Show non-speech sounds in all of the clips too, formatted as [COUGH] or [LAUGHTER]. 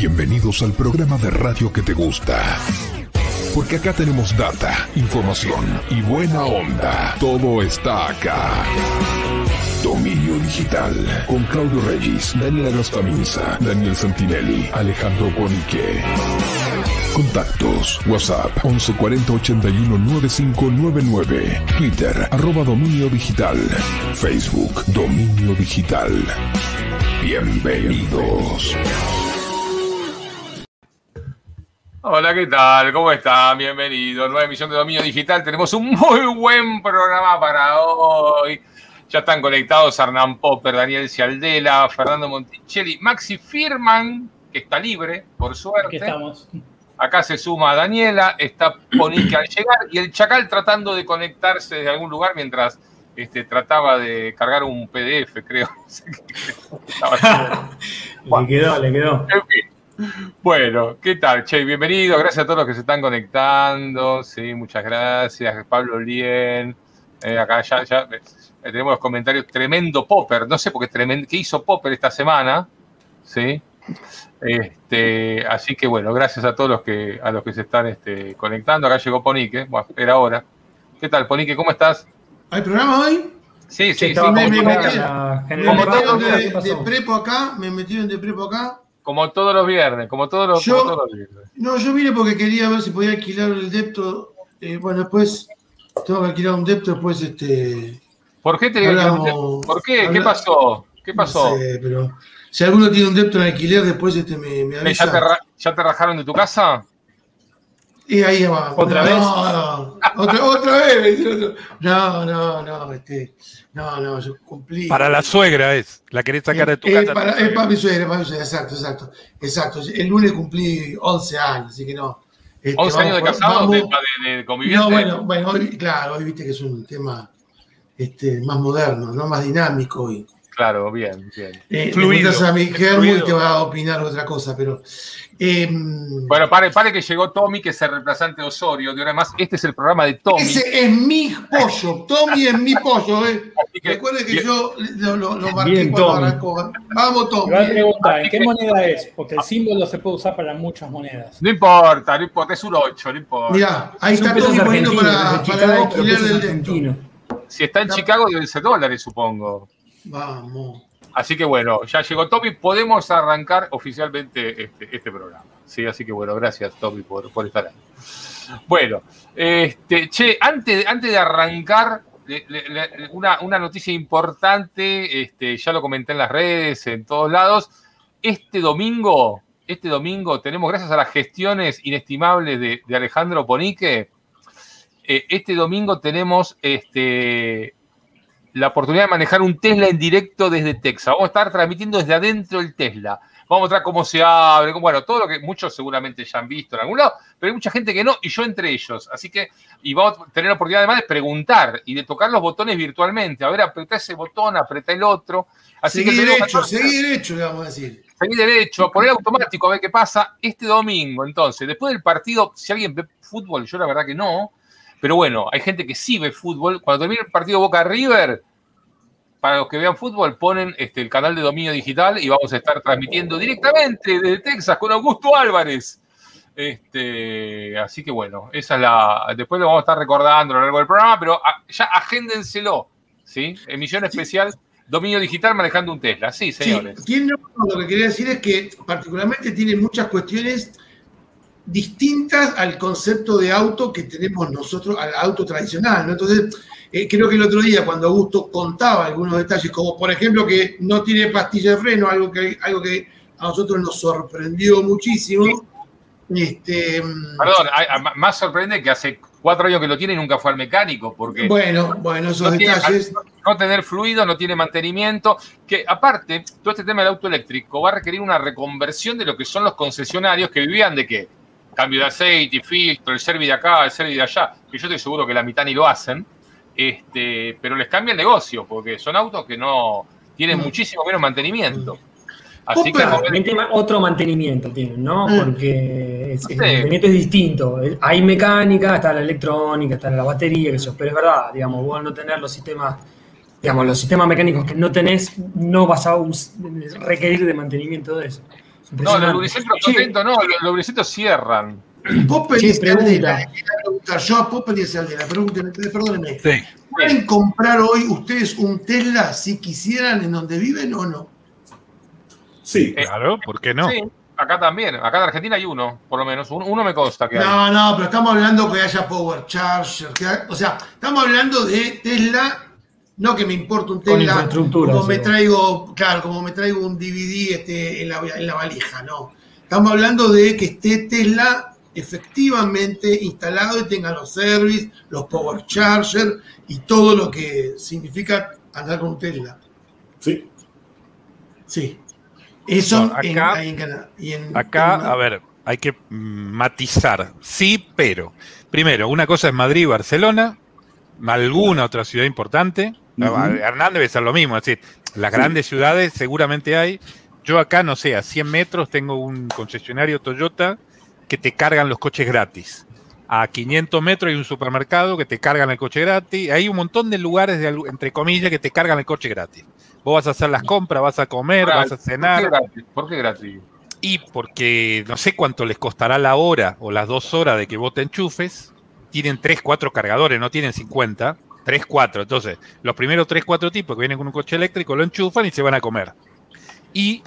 Bienvenidos al programa de radio que te gusta. Porque acá tenemos data, información y buena onda. Todo está acá. Dominio Digital. Con Claudio Reyes, Daniela Gastaminza, Daniel Santinelli, Alejandro Bonique. Contactos. WhatsApp 1140 81 9599. Twitter arroba Dominio Digital. Facebook Dominio Digital. Bienvenidos. Hola, ¿qué tal? ¿Cómo están? Bienvenidos. Nueva emisión de Dominio Digital. Tenemos un muy buen programa para hoy. Ya están conectados Hernán Popper, Daniel Cialdela, Fernando Monticelli, Maxi Firman, que está libre, por suerte. Aquí estamos. Acá se suma Daniela, está Ponique al llegar y el Chacal tratando de conectarse desde algún lugar mientras este, trataba de cargar un PDF, creo. [LAUGHS] [LAUGHS] le quedó, le quedó. En fin. Bueno, ¿qué tal, Che? Bienvenido, gracias a todos los que se están conectando. Sí, muchas gracias. Pablo Lien. Eh, acá ya, ya eh, tenemos los comentarios. Tremendo Popper. No sé por qué tremendo. ¿Qué hizo Popper esta semana? Sí. Este, así que bueno, gracias a todos los que, a los que se están este, conectando. Acá llegó Ponique. Bueno, era hora. ¿Qué tal, Ponique? ¿Cómo estás? ¿Hay programa hoy? Sí, sí, sí. Me, prepo acá, me metieron de prepo acá. Como todos los viernes, como todos los, Yo- como todos los viernes. No, yo vine porque quería ver si podía alquilar el depto. Eh, bueno, después tengo que alquilar un depto, después este. ¿Por qué te Hablamos- ¿Por qué? ¿Qué pasó? ¿Qué pasó? No sé, pero si alguno tiene un depto en alquiler, después este me, me ¿Ya avisa. te, ¿Ya te rajaron de tu casa? Y ahí va. ¿Otra no, vez? No, otra, otra vez. No, no, no, este. No, no, yo cumplí. Para la suegra es. La querés sacar de tu Eh, casa. para, es para mi suegra, para mi suegra, exacto, exacto. Exacto. El lunes cumplí 11 años, así que no. Este, 11 años de casado, vamos- de, de, conviviente. No, bueno, bueno, hoy, claro, hoy viste que es un tema este, más moderno, ¿no? Más dinámico hoy. Claro, bien, bien. Eh, Fluido. a mi Fluido. te va a opinar otra cosa, pero. eh, Bueno, pare, pare que llegó Tommy, que es el reemplazante de Osorio. De ahora más, este es el programa de Tommy. ese es mi pollo. Tommy es mi pollo, ¿eh? Que- Recuerde que bien. yo lo, lo, lo marqué Bien, Tommy. arrancó. Vamos, Tommy. Me va a preguntar, ¿en qué que- moneda es? Porque el símbolo se puede usar para muchas monedas. No importa, no importa, es un 8, no importa. Mirá, ahí está Tommy poniendo para, para argentinos. Si está en Chicago, debe ser dólares, supongo. Vamos. Así que bueno, ya llegó Tommy, podemos arrancar oficialmente este, este programa. Sí, así que bueno, gracias Tommy por, por estar ahí. Bueno, este, che, antes, antes de arrancar, una, una noticia importante, este, ya lo comenté en las redes, en todos lados. Este domingo, este domingo tenemos, gracias a las gestiones inestimables de, de Alejandro Ponique, eh, este domingo tenemos este, la oportunidad de manejar un Tesla en directo desde Texas. Vamos a estar transmitiendo desde adentro el Tesla. Vamos a mostrar cómo se abre, cómo- bueno, todo lo que muchos seguramente ya han visto en algún lado, pero hay mucha gente que no, y yo entre ellos. Así que, y vamos a tener la oportunidad además de preguntar y de tocar los botones virtualmente. A ver, apretá ese botón, apretá el otro. Así seguí que derecho, seguí derecho, le vamos a decir. seguí derecho, poner automático, a ver qué pasa. Este domingo, entonces, después del partido, si alguien ve fútbol, yo la verdad que no, pero bueno, hay gente que sí ve fútbol. Cuando termine el partido Boca River, para los que vean fútbol, ponen este, el canal de Dominio Digital y vamos a estar transmitiendo directamente desde Texas con Augusto Álvarez. Este, así que bueno, esa es la. Después lo vamos a estar recordando a lo largo del programa, pero a- ya agéndenselo. ¿sí? Emisión especial, Dominio Digital manejando un Tesla. Sí, señores. Sí, lo que quería decir es que particularmente tiene muchas cuestiones distintas al concepto de auto que tenemos nosotros, al auto tradicional. ¿no? Entonces, eh, creo que el otro día cuando Augusto contaba algunos detalles, como por ejemplo que no tiene pastilla de freno, algo que, algo que a nosotros nos sorprendió muchísimo. Este, Perdón, más sorprende que hace cuatro años que lo tiene y nunca fue al mecánico, porque bueno, bueno, esos no tiene- detalles. no tener fluido, no tiene mantenimiento, que aparte, todo este tema del auto eléctrico va a requerir una reconversión de lo que son los concesionarios que vivían de qué? Cambio de aceite, filtro, el service de acá, el service de allá, que yo estoy seguro que la mitad ni lo hacen, este, pero les cambia el negocio, porque son autos que no tienen Mm. muchísimo menos mantenimiento. Así que otro mantenimiento tienen, ¿no? Mm. Porque es- No el mantenimiento es distinto. Hay mecánica, está la electrónica, está la batería, eso, pero es verdad, digamos, vos no tener los sistemas, digamos, los sistemas mecánicos que no tenés, no vas a requerir de mantenimiento de eso. No, los lubricentros contentos no, los lubricentros cierran. Popper Sí, pregunta. Yo a Popper Aldela, pregúntenme, perdónenme. Sí. ¿Pueden comprar hoy ustedes un Tesla si quisieran en donde viven o no? Sí, Claro, ¿por qué no? Sí, acá también. Acá en Argentina hay uno, por lo menos. Un- Uno me consta que hay. No, no, pero estamos hablando que haya Power Charger. que hay- o sea, estamos hablando de Tesla, no que me importa un Tesla. Como me traigo, claro, como me traigo un DVD este, en, la, en la valija, no. Estamos hablando de que esté Tesla efectivamente instalado y tenga los service, los Power Charger y todo lo que significa andar con un Tesla. sí. Sí. Eso acá- ahí en Canadá. Y en- Acá, en- a ver, hay que matizar. Sí, pero. Primero, una cosa es Madrid y Barcelona, alguna otra ciudad importante. Ujú. Hernán debe ser lo mismo, es decir, las Sí. grandes ciudades seguramente hay. Yo acá, no sé, a 100 metros tengo un concesionario Toyota que te cargan los coches gratis. A 500 metros hay un supermercado que te cargan el coche gratis. Hay un montón de lugares, de, entre comillas, que te cargan el coche gratis. Vos vas a hacer las compras, vas a comer, vas a ¿Por cenar. qué gratis? ¿Por qué gratis? Y porque no sé cuánto les costará la hora o las dos horas de que vos te enchufes. Tienen 3, 4 cargadores, no tienen 50. 3, 4. Entonces, los primeros 3, 4 tipos que vienen con un coche eléctrico lo enchufan y se van a comer. Y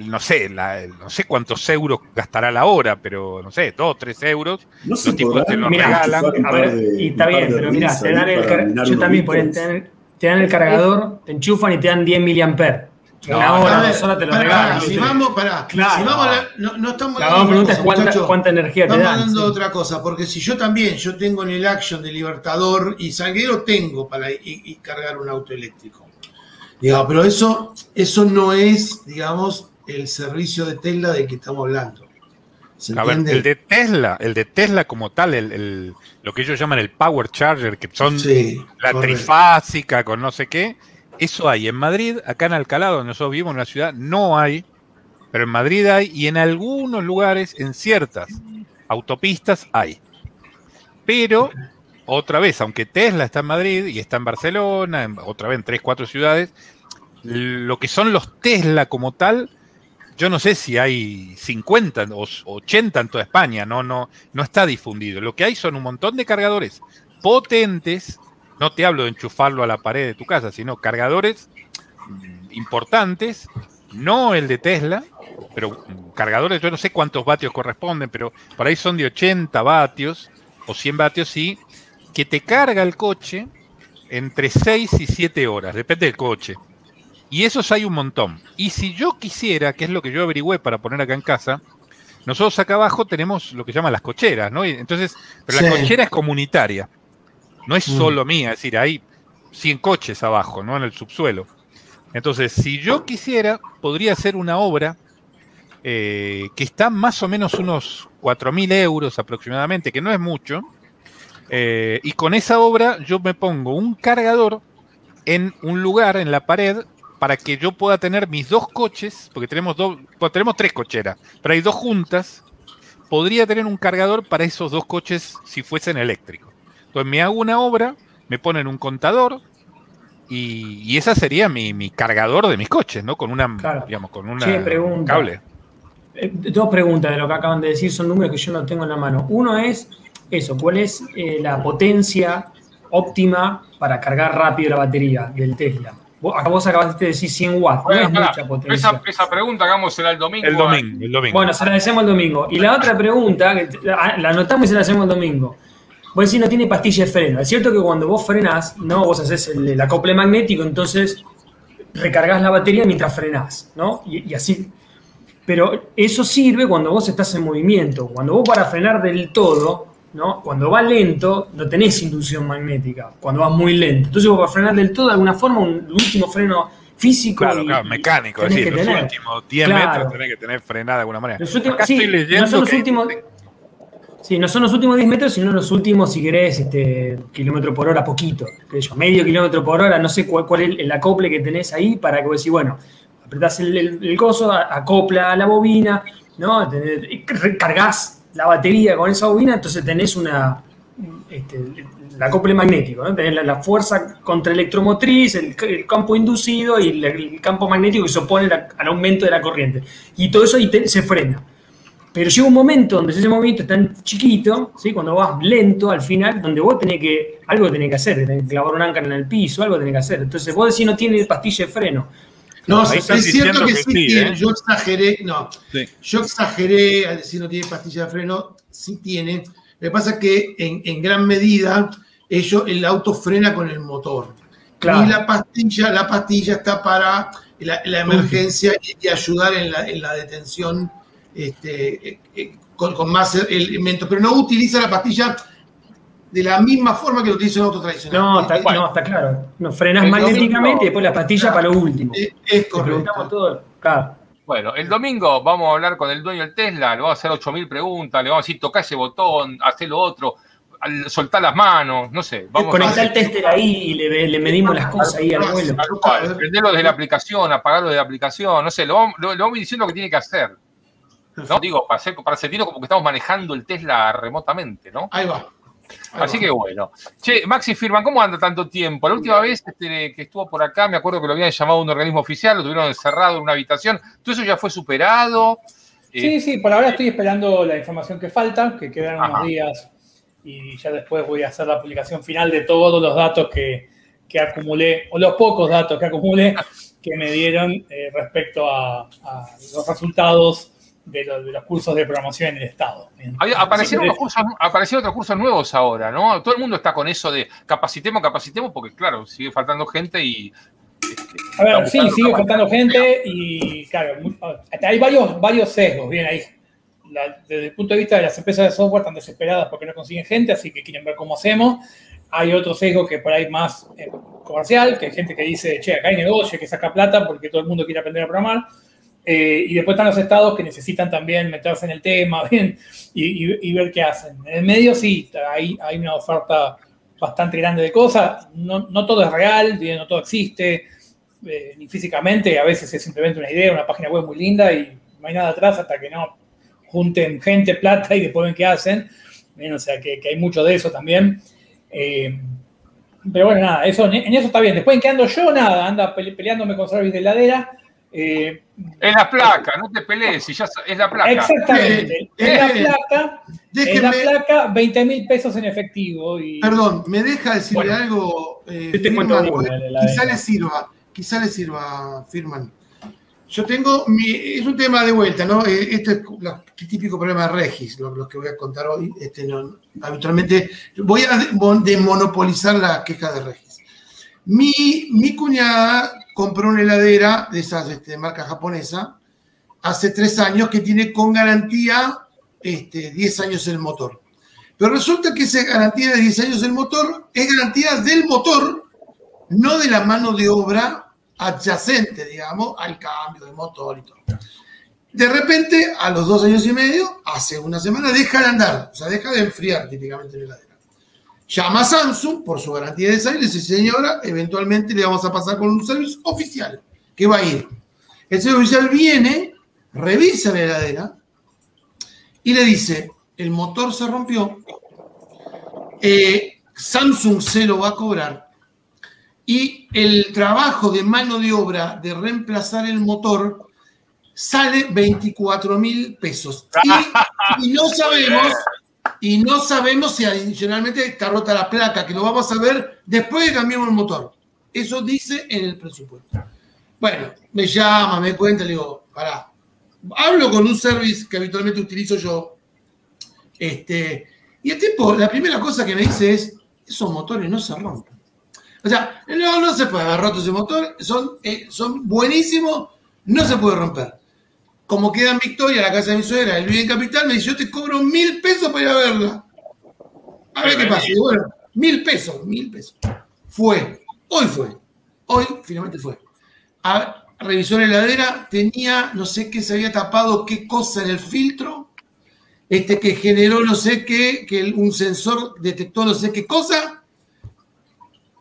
no sé, la- no sé cuántos euros gastará la hora, pero no sé, 2, 3 euros. No Los tipos te lo podrán Mirá, regalan. A ver, de- y está bien, pero mira, te dan el yo también por te dan, te dan el cargador, te enchufan y te dan 10 miliamperes. No, Una no, hora, dos horas te lo. Si vamos, pará, Claro. si vamos a la- no, no estamos La hablando pregunta otra es cuánta, cuánta energía te Estamos dan. hablando sí. de otra cosa, porque si yo también, yo tengo en el Action de Libertador y Salguero tengo para y, y cargar un auto eléctrico. Digamos, pero eso, eso no es, digamos, el servicio de Tesla del que estamos hablando. ¿Se A ver, el de Tesla, el de Tesla como tal, el, el- lo que ellos llaman el Power Charger, que son Sí, la correcto. trifásica con no sé qué. Eso hay en Madrid, acá en Alcalá, donde nosotros vivimos en una ciudad, no hay, pero en Madrid hay y en algunos lugares, en ciertas autopistas hay. Pero, otra vez, aunque Tesla está en Madrid y está en Barcelona, otra vez en tres, cuatro ciudades, lo que son los Tesla como tal, yo no sé si hay 50 o 80 en toda España, no, no, no está difundido. Lo que hay son un montón de cargadores potentes, no te hablo de enchufarlo a la pared de tu casa, sino cargadores importantes, no el de Tesla, pero cargadores, yo no sé cuántos vatios corresponden, pero por ahí son de 80 vatios o 100 vatios, sí, que te carga el coche entre 6 y 7 horas, depende del coche. Y esos hay un montón. Y si yo quisiera, que es lo que yo averigüé para poner acá en casa, nosotros acá abajo tenemos lo que llaman las cocheras, ¿no? Entonces, pero la Sí. cochera es comunitaria. No es Mm. solo mía, es decir, hay 100 coches abajo, ¿no? En el subsuelo. Entonces, si yo quisiera, podría hacer una obra eh, que está más o menos unos 4.000 euros aproximadamente, que no es mucho. eh, y con esa obra yo me pongo un cargador en un lugar, en la pared, para que yo pueda tener mis dos coches, porque tenemos, dos, tenemos tres cocheras, pero hay dos juntas, podría tener un cargador para esos dos coches si fuesen eléctricos. Entonces me hago una obra, me ponen un contador y, y esa sería mi, mi cargador de mis coches, ¿no? Con una, Claro. digamos, con una Che, pregunta. cable. Eh, Dos preguntas de lo que acaban de decir, son números que yo no tengo en la mano. Uno es eso, ¿cuál es eh, la potencia óptima para cargar rápido la batería del Tesla? Vos, acabaste de decir 100 watts, no es mucha potencia. esa, esa pregunta hagámosela el domingo. El domingo, el domingo. Bueno, se la hacemos el domingo. Y la otra pregunta, la la anotamos y se la hacemos el domingo. Vos decís, no tiene pastilla de freno. Es cierto que cuando vos frenás, no, vos haces el, el acople magnético, entonces recargas la batería mientras frenás, ¿no? Y, y así. Pero eso sirve cuando vos estás en movimiento. Cuando vos para frenar del todo, ¿no? Cuando vas lento, no tenés inducción magnética. Cuando vas muy lento. Entonces vos para frenar del todo, de alguna forma, un último freno físico. Claro, y- claro, mecánico, es decir, los tener. últimos 10 Claro. metros tenés que tener frenada de alguna manera. Los últimos, Acá sí, estoy leyendo no son los que- últimos. Sí, no son los últimos 10 metros, sino los últimos, si querés, este, kilómetro por hora, poquito. yo, medio kilómetro por hora, no sé cuál, es el acople que tenés ahí para que vos decís, bueno, apretás el, el, el acopla la bobina, ¿no? La batería con esa bobina, entonces tenés una. este, el acople magnético. Tenés la, fuerza contra electromotriz, el, el campo inducido y el, campo magnético que se opone al aumento de la corriente. Y todo eso ahí se frena. Pero llega un momento donde ese movimiento es tan chiquito, ¿sí? cuando vas lento al final, donde vos tenés que, algo tenés que hacer, tenés que clavar un ancla en el piso, algo tenés que hacer. Entonces vos decís no tiene pastilla de freno. No, es cierto que, que sí sí, tiene. ¿eh? Yo exageré, no, Sí. yo exageré al decir no tiene pastilla de freno, sí tiene. Lo que pasa es que en, en gran medida ello, el auto frena con el motor. Claro. Y la pastilla, la pastilla está para la, la emergencia y, y ayudar en la, en la detención este, eh, eh, con, con más elementos. Pero no utiliza la pastilla de la misma forma que lo utiliza un auto tradicional. No, está, Eh, no, está claro. No, frenas El magnéticamente y después la pastilla para lo último. es preguntamos correcto. todo. Claro. Bueno, el domingo vamos a hablar con el dueño del Tesla, le vamos a hacer 8000 preguntas, le vamos a decir toca ese botón, haz lo otro, soltá las manos, no sé. Vamos Conectar a el tester ahí y le, le medimos las cosas ahí al vuelo. Prenderlo desde la aplicación, apagarlo desde la aplicación, no sé, lo vamos, lo, lo vamos diciendo lo que tiene que hacer. ¿No? Digo, para, hacer, para sentirlo como que estamos manejando el Tesla remotamente, ¿no? Ahí va. Ahí Así va. que bueno. Che, Maxi Firman, ¿cómo anda tanto tiempo? La última vez este, que estuvo por acá, me acuerdo que lo habían llamado a un organismo oficial, lo tuvieron encerrado en una habitación. ¿Todo eso ya fue superado? Eh, Sí, sí, por ahora estoy esperando la información que falta, que quedan Ajá. unos días y ya después voy a hacer la publicación final de todos los datos que, que acumulé, o los pocos datos que acumulé [LAUGHS] que me dieron eh, respecto a, a los resultados de, lo- de los cursos de programación en el Estado. Había- aparecieron, Sí, unos cursos, aparecieron otros cursos nuevos ahora, ¿no? Todo el mundo está con eso de capacitemos, capacitemos, porque claro, sigue faltando gente y. este, A ver, sí, sigue faltando gente y, claro, mu- hay varios, varios sesgos, bien ahí. La- desde el punto de vista de las empresas de software están desesperadas porque no consiguen gente, así que quieren ver cómo hacemos. Hay otro sesgo que por ahí más eh, comercial, que hay gente que dice, che, acá hay negocio, que saca plata porque todo el mundo quiere aprender a programar. Eh, y después están los estados que necesitan también meterse en el tema [LAUGHS] bien, y, ver qué hacen. En el medio sí, hay, hay una oferta bastante grande de cosas. No, no todo es real, no todo existe eh, ni físicamente, a veces es simplemente una idea, una página web muy linda y no hay nada atrás hasta que no junten gente, plata y después ven qué hacen. Bien, o sea que, hay mucho de eso también. Eh, pero bueno, nada, eso, en eso está bien. Después en qué ando yo, nada, anda pele- peleándome con service de heladera. Eh, Es la placa, no te pelees, si ya es la placa. exactamente. Eh, Es la eh, placa, es la placa, 20 mil pesos en efectivo. Y, perdón, ¿me deja decirle Bueno. algo? Eh, Yo te cuento Firman? la quizá le sirva, quizá le sirva, Firman. Yo tengo, mi, es un tema de vuelta, ¿no? Eh, Este es la- el típico problema de Regis, lo, lo que voy a contar hoy. Este, no, habitualmente voy a de- mon- desmonopolizar la queja de Regis. Mi, mi cuñada compró una heladera de esas este, marca japonesa hace tres años que tiene con garantía este, 10 años el motor. Pero resulta que esa garantía de 10 años el motor es garantía del motor, no de la mano de obra adyacente, digamos, al cambio de motor y todo. De repente, a los dos años y medio, hace una semana, deja de andar, o sea, deja de enfriar típicamente la heladera. Llama a Samsung por su garantía de 10 años y dice, señora, eventualmente le vamos a pasar con un servicio oficial que va a ir. El servicio oficial viene, revisa la heladera y le dice, el motor se rompió, eh, Samsung se lo va a cobrar y el trabajo de mano de obra de reemplazar el motor sale 24 mil pesos. Y no sabemos, y no sabemos si adicionalmente está rota la placa, que lo vamos a ver después de que cambiemos el motor. Eso dice en el presupuesto. Bueno, me llama, me cuenta, le digo, pará. Hablo con un service que habitualmente utilizo yo. Este, y el tipo, la primera cosa que me dice es, esos motores no se rompen. O sea, no, no se puede haber roto ese motor, son, eh, son buenísimos, no se puede romper. Como queda en Victoria, la casa de mi suegra, el vive en Capital, me dice, yo te cobro mil pesos para ir a verla. A ver qué pasa. Y bueno, mil pesos, mil pesos. Fue, hoy fue, hoy finalmente fue. A- revisó la heladera, tenía, no sé qué, se había tapado qué cosa en el filtro, este que generó no sé qué, que un sensor detectó no sé qué cosa,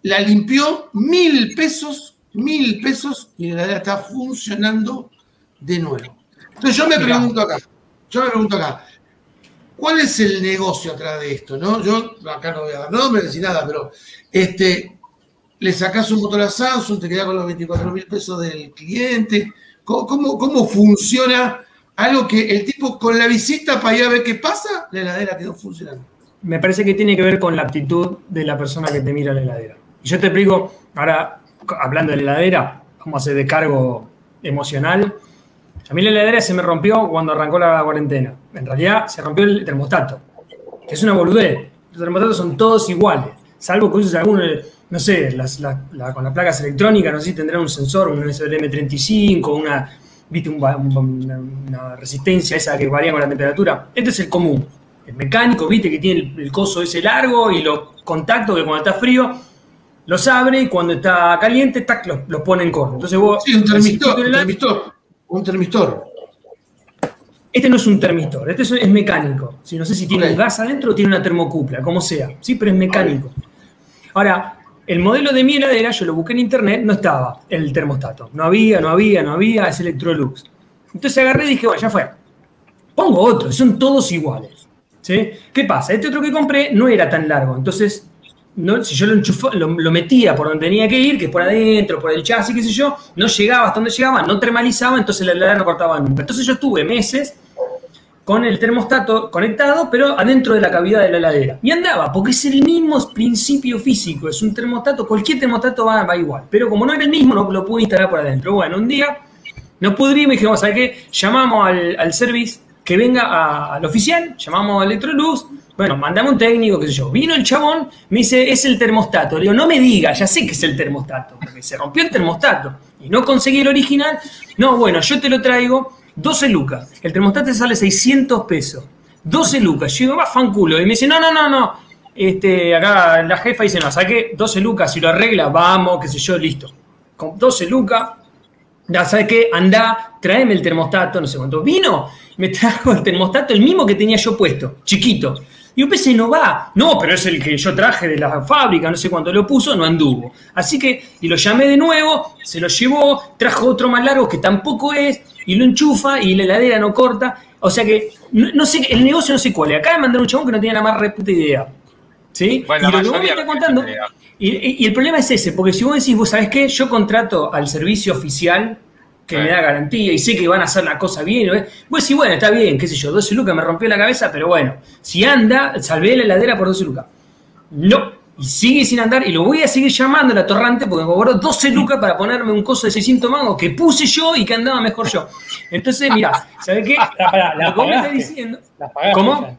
la limpió mil pesos, mil pesos, y la heladera está funcionando de nuevo. Entonces yo me pregunto acá, yo me pregunto acá, ¿cuál es el negocio atrás de esto? ¿no? Yo acá no voy a dar nombres ni nada, pero este, le sacás un motor a Samsung, te quedás con los 24 mil pesos del cliente. ¿Cómo, cómo, cómo funciona algo que el tipo con la visita para ir a ver qué pasa, la heladera quedó funcionando? Me parece que tiene que ver con la actitud de la persona que te mira la heladera. Y yo te explico, ahora hablando de la heladera, vamos a hacer de cargo emocional. A mí la heladera se me rompió cuando arrancó la cuarentena. En realidad se rompió el termostato, que es una boludez. Los termostatos son todos iguales, salvo que uses alguno, no sé, las- la- la- con las placas electrónicas, no sé si tendrán un sensor, un SLM35, una, viste, un una, una resistencia esa que varía con la temperatura. Este es el común. El mecánico, viste, que tiene el, el coso ese largo y los contactos que cuando está frío los abre y cuando está caliente, tac, los, los pone en corto. Entonces vos. Sí, un termistor, un termistor. Este no es un termistor, este es, es mecánico. Si no sé si tiene un gas adentro o tiene una termocupla, como sea. Sí, pero es mecánico. Ahora, el modelo de mi heladera, yo lo busqué en internet, no estaba el termostato. No había, no había, no había, es Electrolux. Entonces agarré y dije, bueno, ya fue. Pongo otro, son todos iguales. ¿Sí? ¿Qué pasa? Este otro que compré no era tan largo. Entonces, no, si yo lo, enchufo- lo, metía por donde tenía que ir, que es por adentro, por el chasis, qué sé yo, no llegaba hasta donde llegaba, no termalizaba, entonces la heladera no cortaba nunca. Entonces yo estuve meses con el termostato conectado, pero adentro de la cavidad de la heladera. Y andaba, porque es el mismo principio físico, es un termostato, cualquier termostato va, va igual. Pero como no era el mismo, no lo pude instalar por adentro. Bueno, un día no pudimos y dijimos, ¿sabes qué? Llamamos al, al service que venga al oficial, llamamos a Electrolux, bueno, mandamos un técnico, qué sé yo. Vino el chabón, me dice, es el termostato. Le digo, no me diga, ya sé que es el termostato, porque se rompió el termostato y no conseguí el original. No, bueno, yo te lo traigo, 12 lucas. El termostato te sale 600 pesos. 12 lucas. Yo digo, va fanculo. Y me dice, no, no, no, no. Este, acá la jefa dice, no, ¿sabes qué? 12 lucas, si lo arregla, vamos, qué sé yo, listo. Con 12 lucas, ya, ¿sabes qué? Andá, tráeme el termostato, no sé cuánto. Vino, me trajo el termostato, el mismo que tenía yo puesto, chiquito. Y yo pensé, no va. No, pero es el que yo traje de la fábrica, no sé cuánto lo puso, no anduvo. Así que, y lo llamé de nuevo, se lo llevó, trajo otro más largo que tampoco es, y lo enchufa y la heladera no corta. O sea que, no, no sé, el negocio no sé cuál es. Acá me mandaron un chabón que no tenía la más reputa idea. ¿Sí? Bueno, y lo que vos me contando, y- y el problema es ese, porque si vos decís, vos sabés qué, yo contrato al servicio oficial que Sí. me da garantía y sé que van a hacer la cosa bien, vos decís, bueno, está bien, qué sé yo, 12 lucas me rompió la cabeza, pero bueno, si anda, salvé la heladera por 12 lucas. No, y sigue sin andar y lo voy a seguir llamando a la torrante porque me cobró 12 lucas para ponerme un coso de 600 mangos que puse yo y que andaba mejor yo. Entonces, mira, ¿sabés qué? [LAUGHS] La Lo que vos me estás pagaste. diciendo... ¿Cómo?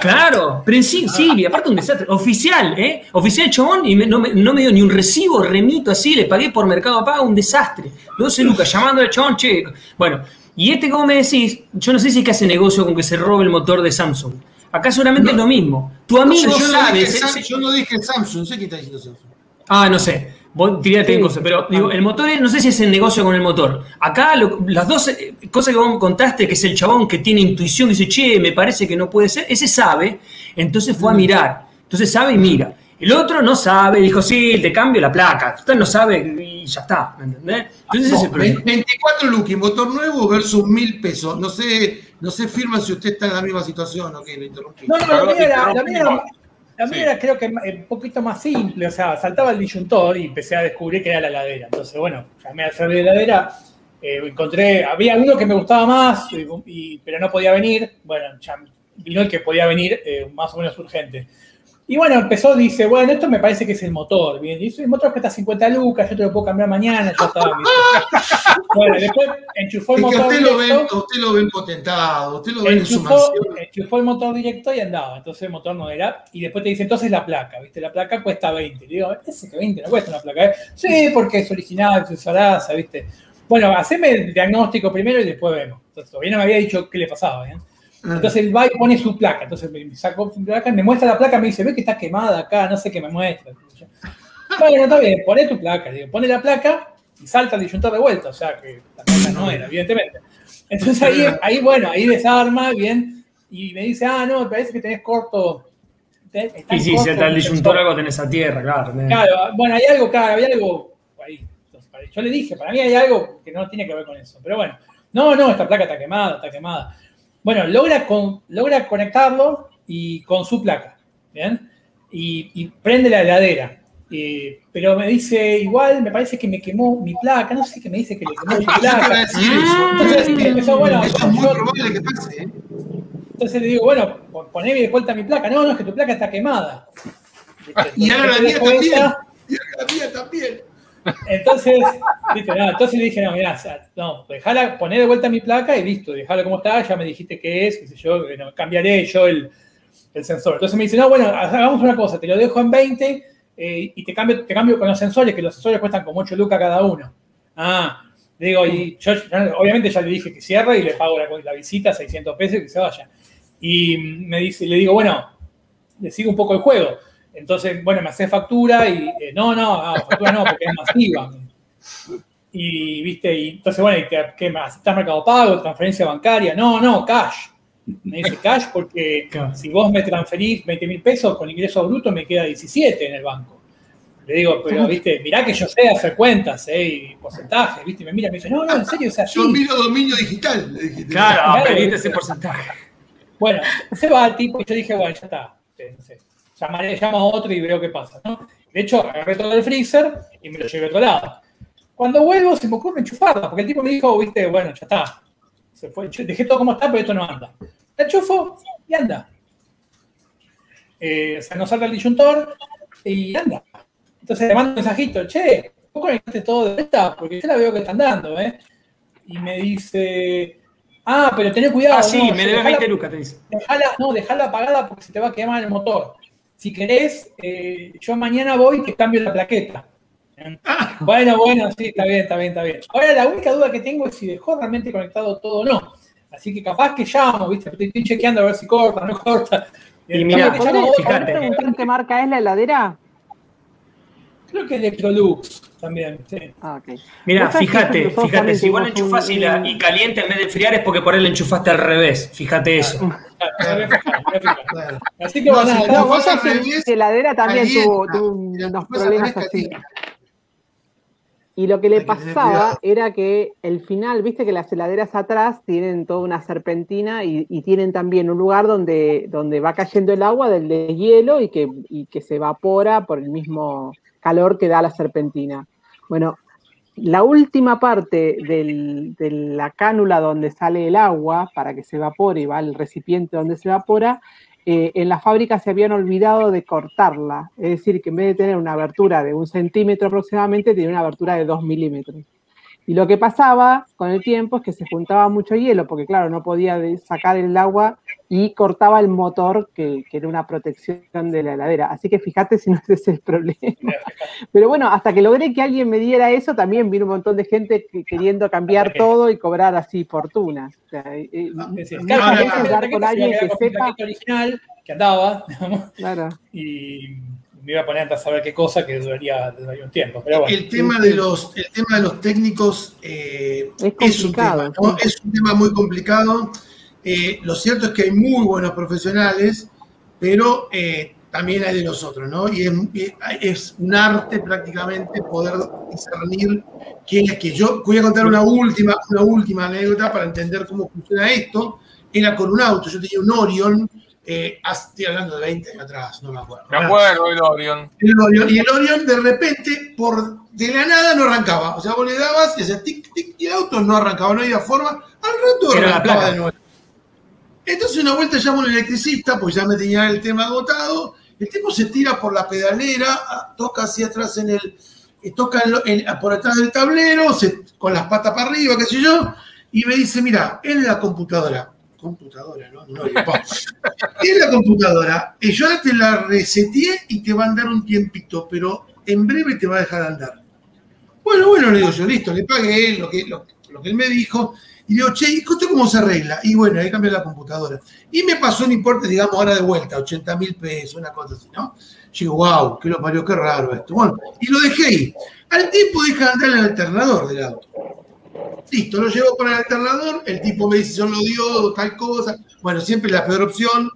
Claro, sí, y aparte un desastre. Oficial, ¿eh? Oficial chabón y me- no, me, no me dio ni un recibo, remito así, le pagué por Mercado Pago, un desastre. 12 lucas, llamando al chabón, che. Bueno, y este, como me decís, yo no sé si es que hace negocio con que se robe el motor de Samsung. Acá seguramente es lo mismo. Tu amigo yo, no sabe. dije, se- Sam- se- yo no dije Samsung, sé qué está diciendo Samsung. Ah, no sé. Vos tirate Sí. cosas, pero digo, el motor, es- no sé si es el negocio con el motor. Acá lo- las dos eh, cosas que vos contaste, que es el chabón que tiene intuición, que dice, che, me parece que no puede ser, ese sabe, entonces fue a mirar. Entonces sabe y mira. El otro no sabe, dijo, sí, te cambio la placa. Usted no sabe y ya está, ¿me entendés? Entonces ese es el problema. 24 lucas, motor nuevo versus 1000 pesos. No sé, no sé, firma si usted está en la misma situación o qué, lo interrumpí. No, no, la mía era, la mía era-. La mía Sí. era creo que eh, un poquito más simple, o sea, saltaba el disyuntor y empecé a descubrir que era la heladera. Entonces, bueno, llamé al servicio de heladera, eh, encontré, había uno que me gustaba más, y- y- pero no podía venir. Bueno, ya vino el que podía venir eh, más o menos urgente. Y bueno, empezó, dice, bueno, esto me parece que es el motor. Bien, dice, el motor cuesta 50 lucas, yo te lo puedo cambiar mañana, ya estaba. [LAUGHS] bueno, después enchufó el Es que motor. usted lo, ven, directo. usted lo ven potentado, usted lo ve en su enchufó, mansión. enchufó el motor directo y andaba. Entonces el motor no era. Y después te dice, entonces la placa, ¿viste? La placa cuesta 20. Le digo, ese que 20 no cuesta una placa. ¿eh? Sí, porque es original, es Sarasa, ¿viste? Bueno, haceme el diagnóstico primero y después vemos. Entonces todavía no me había dicho qué le pasaba, ¿eh? Entonces él va y pone su placa. Entonces me sacó su placa, me muestra la placa, me dice, ve que está quemada acá, no sé qué me muestra. Bueno, está bien, poné tu placa. Digo, pone la placa y salta el disyuntor de vuelta. O sea que la placa no era, evidentemente. Entonces ahí, ahí, bueno, ahí desarma bien y me dice, ah, no, me parece que tenés corto. Y sí, si está el disyuntor, sensor". algo tenés a tierra, claro. tenés- Claro, bueno, hay algo, claro, había algo ahí. Entonces, yo le dije, para mí hay algo que no tiene que ver con eso. Pero bueno, no, no, esta placa está quemada, está quemada. Bueno, logra, con, logra conectarlo y con su placa, ¿bien? Y, y prende la heladera. Eh, pero me dice, igual, me parece que me quemó mi placa, no sé qué me dice que le quemó mi Yo te iba a placa. Entonces, empezó, bueno, Eso es muy yo- probable que pase. ¿eh? entonces le digo, bueno, pon- poneme de vuelta mi placa. No, no, es que tu placa está quemada. Y ahora la mía también. Y ahora la mía también. Entonces, entonces le dije, no, mirá, no, dejala, poné de vuelta mi placa y listo, dejala como está, ya me dijiste qué es, qué sé yo, cambiaré yo el, sensor. Entonces me dice, no, bueno, hagamos una cosa, te lo dejo en 20 eh, y te cambio, te cambio con los sensores, que los sensores cuestan como 8 lucas cada uno. Ah, digo, y yo obviamente ya le dije que cierre y le pago la, la visita, 600 pesos y que se vaya. Y me dice, le digo, bueno, le sigo un poco el juego. Entonces, bueno, me hace factura y eh, no, no, ah, factura no, porque es masiva. Y, viste, y entonces, bueno, y te, ¿qué más? ¿Estás mercado pago, transferencia bancaria? No, no, cash. Me dice cash porque Claro. si vos me transferís 20 mil pesos con ingreso bruto me queda 17 en el banco. Le digo, pero viste, mirá que yo sé hacer cuentas ¿eh? y porcentajes, viste, y me mira y me dice, no, no, en serio, es así. Yo miro dominio digital, le dije. Claro, Claro. pediste ese porcentaje. Bueno, se va el tipo y yo dije, bueno, ya está. No sé, llamaré, llamo a otro y veo qué pasa. ¿no? De hecho, agarré todo el freezer y me lo llevé a otro lado. Cuando vuelvo se me ocurre enchufarla, porque el tipo me dijo, viste, bueno, ya está. Se fue, dejé todo como está, pero esto no anda. La enchufo y anda. Eh, o sea, no salta el disyuntor y anda. Entonces le mando un mensajito, che, ¿vos conectaste todo de vuelta? Porque yo la veo que está andando, ¿eh? Y me dice, ah, pero tené cuidado. Ah, sí, no, me debe dejala- 20 lucas, te dice. Dejala, no, dejala apagada porque se te va a quemar el motor. Si querés, eh, yo mañana voy y te cambio la plaqueta. Bueno, bueno, sí, está bien, está bien, está bien. Ahora la única duda que tengo es si dejó realmente conectado todo o no. Así que capaz que llamo, ¿viste? Estoy chequeando a ver si corta, no corta. Y mirá, Capaz que llamo a ponele, otro, fíjate. preguntar qué marca es la heladera? Creo que Electrolux también, sí. Ah, ok. Que fíjate, fíjate, si vos la enchufás un- y, la- y caliente en vez de enfriar es porque por él la enchufaste al revés. Fíjate eso. Claro. Claro. Así que No, bueno, si vos sabés heladera también tuvo, unos problemas así. Y lo que le pasaba era que el final, viste que las heladeras atrás tienen toda una serpentina y, y tienen también un lugar donde, donde va cayendo el agua del deshielo y que, y que se evapora por el mismo calor que da la serpentina. Bueno, la última parte del- de la cánula donde sale el agua para que se evapore y va al recipiente donde se evapora, eh, en la fábrica se habían olvidado de cortarla. Es decir, que en vez de tener una abertura de un centímetro aproximadamente, tenía una abertura de dos milímetros. Y lo que pasaba con el tiempo es que se juntaba mucho hielo, porque claro, no podía sacar el agua y cortaba el motor, que, que era una protección de la heladera. Así que fíjate si no ese [LAUGHS] es el problema. Pero bueno, hasta que logré que alguien me diera eso, también vino un montón de gente que- queriendo cambiar todo y cobrar así fortunas. O sea, eh, eh, muchas claro, con alguien que sepa. original que andaba, [LAUGHS] digamos, Claro. y me iba a poner a saber qué cosa que duraría, duraría un tiempo. Pero bueno, El tema de los, el tema de los técnicos eh, Es es, un tema, complicado, ¿no? Es un tema muy complicado. Eh, lo cierto es que hay muy buenos profesionales, pero eh, también hay de los otros, ¿no? Y es, y es un arte prácticamente poder discernir quién es que yo voy a contar una última, una última anécdota para entender cómo funciona esto. Era con un auto, yo tenía un Orion, eh, estoy hablando de 20 años atrás, no me acuerdo. Me acuerdo del Orion. El Orion, y el Orion de repente, por de la nada, no arrancaba. O sea, vos le dabas y hacía tic, tic, y el auto no arrancaba, no había forma. Al rato Era la arrancaba placa. de nuevo. Entonces, una vuelta llamo a un electricista, pues ya me tenía el tema agotado. El tipo se tira por la pedalera, ah, toca hacia atrás en el. eh, toca en en- por atrás del tablero, se- con las patas para arriba, qué sé yo, y me dice: Mira, en la computadora. Computadora, ¿no? No, [LAUGHS] en la computadora, yo ahora te la reseteé y te va a andar un tiempito, pero en breve te va a dejar andar. Bueno, bueno, le digo yo, listo, le pagué lo que, lo, lo que él me dijo. Y le digo, che, ¿y esto cómo se arregla? Y bueno, ahí cambié la computadora. Y me pasó un importe, digamos, ahora de vuelta, 80 mil pesos, una cosa así, ¿no? Yo digo, wow, qué lo parió, qué raro esto. Bueno, y lo dejé ahí. Al tiempo deja de andar el alternador del auto. Listo, lo llevo para el alternador, el tipo me dice, yo lo diodo, tal cosa. Bueno, siempre la peor opción.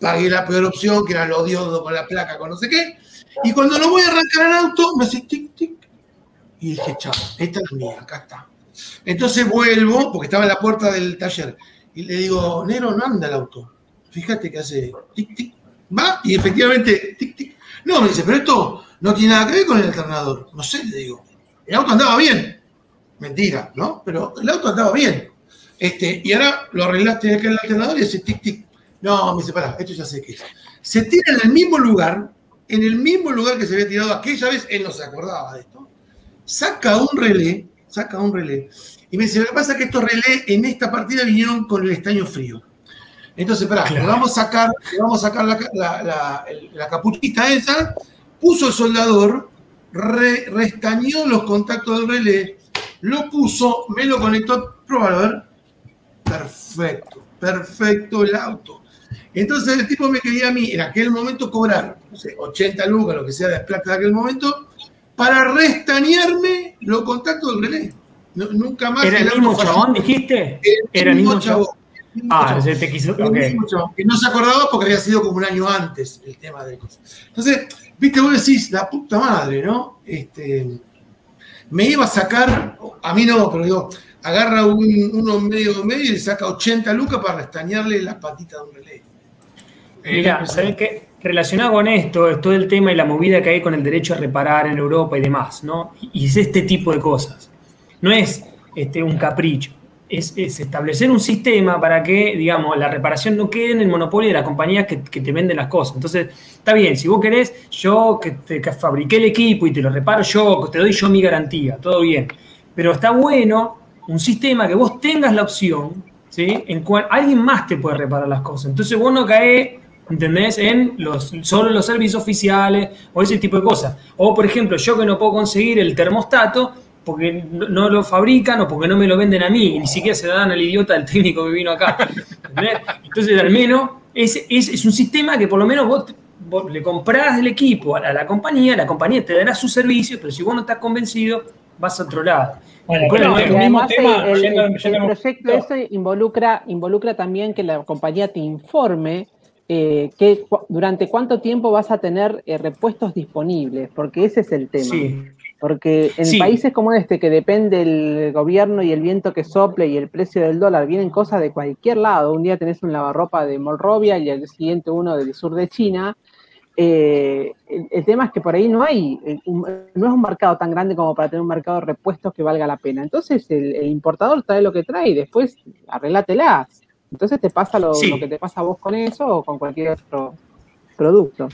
Pagué la peor opción, que era lo diodo con la placa, con no sé qué. Y cuando lo voy a arrancar al auto, me hace tic, tic. Y dije, chao, esta es mía, acá está. Entonces vuelvo, porque estaba en la puerta del taller, Y le digo, Nero, no anda el auto. Fíjate que hace tic, tic. Va y efectivamente, tic, tic. No, me dice, pero esto no tiene nada que ver con el alternador. No sé, le digo. El auto andaba bien. Mentira, ¿no? Pero el auto andaba bien. Este, y ahora lo arreglaste acá en el alternador y dice tic, tic. No, me dice, pará, esto ya sé qué es. Se tira en el mismo lugar, en el mismo lugar que se había tirado aquella vez, él no se acordaba de esto. Saca un relé, saca un relé. Y me dice, lo que pasa es que estos relés en esta partida vinieron con el estaño frío. Entonces, pará, le vamos a sacar, le vamos a sacar la, la- la- el- la capuchita esa, puso el soldador, re- restañó los contactos del relé, lo puso, me lo conectó, pruébalo, a ver. Perfecto, perfecto el auto. Entonces el tipo me quería a mí en aquel momento cobrar, no sé, 80 lucas, lo que sea de plata de aquel momento, para restañarme los contactos del relé. No- nunca más. ¿Era el auto mismo chabón, dijiste? ¿Era el mismo chabón? Ah, se te quiso. El ok. mismo chabón, que no se acordaba porque había sido como un año antes el tema de cosas. Entonces, viste, vos decís, la puta madre, ¿no? Este, me iba a sacar, a mí no, pero digo, agarra un, uno medio medio y le saca 80 lucas para restañarle las patitas de un relé. Mira, ¿sabes qué? Relacionado con esto, es todo el tema y la movida que hay con el derecho a reparar en Europa y demás, ¿no? Y es este tipo de cosas. No es este, un capricho, es, es establecer un sistema para que, digamos, la reparación no quede en el monopolio de las compañías que, que te venden las cosas. Entonces, está bien, si vos querés, yo que, te, que fabriqué el equipo y te lo reparo yo, te doy yo mi garantía, todo bien. Pero está bueno un sistema que vos tengas la opción, ¿sí? En cual alguien más te puede reparar las cosas. Entonces vos no caes, ¿entendés? En los, solo los servicios oficiales o ese tipo de cosas. O, por ejemplo, yo que no puedo conseguir el termostato porque no, lo fabrican o porque no me lo venden a mí, y ni siquiera se lo dan al idiota del técnico que vino acá. ¿entendés? Entonces, al menos, es, es, es un sistema que por lo menos vos, vos le comprás el equipo a la, a la compañía, la compañía te dará sus servicios, pero si vos no estás convencido, vas a otro lado. Bueno, el lo mismo además tema, el, yendo- el- yendo- el proyecto ese involucra, involucra también que la compañía te informe eh, que, durante cuánto tiempo vas a tener eh, repuestos disponibles, porque ese es el tema. Sí. Porque en Sí. países como este, que depende el gobierno y el viento que sople y el precio del dólar, vienen cosas de cualquier lado. Un día tenés un lavarropa de Monrovia y al siguiente uno del sur de China. Eh, el, el tema es que por ahí no hay, eh, un- no es un mercado tan grande como para tener un mercado de repuestos que valga la pena. Entonces el, el importador trae lo que trae y después arreglátelas. Entonces te pasa lo, Sí. lo que te pasa a vos con eso o con cualquier otro producto.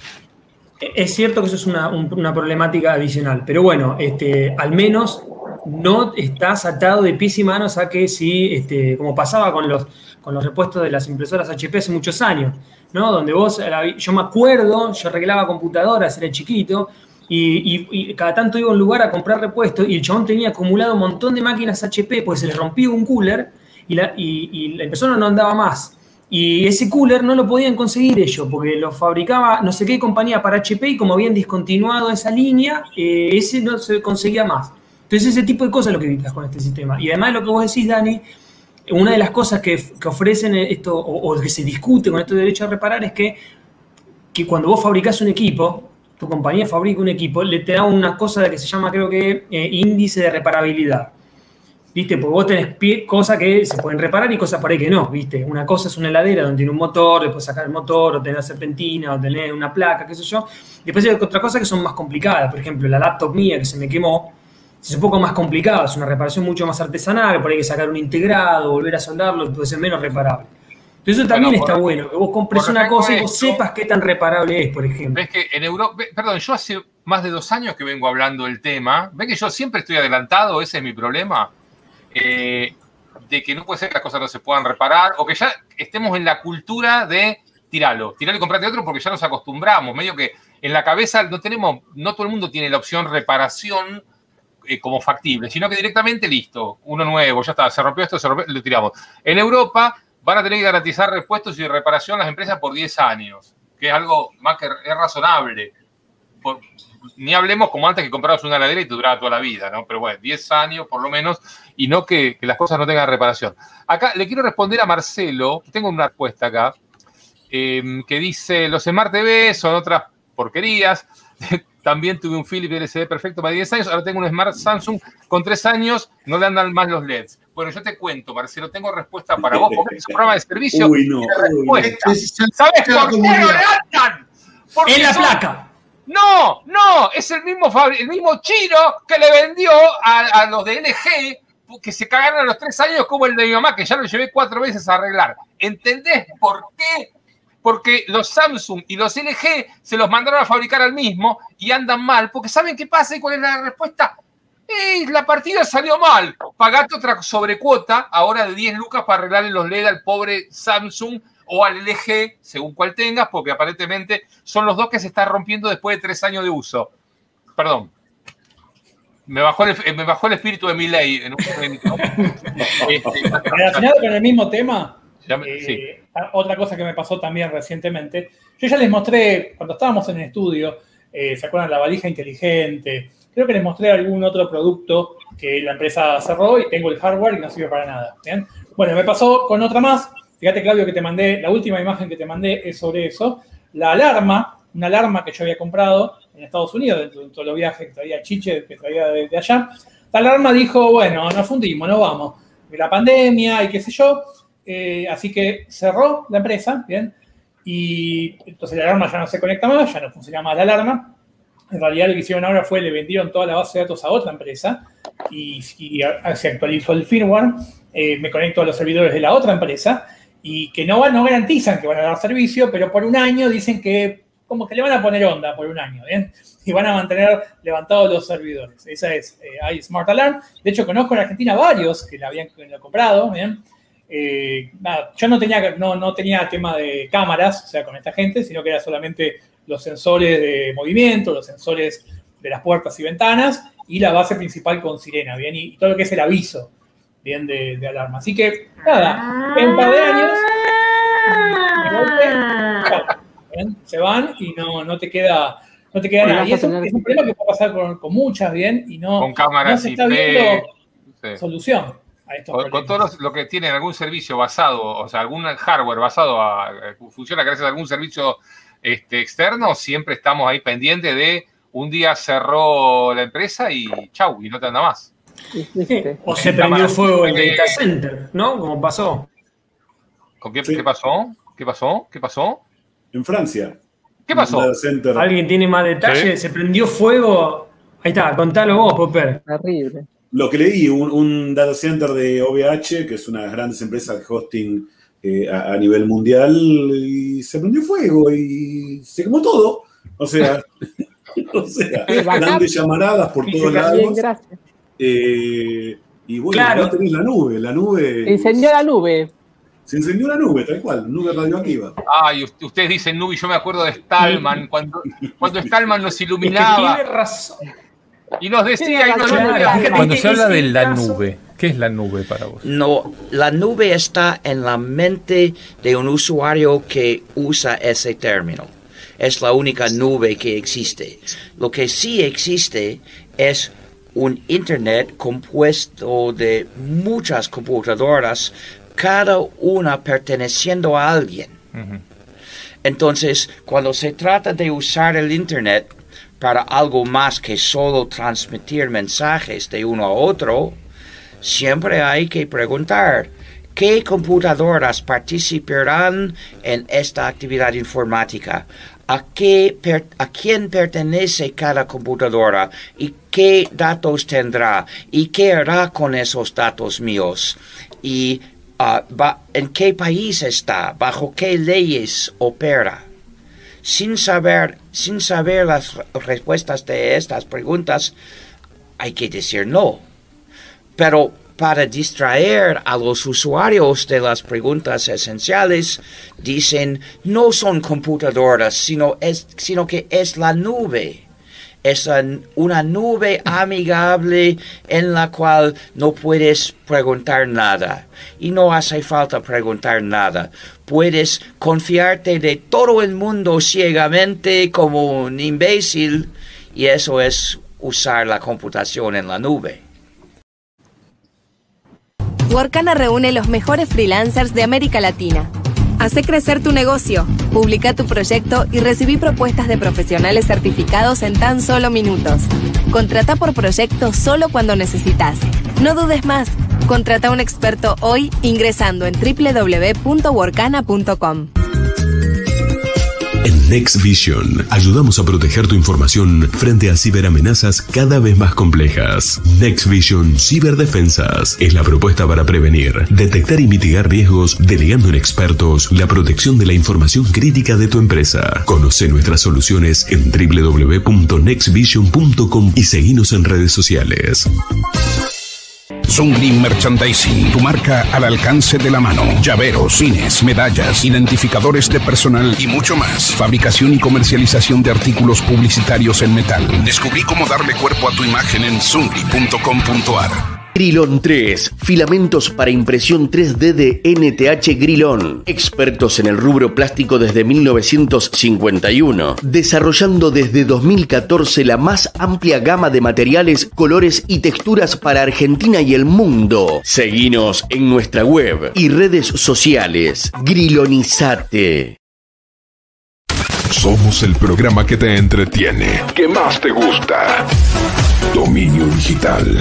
Es cierto que eso es una, un- una problemática adicional, pero bueno, este, al menos no estás atado de pies y manos a que si, este, como pasaba con los, con los repuestos de las impresoras HP hace muchos años, ¿no? Donde vos, la- yo me acuerdo, yo arreglaba computadoras, era chiquito, y, y- y cada tanto iba a un lugar a comprar repuestos y el chabón tenía acumulado un montón de máquinas HP, pues se le rompía un cooler y la, y- y la impresora no andaba más. Y ese cooler no lo podían conseguir ellos, porque lo fabricaba no sé qué compañía para HP y como habían discontinuado esa línea, eh, ese no se conseguía más. Entonces ese tipo de cosas es lo que evitas con este sistema. Y además lo que vos decís, Dani, una de las cosas que, que ofrecen esto, o, que se discute con esto de derecho a reparar, es que, que cuando vos fabricás un equipo, tu compañía fabrica un equipo, le te da una cosa que se llama, creo que, eh, índice de reparabilidad. ¿Viste? Porque vos tenés pie- cosas que se pueden reparar y cosas por ahí que no, ¿viste? Una cosa es una heladera donde tiene un motor, después sacar el motor, o tener serpentina, o tener una placa, qué sé yo. Después hay otra cosa que son más complicadas. Por ejemplo, la laptop mía que se me quemó, es un poco más complicado, es una reparación mucho más artesanal, por ahí hay que sacar un integrado, volver a soldarlo, puede ser menos reparable. Entonces eso también Bueno, por- está bueno, que vos compres una cosa y vos esto- sepas qué tan reparable es, por ejemplo. Ves que en Europa, perdón, yo hace más de dos años que vengo hablando del tema. Ves que yo siempre estoy adelantado, ese es mi problema. Eh, de que no puede ser que las cosas no se puedan reparar o que ya estemos en la cultura de tiralo, tiralo y comprate otro porque ya nos acostumbramos. Medio que en la cabeza no tenemos, no todo el mundo tiene la opción reparación eh, como factible, sino que directamente listo, uno nuevo, ya está, se rompió esto, se rompió, lo tiramos. En Europa van a tener que garantizar repuestos y reparación las empresas por 10 años, que es algo más que es razonable. Ni hablemos como antes que comprabas una heladera y te duraba toda la vida, ¿no? Pero bueno, 10 años por lo menos y no que, que las cosas no tengan reparación. Acá le quiero responder a Marcelo, tengo una respuesta acá, eh, que dice, los Smart TV son otras porquerías. [LAUGHS] También tuve un Philips LCD perfecto para 10 años, ahora tengo un Smart Samsung con 3 años, no le andan más los LEDs. Bueno, yo te cuento, Marcelo, tengo respuesta para vos, porque es un programa de servicio. Uy, no. uy, ¿Sabes por qué comunidad. lanzan? Porque En la son- placa. No, no, es el mismo, el mismo chino que le vendió a, los de LG que se cagaron a los tres años como el de mi mamá, que ya lo llevé cuatro veces a arreglar. ¿Entendés por qué? Porque los Samsung y los LG se los mandaron a fabricar al mismo y andan mal, porque ¿saben qué pasa y cuál es la respuesta? ¡Eh, la partida salió mal. Pagate otra sobrecuota, ahora de 10 lucas para arreglarle los LED al pobre Samsung o al LG, según cual tengas, porque aparentemente son los dos que se están rompiendo después de tres años de uso. Perdón. Me bajó el, me bajó el espíritu de mi ley. En un momento. [LAUGHS] Este, Relacionado con el mismo tema, ya me- eh, sí. otra cosa que me pasó también recientemente, yo ya les mostré, cuando estábamos en el estudio, eh, ¿se acuerdan la valija inteligente? Creo que les mostré algún otro producto que la empresa cerró y tengo el hardware y no sirve para nada. ¿bien? Bueno, me pasó con otra más. Fíjate, Claudio, que te mandé, la última imagen que te mandé es sobre eso. La alarma, una alarma que yo había comprado en Estados Unidos, dentro de todos los viajes que traía Chiche, que traía de, allá. La alarma dijo, bueno, nos fundimos, no vamos. La pandemia y qué sé yo. Eh, así que cerró la empresa, ¿bien? Y entonces la alarma ya no se conecta más, ya no funciona más la alarma. En realidad lo que hicieron ahora fue le vendieron toda la base de datos a otra empresa y, y se actualizó el firmware, eh, me conecto a los servidores de la otra empresa y que no, no garantizan que van a dar servicio, pero por un año dicen que como que le van a poner onda por un año, ¿bien? [LAUGHS] Y van a mantener levantados los servidores. Esa es eh, iSmart Alarm. De hecho, conozco en Argentina varios que la habían comprado, ¿bien? Eh, nada, yo no tenía, no, no tenía tema de cámaras, o sea, con esta gente, sino que era solamente los sensores de movimiento, los sensores de las puertas y ventanas y la base principal con sirena, ¿bien? Y todo lo que es el aviso, ¿bien? De, de alarma. Así que, nada, en un par de años, se van y no, no te queda... No te queda nada. Y eso tener- es un problema que puede pasar con, con muchas, ¿bien? Y no, Con no cámaras se está viendo sí. solución a estos Con, con problemas. todo los- lo que tienen algún servicio basado, o sea, algún hardware basado a, funciona gracias a algún servicio este, externo, siempre estamos ahí pendientes de un día cerró la empresa y chau, y no te anda más. O se prendió fuego el data center, ¿no? Como pasó. ¿Con qué, Sí. qué pasó? ¿Qué pasó? ¿Qué pasó? En Francia. ¿Qué pasó? ¿Alguien tiene más detalles? ¿Se prendió fuego? Ahí está, contalo vos, Popper. Terrible. Lo que leí, un, un data center de OVH, que es una de las grandes empresas de hosting eh, a, a nivel mundial, y se prendió fuego y se quemó todo. O sea, [LAUGHS] o sea grandes llamaradas por todos Bien, lados. gracias. Eh, y bueno, Claro. no tenés la nube, la nube. Se incendió la nube. Se incendió la nube, tal cual, nube radioactiva. Ay, ust- ustedes dicen Nubi, yo me acuerdo de Stallman, cuando, cuando Stallman nos Es que tiene iluminaba razón. y nos decía, y nos Claro, iluminaba. fíjate Cuando se habla de la nube, ¿qué es la nube para vos? No, la nube está en la mente de un usuario que usa ese término. Es la única nube que existe. Lo que sí existe es un Internet compuesto de muchas computadoras, cada una perteneciendo a alguien. Entonces, cuando se trata de usar el Internet para algo más que solo transmitir mensajes de uno a otro, siempre hay que preguntar, ¿qué computadoras participarán en esta actividad informática? ¿A, qué ¿A quién pertenece cada computadora? ¿Y qué datos tendrá? ¿Y qué hará con esos datos míos? ¿Y ah, en qué país está? ¿Bajo qué leyes opera? Sin saber, sin saber las re- respuestas de estas preguntas, hay que decir no. Pero para distraer a los usuarios de las preguntas esenciales, dicen no son computadoras, sino, es, sino que es la nube. Es una nube amigable en la cual no puedes preguntar nada. Y no hace falta preguntar nada. Puedes confiarte de todo el mundo ciegamente como un imbécil. Y eso es usar la computación en la nube. Workana reúne los mejores freelancers de América Latina. Hace crecer tu negocio, publica tu proyecto y recibí propuestas de profesionales certificados en tan solo minutos. Contrata por proyecto solo cuando necesitas. No dudes más. Contrata a un experto hoy ingresando en www.workana.com. Next Vision ayudamos a proteger tu información frente a ciberamenazas cada vez más complejas. Next Vision Ciberdefensas es la propuesta para prevenir, detectar y mitigar riesgos, delegando en expertos la protección de la información crítica de tu empresa. Conoce nuestras soluciones en www.nextvision.com y seguinos en redes sociales. Green Merchandising, tu marca al alcance de la mano. Llaveros, pines, medallas, identificadores de personal y mucho más. Fabricación y comercialización de artículos publicitarios en metal. Descubrí cómo darle cuerpo a tu imagen en zungri.com.ar. Grilón 3, filamentos para impresión 3D de NTH Grilón. Expertos en el rubro plástico desde 1951, desarrollando desde 2014 la más amplia gama de materiales, colores y texturas para Argentina y el mundo. Seguinos en nuestra web y redes sociales. Grilonizate. Somos el programa que te entretiene, que más te gusta. Dominio Digital.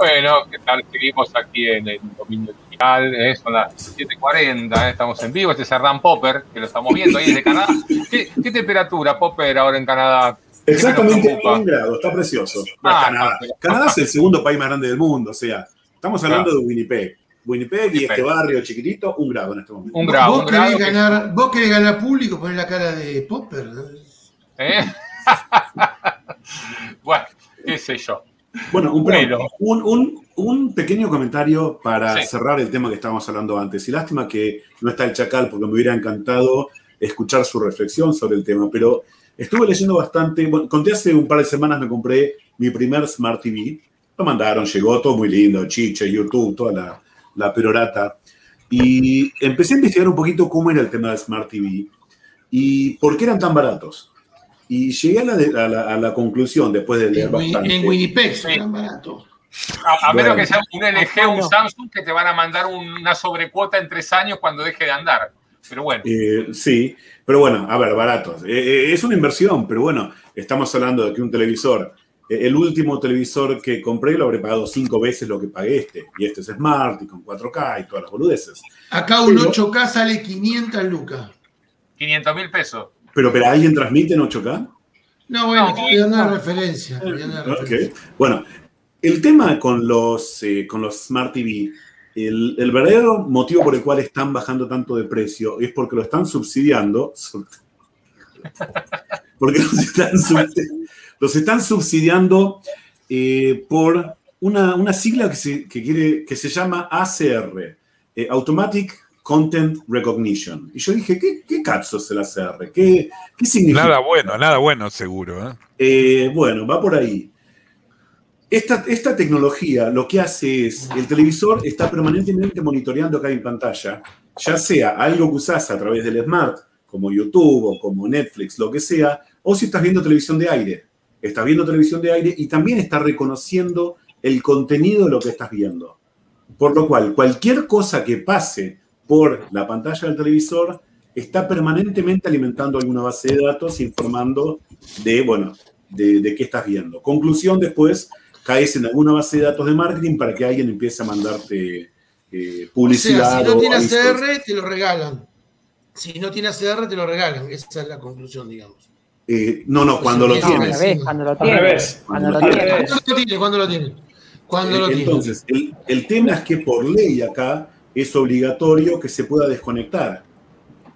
Bueno, ¿qué tal? Seguimos aquí en el dominio digital, ¿eh? son las 7.40, ¿eh? estamos en vivo, este es Hernán Popper, que lo estamos viendo ahí desde Canadá. ¿Qué, qué temperatura, Popper, ahora en Canadá? Exactamente un grado, está precioso. Ah, Canadá. Canadá es el segundo país más grande del mundo, o sea, estamos hablando de Winnipeg. Winnipeg y Winnipeg. este barrio chiquitito, un grado en este momento. Un grado, vos, un querés grado. que- ganar, vos querés ganar público, poner la cara de Popper. ¿eh? [LAUGHS] bueno, qué sé yo. Bueno, un, Bueno. un, un- un pequeño comentario para Sí. cerrar el tema que estábamos hablando antes. Y lástima que no está el Chacal, porque me hubiera encantado escuchar su reflexión sobre el tema, pero estuve leyendo bastante. Bueno, conté hace un par de semanas me compré mi primer Smart TV. Lo mandaron, llegó todo muy lindo, chiche, YouTube, toda la, la perorata. Y empecé a investigar un poquito cómo era el tema del Smart TV y por qué eran tan baratos. Y llegué a la, de- a la- a la conclusión, después de leer En, bastante. en Winnipeg son baratos. A, a menos Bueno. que sea un LG o un Samsung que te van a mandar una sobrecuota en tres años cuando deje de andar. Pero bueno, Eh, sí, pero bueno, a ver, baratos. Eh, eh, es una inversión, pero bueno, estamos hablando de que un televisor, eh, el último televisor que compré lo habré pagado cinco veces lo que pagué este. Y este es Smart y con 4K y todas las boludeces. Acá un Pero- 8K sale 500 lucas. 500 mil pesos. Pero, pero ¿alguien transmite en 8K? No, bueno, No, te estoy dando una no. referencia. te estoy dando una Ok. referencia. Bueno, el tema con los, eh, con los Smart TV, el, el verdadero motivo por el cual están bajando tanto de precio es porque lo están subsidiando. [LAUGHS] Porque los están, subsi- los están subsidiando eh, por una, una sigla que se, que quiere, que se llama ACR, eh, Automatic Content Recognition. Y yo dije, ¿qué, qué cazzo es el ACR? ¿Qué, qué significa? Nada bueno, nada bueno seguro. ¿eh? Eh, bueno, va por ahí. Esta, esta tecnología lo que hace es, el televisor está permanentemente monitoreando acá en pantalla, ya sea algo que usás a través del smart, como YouTube o como Netflix, lo que sea, o si estás viendo televisión de aire. Estás viendo televisión de aire y también está reconociendo el contenido de lo que estás viendo. Por lo cual, cualquier cosa que pase por la pantalla del televisor está permanentemente alimentando alguna base de datos informando de, bueno, de, de qué estás viendo. Conclusión, después caes en alguna base de datos de marketing para que alguien empiece a mandarte eh, O publicidad. sea, si no o tiene. ACR, te lo regalan. Si no tiene ACR, te lo regalan. Esa es la conclusión, digamos. Eh, no, no, cuando lo tienes. Cuando lo Al tiene. revés. Cuando lo Al tiene. revés. ¿Cuándo lo tiene? ¿Cuándo lo tiene? ¿Cuándo lo Eh, tiene? Entonces, el, el tema es que por ley acá es obligatorio que se pueda desconectar.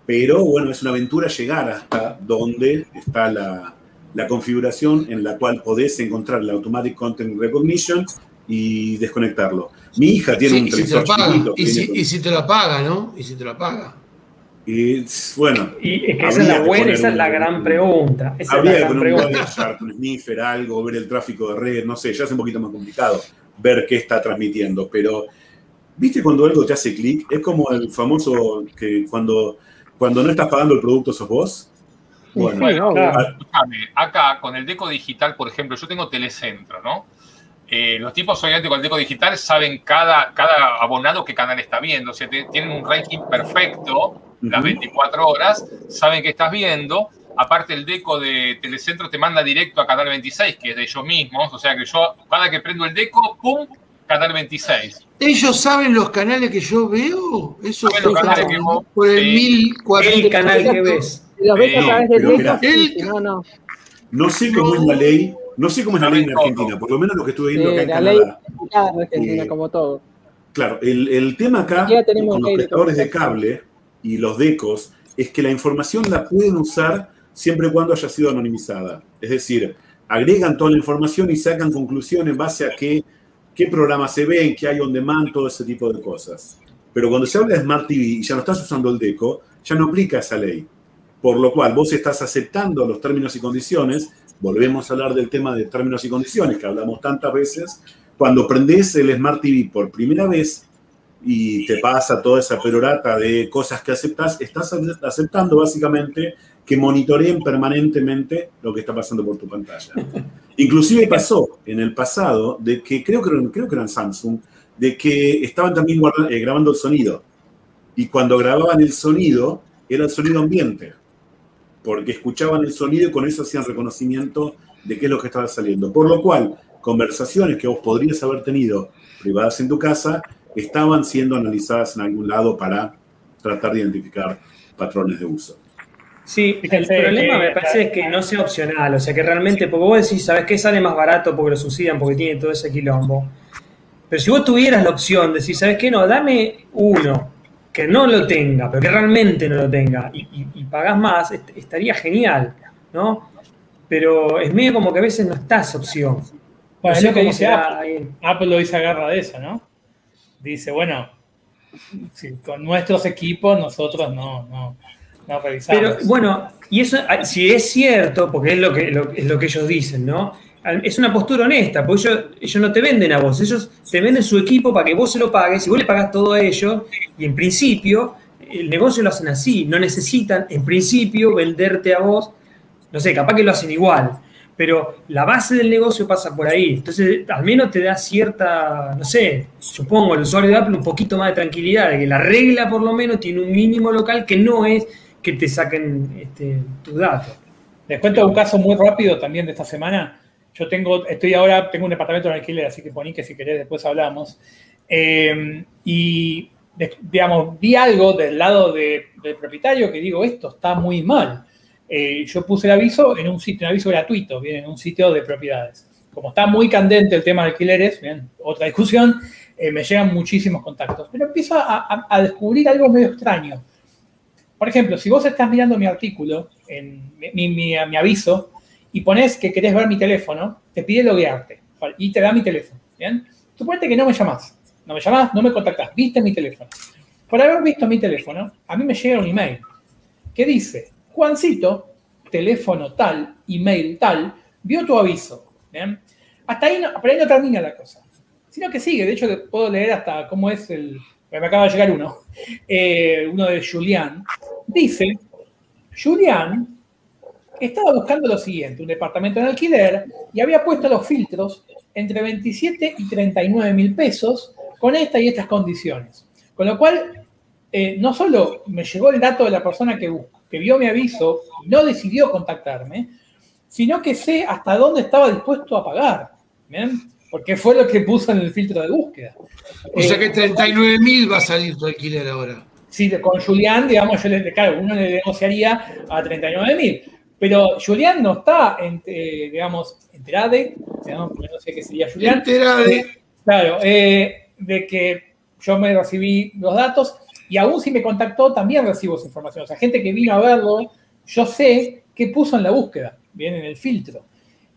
Pero bueno, es una aventura llegar hasta donde está la, la configuración en la cual podés encontrar la Automatic Content Recognition y desconectarlo. Mi hija tiene Sí, un y si te paga. chiquito. Y si, y si te lo paga, ¿no? Y si te lo paga. y, bueno, Y es que esa es Habría la que buena, esa es un- la gran pregunta. Esa es la habría que gran poner pregunta. Un sniffer, algo, ver el tráfico de red, no sé, ya es un poquito más complicado ver qué está transmitiendo, pero ¿viste cuando algo te hace clic? Es como el famoso que cuando, cuando no estás pagando el producto sos vos. Bueno, Bueno, claro. escúchame, acá con el Deco Digital, por ejemplo, yo tengo Telecentro, ¿no? Eh, los tipos, obviamente, con el Deco Digital saben cada, cada abonado qué canal está viendo. O sea, te- tienen un ranking perfecto las 24 horas, saben que estás viendo. Aparte, el deco de Telecentro te manda directo a Canal 26, que es de ellos mismos. O sea que yo, cada que prendo el deco, ¡pum! Canal 26. ¿Ellos saben los canales que yo veo? Eso los canales que vos- por el sí. 1400. El canal que ves. Los ves a No, través sí, no, no. No sé cómo es la ley, no sé cómo es la ley en. Argentina, por lo menos lo que estuve viendo acá en la ley Canadá. en Argentina, Eh, como todo. Claro, el, el tema acá con los de prestadores de cable y los decos es que la información la pueden usar siempre y cuando haya sido anonimizada. Es decir, agregan toda la información y sacan conclusiones en base a qué, qué programas se ven, qué hay on demand, todo ese tipo de cosas. Pero cuando se habla de Smart TV y ya no estás usando el deco, ya no aplica esa ley. Por lo cual vos estás aceptando los términos y condiciones. Volvemos a hablar del tema de términos y condiciones que hablamos tantas veces. Cuando prendés el Smart TV por primera vez y te pasa toda esa perorata de cosas que aceptas, estás aceptando básicamente que monitoreen permanentemente lo que está pasando por tu pantalla. [LAUGHS] Inclusive pasó en el pasado de que creo que eran, creo que eran Samsung, de que estaban también guarda- eh, grabando el sonido. Y cuando grababan el sonido, era el sonido ambiente. Porque escuchaban el sonido y con eso hacían reconocimiento de qué es lo que estaba saliendo. Por lo cual, conversaciones que vos podrías haber tenido privadas en tu casa estaban siendo analizadas en algún lado para tratar de identificar patrones de uso. Sí, el problema me parece es que no sea opcional, o sea que realmente, porque vos decís, ¿sabes qué? Sale más barato porque lo subsidian, porque tiene todo ese quilombo. Pero si vos tuvieras la opción de decir, ¿sabes qué? No, dame uno que no lo tenga, pero que realmente no lo tenga, y, y- y pagás más, est- estaría genial, ¿no? Pero es medio como que a veces no está esa opción. Bueno, No es sé lo que dice Apple. Apple lo dice agarra de eso, ¿no? Dice, bueno, si con nuestros equipos nosotros no, no, no revisamos. Pero bueno, y eso, ah, si es cierto, porque es lo que, es lo que ellos dicen, ¿no? Es una postura honesta, porque ellos, ellos no te venden a vos, ellos te venden su equipo para que vos se lo pagues, y vos le pagás todo a ellos, y en principio el negocio lo hacen así, no necesitan en principio venderte a vos, no sé, capaz que lo hacen igual, pero la base del negocio pasa por ahí, entonces al menos te da cierta, no sé, supongo el usuario de Apple un poquito más de tranquilidad, de que la regla por lo menos tiene un mínimo local que no es que te saquen este, tus datos. Les cuento un caso muy rápido también de esta semana. Yo tengo, estoy ahora, tengo un departamento en alquiler, así que poní que si querés después hablamos. Eh, y, de- digamos, vi algo del lado de- del propietario que digo, esto está muy mal. Eh, yo puse el aviso en un sitio, un aviso gratuito, bien, en un sitio de propiedades. Como está muy candente el tema de alquileres, bien, otra discusión, eh, me llegan muchísimos contactos. Pero empiezo a- a descubrir algo medio extraño. Por ejemplo, si vos estás mirando mi artículo, mi, aviso, y pones que querés ver mi teléfono, te pide loguearte y te da mi teléfono. ¿bien? Suponete que no me llamás. No me llamás, no me contactás, viste mi teléfono. Por haber visto mi teléfono, a mí me llega un email que dice, Juancito, teléfono tal, email tal, vio tu aviso. ¿bien? Hasta ahí por ahí no termina la cosa. Sino que sigue, de hecho puedo leer hasta cómo es el... Me acaba de llegar uno. Eh, uno de Julián. Dice, Julián estaba buscando lo siguiente, un departamento en alquiler, y había puesto los filtros entre 27 y 39 mil pesos con esta y estas condiciones. Con lo cual, eh, no solo me llegó el dato de la persona que, que vio mi aviso y no decidió contactarme, sino que sé hasta dónde estaba dispuesto a pagar. ¿bien? Porque fue lo que puso en el filtro de búsqueda. O sea Eh, que 39 mil va a salir tu alquiler ahora. Sí, con Julián, digamos, yo le, claro, uno le negociaría a 39 mil. Pero Julián no está, en, eh, digamos, enterado, digamos, porque no sé qué sería Julián. Enterade. Eh, claro, eh, de que yo me recibí los datos y aún si me contactó, también recibo esa información. O sea, gente que vino a verlo, yo sé qué puso en la búsqueda, bien, en el filtro.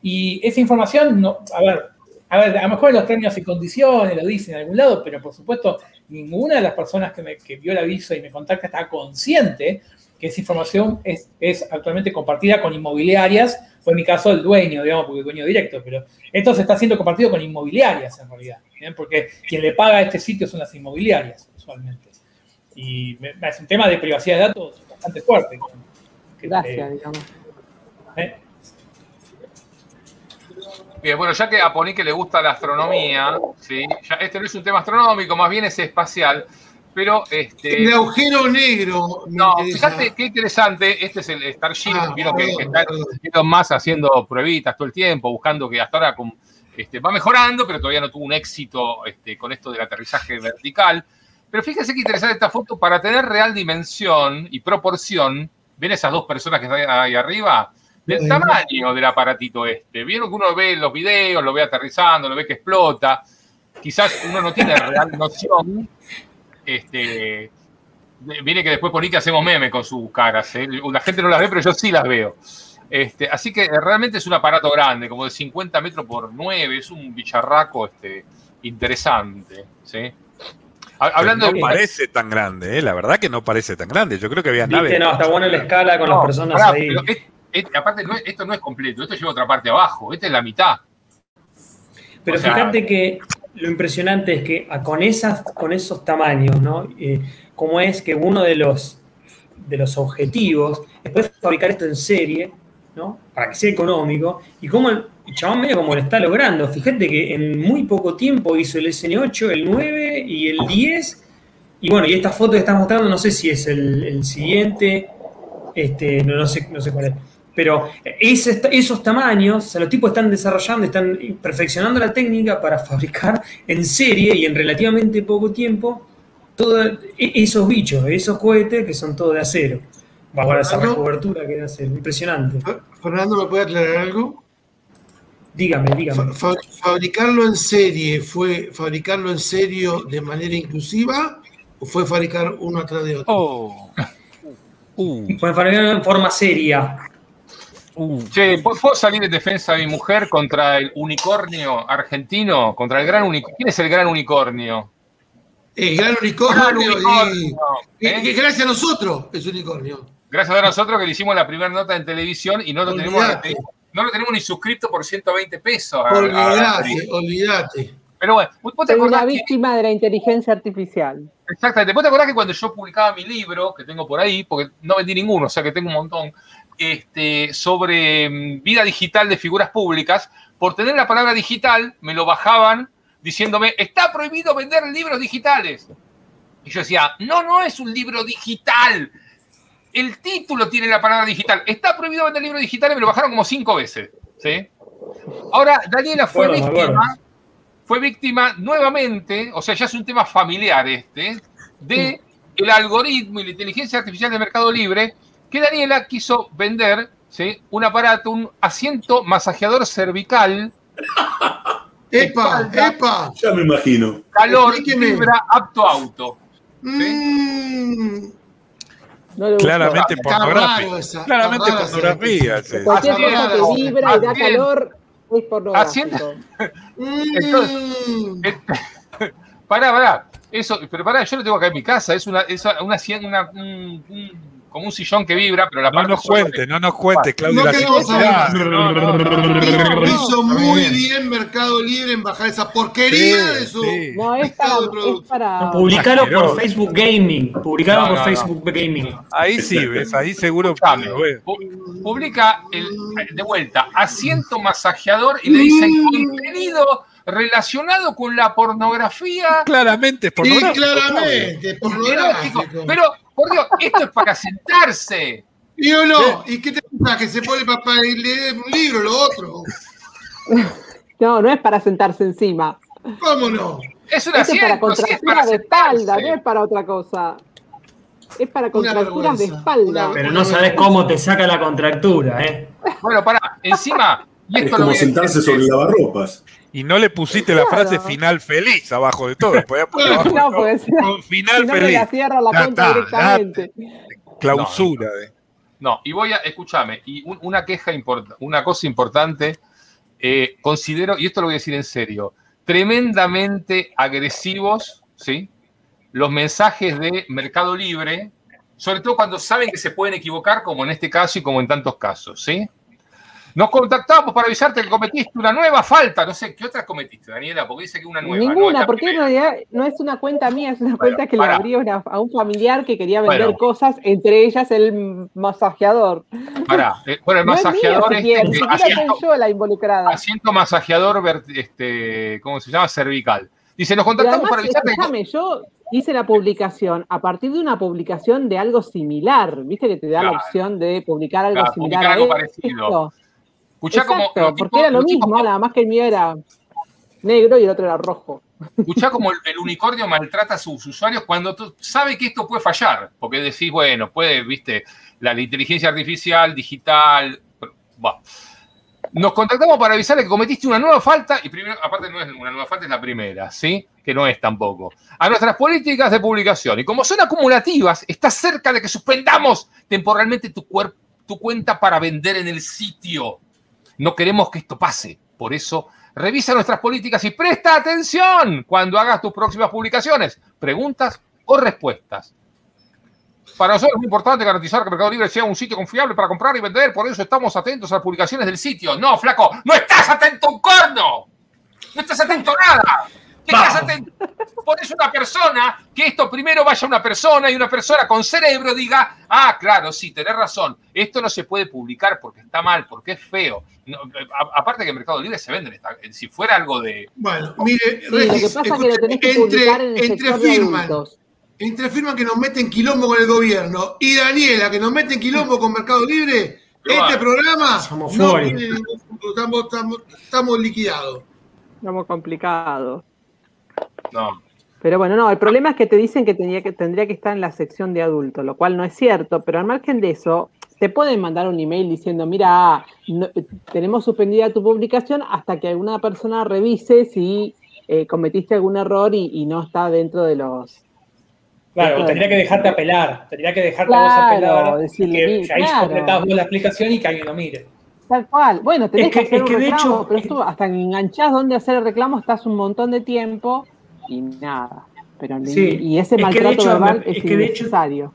Y esa información, no, a ver, a ver, a lo mejor los términos y condiciones lo dicen en algún lado, pero por supuesto, ninguna de las personas que, me, que vio el aviso y me contacta está consciente que esa información es, es actualmente compartida con inmobiliarias, fue en mi caso el dueño, digamos, porque el dueño directo, pero esto se está siendo compartido con inmobiliarias en realidad, ¿bien? porque quien le paga a este sitio son las inmobiliarias, usualmente. Y es un tema de privacidad de datos bastante fuerte. Gracias, eh, digamos. eh, Bien, bueno, ya que a Ponique le gusta la astronomía, ¿sí? ya este no es un tema astronómico, más bien es espacial, Pero este. El agujero negro. No, interesa. fíjate qué interesante. Este es el Starship. Ah, Vieron que, que está. Elon Musk haciendo pruebitas todo el tiempo, buscando que hasta ahora con- este, va mejorando, pero todavía no tuvo un éxito este, con esto del aterrizaje vertical. Pero fíjense qué interesante esta foto para tener real dimensión y proporción. ¿Ven esas dos personas que están ahí arriba? Del tamaño del aparatito este. Vieron que uno ve los videos, lo ve aterrizando, lo ve que explota. Quizás uno no tiene real noción. Este, Viene que después por ahí que hacemos meme con sus caras. ¿eh? La gente no las ve, pero yo sí las veo. Este, así que realmente es un aparato grande, como de 50 metros por 9. Es un bicharraco este, interesante. ¿sí? Ha- Hablando no de. parece tan grande, ¿eh? la verdad que no parece tan grande. Yo creo que había Viste, naves. no, está buena la escala con No, las personas pará, ahí. pero es- es- aparte, no es- esto no es completo. Esto lleva otra parte abajo. Esta es la mitad. Pero O sea- fíjate que lo impresionante es que con, esas, con esos tamaños, ¿no? Eh, como es que uno de los, de los objetivos es poder fabricar esto en serie, ¿no? Para que sea económico. Y cómo el, chabón medio como lo está logrando. Fíjate que en muy poco tiempo hizo el SN8, el 9 y el 10. Y bueno, y esta foto que está mostrando, no sé si es el, el siguiente, este, no, no sé, no sé cuál es. Pero ese- esos tamaños, o sea, los tipos están desarrollando, están perfeccionando la técnica para [LAUGHS] fabricar en serie y en relativamente poco tiempo todos esos bichos, esos cohetes que son todos de acero. Ahora esa recobertura que de acero, impresionante. Fernando, ¿me puede aclarar algo? Dígame, dígame. Fa- fa- ¿Fabricarlo en serie fue fabricarlo en serio de manera inclusiva o fue fabricar uno atrás de otro? Oh. Uh, Fue fabricado en forma seria. Uh. Che, ¿puedo salir en defensa de mi mujer contra el unicornio argentino? Contra el gran unicornio. ¿Quién es el gran unicornio? El gran unicornio, Gran unicornio, y- ¿eh? gracias a nosotros es unicornio. Gracias a nosotros que le hicimos la primera nota en televisión y no lo, tenemos, no lo tenemos ni suscrito por 120 pesos. Olvídate, olvídate. Pero bueno, ¿vos te Soy una que, víctima de la inteligencia artificial. exactamente, ¿vos te acordás que cuando yo publicaba mi libro, que tengo por ahí, porque no vendí ninguno, o sea que tengo un montón, este, sobre mm, vida digital de figuras públicas, por tener la palabra digital, me lo bajaban diciéndome, está prohibido vender libros digitales. Y yo decía, no, no es un libro digital. El título tiene la palabra digital. Está prohibido vender libros digitales, me lo bajaron como cinco veces. ¿sí? Ahora, Daniela fue Bueno, víctima, fue víctima nuevamente, o sea, ya es un tema familiar este, de el algoritmo y la inteligencia artificial de Mercado Libre, que Daniela quiso vender ¿sí? un aparato, un asiento masajeador cervical, [LAUGHS] ¡Epa! Espalda. ¡Epa! Ya me imagino. calor, Explíqueme. fibra, apto auto. Mm, No le gustó. Claramente pornografía. esa. Claramente pornografía. sí. Cualquier cosa que vibra y da calor es pornográfico. Haciendo- Mm, Entonces- [LAUGHS] Pará, pará. Eso, pero pará, yo lo tengo acá en mi casa. Es una, es una, una- un- un- como un sillón que vibra, pero la No parte nos sobre- cuente, no nos cuente, Claudia. No queremos. No, no, no, no, no. Hizo- muy bien. bien Mercado Libre en bajar esa porquería Sí, de su. sí. No, es para. Es para Publicalo por Facebook Gaming. Publicalo No, por no, Facebook Gaming. Ahí sí, ves, ahí seguro. Publica el, de vuelta asiento masajeador y le dicen contenido relacionado con la pornografía. Claramente es pornográfico. claramente, Erótico. pornográfico. Pero, por Dios, esto es para sentarse. ¿Y o no? ¿Y qué te pasa? Que se pone para leer un libro, lo otro. No, no es para sentarse encima. ¿Cómo no? Es un Esto es para sí, es contracturas de espalda, no es para otra cosa. Es para Una contracturas de espalda. Una- Pero no sabes cómo te saca la contractura, ¿eh? Bueno, pará, encima, y Es esto lo como sentarse sobre lavarropas. Y no le pusiste la frase final feliz abajo de todo. [LAUGHS] Abajo No, porque [LAUGHS] si con final no me feliz. la cierra la Ya cuenta está, directamente. Clausura. de- No, y voy a, escúchame, y un- una queja importante, una cosa importante, eh, considero, y esto lo voy a decir en serio, tremendamente agresivos, ¿sí? Los mensajes de Mercado Libre, sobre todo cuando saben que se pueden equivocar, como en este caso y como en tantos casos, ¿sí? Nos contactamos para avisarte que cometiste una nueva falta. No sé, ¿qué otras cometiste, Daniela? Porque dice que una nueva. ¿no? Ninguna, la porque en realidad no es una cuenta mía, es una Bueno, cuenta que le pará. abrí a una- a un familiar que quería vender Bueno. cosas, entre ellas el masajeador. Pará, eh, bueno, el No es mío masajeador este, asiento- soy yo la involucrada. asiento masajeador, este, ¿cómo se llama? Cervical. Dice, nos contactamos además, para avisarte escúchame, yo hice la publicación a partir de una publicación de algo similar. Viste que te da la opción de publicar algo Claro, similar publicar a algo esto. Escuchá como Exacto, porque tipos- era lo los tipos mismo, nada más que el mío era negro y el otro era rojo. Escuchá como el, el unicornio maltrata a sus usuarios cuando tú sabe que esto puede fallar. Porque decís, bueno, puede, viste, la, la inteligencia artificial, digital. pero. Nos contactamos para avisarle que cometiste una nueva falta, y primero, aparte no es una nueva falta, es la primera, ¿sí? Que no es tampoco. A nuestras políticas de publicación. Y como son acumulativas, está cerca de que suspendamos temporalmente tu, tu cuenta para vender en el sitio. No queremos que esto pase. Por eso, revisa nuestras políticas y presta atención cuando hagas tus próximas publicaciones, preguntas o respuestas. Para nosotros es muy importante garantizar que Mercado Libre sea un sitio confiable para comprar y vender, por eso estamos atentos a las publicaciones del sitio. No, flaco, no estás atento a un corno. No estás atento a nada. Eso una persona, que esto primero vaya una persona y una persona con cerebro diga, ah, claro, sí, tenés razón, esto no se puede publicar porque está mal, porque es feo. No, a- aparte que en Mercado Libre se venden, si fuera algo de... Bueno, mire, Sí, lo que Regis, pasa es que lo escuche, tenés que publicar en el entre firman, entre firman que nos meten quilombo con el gobierno y Daniela que nos meten quilombo con Mercado Libre, Pero este programa somos no fuori. tiene ningún futuro, estamos, estamos, estamos liquidados. Estamos complicados. No. Pero bueno, no, el problema es que te dicen que, tenía que tendría que estar en la sección de adultos, lo cual no es cierto, pero al margen de eso, te pueden mandar un email diciendo, mira, no- tenemos suspendida tu publicación hasta que alguna persona revise si eh, cometiste algún error y, y no está dentro de los... Claro, Claro. tendría que dejarte apelar, tendría que dejarte a vos Claro, apelar, decirle, que mira, ahí claro. completás vos la explicación y que alguien lo mire. Tal cual. Bueno, tenés Es que, que- hacer es que un de hecho- pero esto, hasta que enganchás dónde hacer el reclamo, estás un montón de tiempo y nada. Pero Sí, y ese es maltrato hecho, verbal es, es que de hecho- innecesario.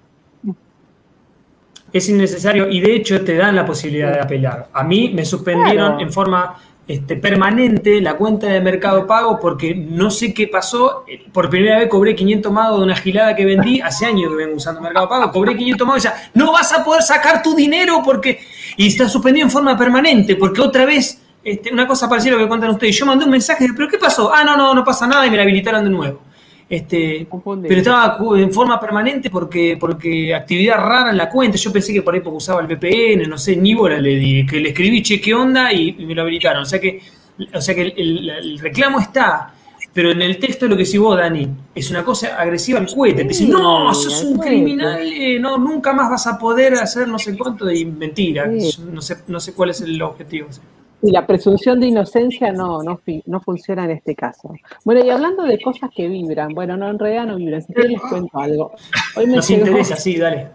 Es innecesario y de hecho te dan la posibilidad de apelar. A mí me suspendieron Claro. en forma este, permanente la cuenta de Mercado Pago porque no sé qué pasó. Por primera vez cobré 500 magos de una gilada que vendí. Hace años que vengo usando Mercado Pago. Cobré 500 magos y decía, no vas a poder sacar tu dinero porque... Y está suspendido en forma permanente porque otra vez este, una cosa parecida a lo que cuentan ustedes. Yo mandé un mensaje, pero ¿qué pasó? Ah, no, no, no pasa nada y me la habilitaron de nuevo. Este, pero estaba en forma permanente porque, porque actividad rara en la cuenta. Yo pensé que por ahí porque usaba el VPN, no sé, ni bola le di. Que le escribí, che, ¿qué onda? Y, y me lo habilitaron. O sea que, o sea que el, el- el reclamo está. Pero en el texto lo que decís vos, Dani, es una cosa agresiva al cohete. Te dicen, Sí, no, sos un criminal, eh, no, nunca más vas a poder hacer no sé cuánto de mentira. Sí. No sé, no sé cuál es el objetivo. Y la presunción de inocencia no, no, no funciona en este caso. Bueno, y hablando de cosas que vibran, bueno, no, en realidad no vibran, si quieres les cuento algo. Hoy me Nos llegó- interesa, sí, dale.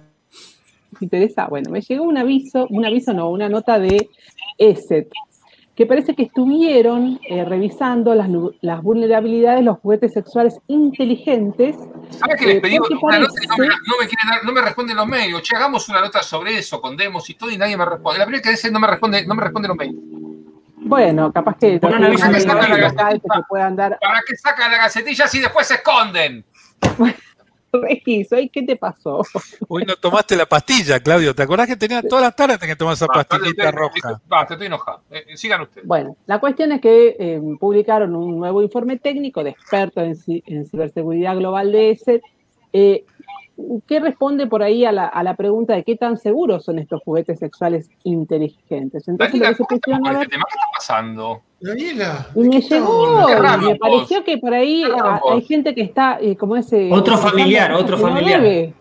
¿Te interesa? Bueno, me llegó un aviso, un aviso no, una nota de ESET, que parece que estuvieron eh, revisando las, las vulnerabilidades de los juguetes sexuales inteligentes. ¿Sabes que les Eh, porque una nota y no me, no me quieren dar- no me responden los mails? Che, hagamos una nota sobre eso, con demos y todo, y nadie me responde. La primera que dice no me responde, no me responde los mails. Bueno, capaz que local gacetilla. que te puedan dar. ¿Para qué sacan las gacetillas y después se esconden? [LAUGHS] Regis, ¿hoy qué te pasó? Hoy no tomaste la pastilla, Claudio. ¿Te acordás que tenía todas las tardes que tomar esa pastillita te- roja? Basta, estoy enojado. Eh, sigan ustedes. Bueno, la cuestión es que eh, publicaron un nuevo informe técnico de expertos en, ci- en ciberseguridad global de ESET, eh, que responde por ahí a la, a la pregunta de qué tan seguros son estos juguetes sexuales inteligentes. Entonces, Daniela, lo que se. ¿Qué está pasando? Daniela. Y me ¿qué estamos llegó, y me pareció que por ahí ah, hay gente que está, eh, como ese... Otro familiar, otro familiar.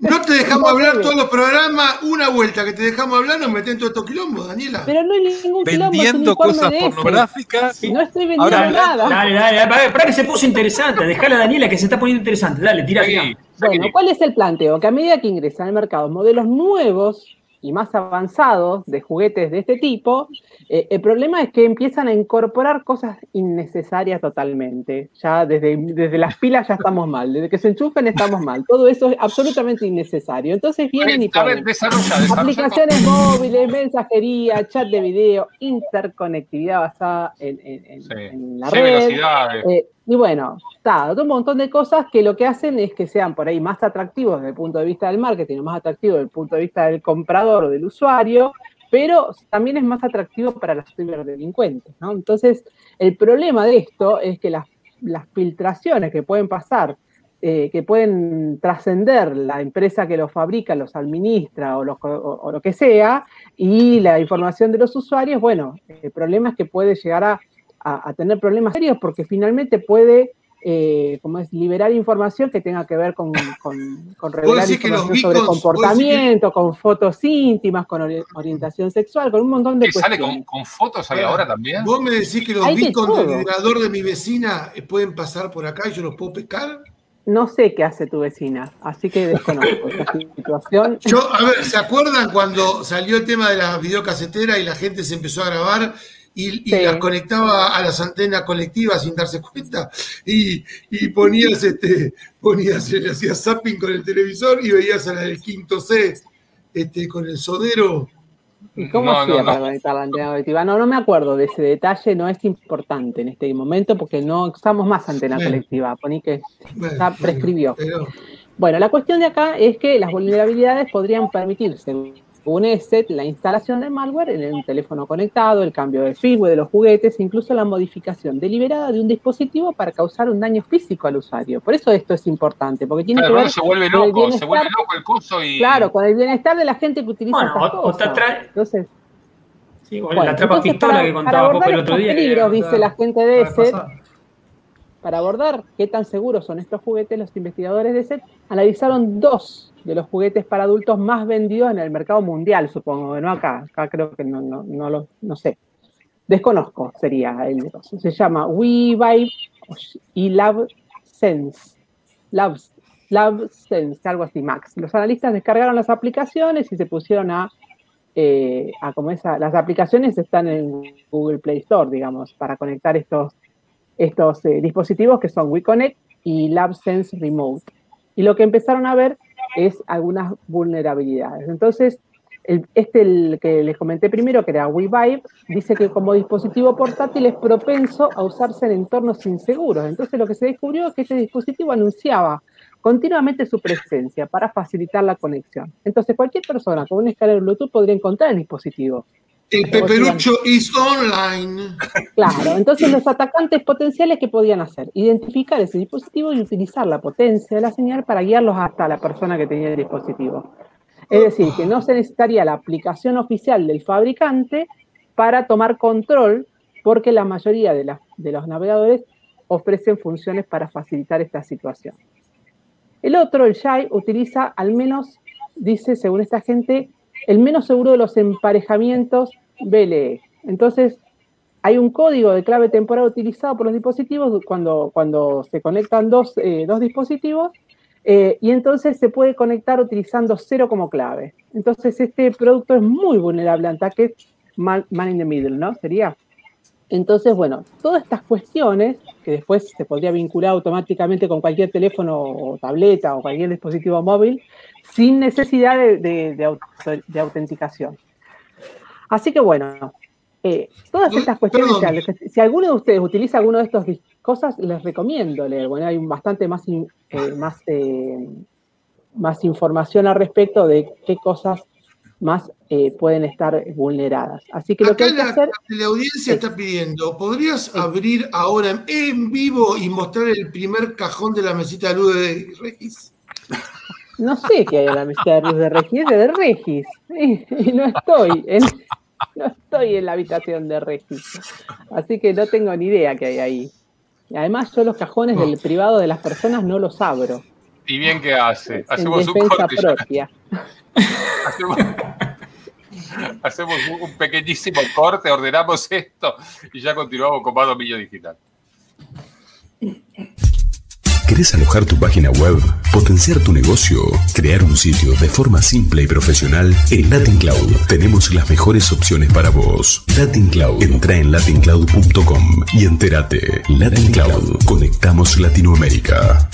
No te dejamos hablar todos los programas, una vuelta que te dejamos hablar, nos meten todo estos quilombos, Daniela. Pero no hay ningún quilombo, Vendiendo cosas pornográficas. No estoy vendiendo Ahora, nada. Dale, dale, dale, para, que se puso interesante. Dejala a Daniela que se está poniendo interesante. Dale, tira, tira. Bueno, ¿cuál es el planteo? Que a medida que ingresan al mercado modelos nuevos y más avanzados de juguetes de este tipo, eh, el problema es que empiezan a incorporar cosas innecesarias totalmente. Ya desde, desde las pilas ya estamos mal, desde que se enchufen estamos mal. Todo eso es absolutamente innecesario. Entonces vienen y ponen aplicaciones móviles, mensajería, chat de video, interconectividad basada en, en- en- Sí. en la red. velocidades. Eh, y bueno, está, un montón de cosas que lo que hacen es que sean por ahí más atractivos desde el punto de vista del marketing, más atractivos desde el punto de vista del comprador o del usuario, pero también es más atractivo para los ciberdelincuentes, ¿no? Entonces, el problema de esto es que las, las filtraciones que pueden pasar eh, que pueden trascender la empresa que los fabrica, los administra o lo que sea, y la información de los usuarios, bueno, el problema es que puede llegar a, a- a tener problemas serios porque finalmente puede, eh, como es, liberar información que tenga que ver con, con, con revelar que información sobre beacons- decís que- comportamiento, con fotos íntimas, con ori- orientación sexual, con un montón de ¿Qué sale con, con fotos ahí ahora también? ¿Vos me decís que los Hay beacons del vibrador de mi vecina eh, pueden pasar por acá y yo los puedo pescar? No sé qué hace tu vecina, así que desconozco esta [LAUGHS] situación. Yo, a ver, ¿se acuerdan cuando salió el tema de la videocasetera y la gente se empezó a grabar y, y Sí. las conectaba a las antenas colectivas sin darse cuenta? Y, y ponías, este, ponías, le hacías zapping con el televisor y veías a la del quinto C este, con el sodero. ¿Y cómo No, hacía no, para no. conectar la antena colectiva? No, no me acuerdo de ese detalle, no es importante en este momento porque no usamos más antena Bueno. colectiva, poní que Bueno, ya prescribió. pero- Bueno, la cuestión de acá es que las vulnerabilidades podrían permitir, según ESET, la instalación de malware en un teléfono conectado, el cambio de firmware de los juguetes, incluso la modificación deliberada de un dispositivo para causar un daño físico al usuario. Por eso esto es importante, porque tiene Claro, que ver se vuelve con el loco, se bienestar- vuelve loco el coso y. Claro, con el bienestar de la gente que utiliza Bueno, estas o- o te cosas. atrae- Entonces, Sí, o Bueno, la trapa entonces, pistola para- que contaba Pope el otro día. que peligros, era- dice la gente de ESET, para abordar qué tan seguros son estos juguetes, los investigadores de ESET analizaron dos de los juguetes para adultos más vendidos en el mercado mundial, supongo, no acá. Acá creo que no, no, no lo no sé. Desconozco, sería el Se llama WeVibe y LabSense. Labs, LabSense, algo así, Max. Los analistas descargaron las aplicaciones y se pusieron a eh, a como esa, las aplicaciones están en Google Play Store, digamos, para conectar estos, estos eh, dispositivos que son WeConnect y LabSense Remote. Y lo que empezaron a ver es algunas vulnerabilidades. Entonces, este el que les comenté primero, que era WeVibe, dice que como dispositivo portátil es propenso a usarse en entornos inseguros. Entonces, lo que se descubrió es que este dispositivo anunciaba continuamente su presencia para facilitar la conexión. Entonces, cualquier persona con un escáner Bluetooth podría encontrar el dispositivo. El peperucho is online. Claro, entonces los atacantes potenciales que podían hacer, identificar ese dispositivo y utilizar la potencia de la señal para guiarlos hasta la persona que tenía el dispositivo. Es decir, que no se necesitaría la aplicación oficial del fabricante para tomar control, porque la mayoría de, de los navegadores ofrecen funciones para facilitar esta situación. El otro, el Shai, utiliza al menos, dice según esta gente, el menos seguro de los emparejamientos BLE. Entonces, hay un código de clave temporal utilizado por los dispositivos cuando, cuando se conectan dos, eh, dos dispositivos eh, y entonces se puede conectar utilizando cero como clave. Entonces, este producto es muy vulnerable a ataques man, man in the middle, ¿no? Sería. Entonces, bueno, todas estas cuestiones, que después se podría vincular automáticamente con cualquier teléfono o tableta o cualquier dispositivo móvil, sin necesidad de, de- de auto- de autenticación. Así que bueno, eh, todas estas cuestiones, si alguno de ustedes utiliza alguno de estas cosas, les recomiendo leer. Bueno, hay bastante más, eh, más, eh, más información al respecto de qué cosas más eh, pueden estar vulneradas. Así que lo que Acá hay que la, hacer la audiencia está pidiendo, ¿podrías abrir ahora en vivo y mostrar el primer cajón de la mesita de luz de Regis? No sé qué hay en la mesita de luz de Regis, es de Regis. [LAUGHS] Y no estoy en, no estoy en la habitación de Regis. Así que no tengo ni idea qué hay ahí. Y además yo los cajones del privado de las personas no los abro. Y bien que hace. En Hacemos un defensa ya. Hacemos, un- pequeñísimo corte, ordenamos esto y ya continuamos con más dominio digital. ¿Querés alojar tu página web, potenciar tu negocio, crear un sitio de forma simple y profesional? En Latin Cloud tenemos las mejores opciones para vos. Latin Cloud. Entra en latincloud.com y entérate. Latin Cloud. Conectamos Latinoamérica.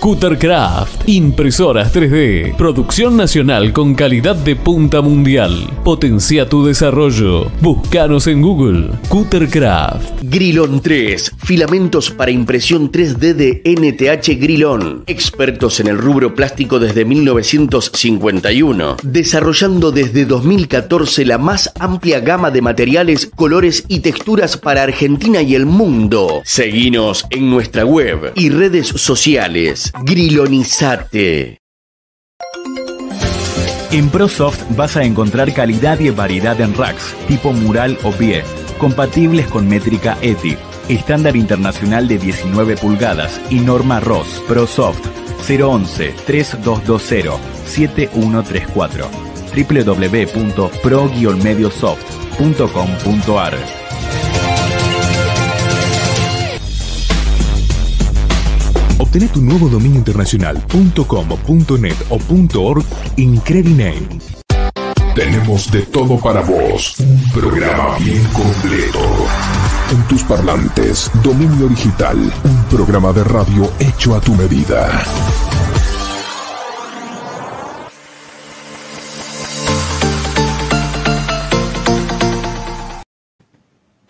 Cuttercraft, impresoras 3D, producción nacional con calidad de punta mundial. Potencia tu desarrollo. Búscanos en Google. Cuttercraft. Grilón 3, filamentos para impresión 3D de NTH Grilón. Expertos en el rubro plástico desde 1951, desarrollando desde 2014 la más amplia gama de materiales, colores y texturas para Argentina y el mundo. Seguinos en nuestra web y redes sociales. Es Grilonizate. En ProSoft vas a encontrar calidad y variedad en racks, tipo mural o pie, compatibles con métrica ETI, estándar internacional de 19 pulgadas y norma ROS. ProSoft 011 3220 7134 www.pro-mediosoft.com.ar Obtené tu nuevo dominio internacional .com, .net o .org en Crediname. Tenemos de todo para vos. Un programa bien completo. En tus parlantes, Dominio Digital, un programa de radio hecho a tu medida.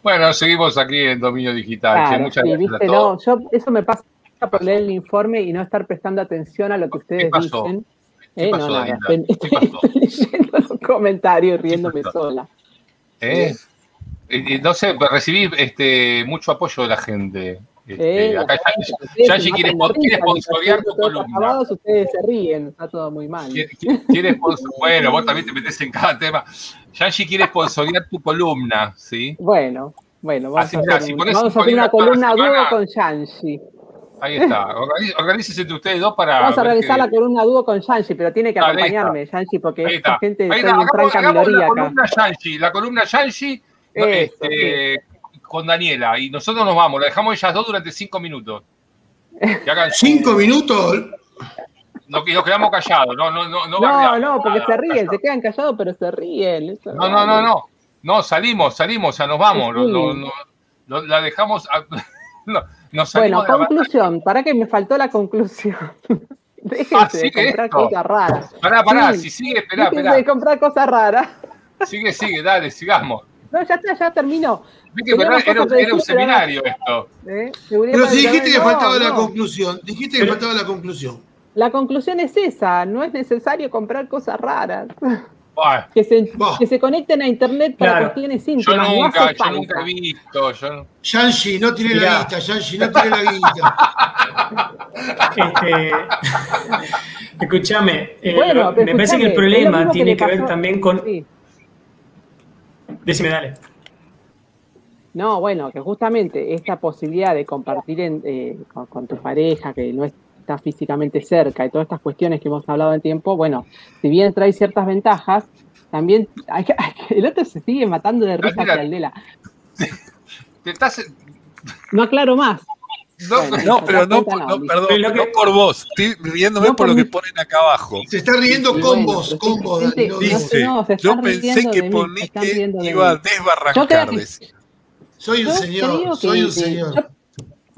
Bueno, seguimos aquí en Dominio Digital. Claro, muchas sí, gracias viste, a todos. no, yo, eso me pasa por leer el informe y no estar prestando atención a lo que ustedes pasó? dicen. ¿Qué Eh, pasó, no, nada, estoy, estoy- [LAUGHS] leyendo los comentarios y riéndome sola. ¿Eh? Y- y no sé, pero recibí este, mucho apoyo de la gente. Este, Eh, acá Yashi- quiere, quiere sponsorear tu columna. acabados, ustedes se ríen, está todo muy mal. Quiere, quiere bueno, vos también te metés en cada tema. Yashi quiere sponsorear tu columna, ¿sí? Bueno, bueno, vamos Así a hacer, si un- vamos a hacer una columna dúo con Yanshi. Ahí está. Organícense entre ustedes dos para. Vamos a realizar la columna dúo con Yanshi, pero tiene que Dale, ahí está. acompañarme, Yanshi, porque Ahí esta está. gente Ahí está en Hagamos, franca minoría la acá. columna Yanshi, la columna Eso, este, con Daniela. Y nosotros nos vamos, la dejamos ellas dos durante cinco minutos. Que hagan su- Cinco minutos. No, nos quedamos callados. No, no, no, no, No, no, porque Nada, se ríen, callados. se quedan callados, pero se ríen. eso No, no, no, no. No, salimos, salimos, ya nos vamos. Sí. No, no, no, no, la dejamos. a- [LAUGHS] no, Bueno, conclusión, para que me faltó la conclusión. [LAUGHS] Déjense Ah, de comprar esto. cosas raras. Pará, pará, Sí. si sigue, esperá, Déjense esperá. de comprar cosas raras. Sigue, sigue, dale, sigamos. No, ya está, ya terminó. Que era, era un- era un seminario esto. ¿Eh? Pero si dijiste que no, faltaba la conclusión. Dijiste que faltaba la conclusión. La conclusión es esa, no es necesario comprar cosas raras. [LAUGHS] Que se, que se conecten a internet para Claro. cuestiones Yo íntimas. no nunca, yo nunca he visto. Yo no- Yanshi, no tiene Mirá. la guita, Yanshi, no tiene la guita. Este, [LAUGHS] escúchame, eh, Bueno, me parece que el es problema que tiene que ver también con. Sí. Decime, dale. No, bueno, que justamente esta posibilidad de compartir en, eh, con, con tu pareja que no está físicamente cerca y todas estas cuestiones que hemos hablado en tiempo, bueno, si bien trae ciertas ventajas, también hay que- hay que- el otro se sigue matando de risa Mira. que Aldela. Te estás. No aclaro más. No, Bueno, No, pero no, cuenta, no, perdón, Pero lo no que- por vos. Estoy riéndome No por por lo que ponen acá abajo. Se está riendo Y con bueno, vos, con sí, vos, Dani, no, dice. sé, no, se Yo pensé que que de iba a desbarrancar. Que-. Soy un señor, soy que- un que- señor.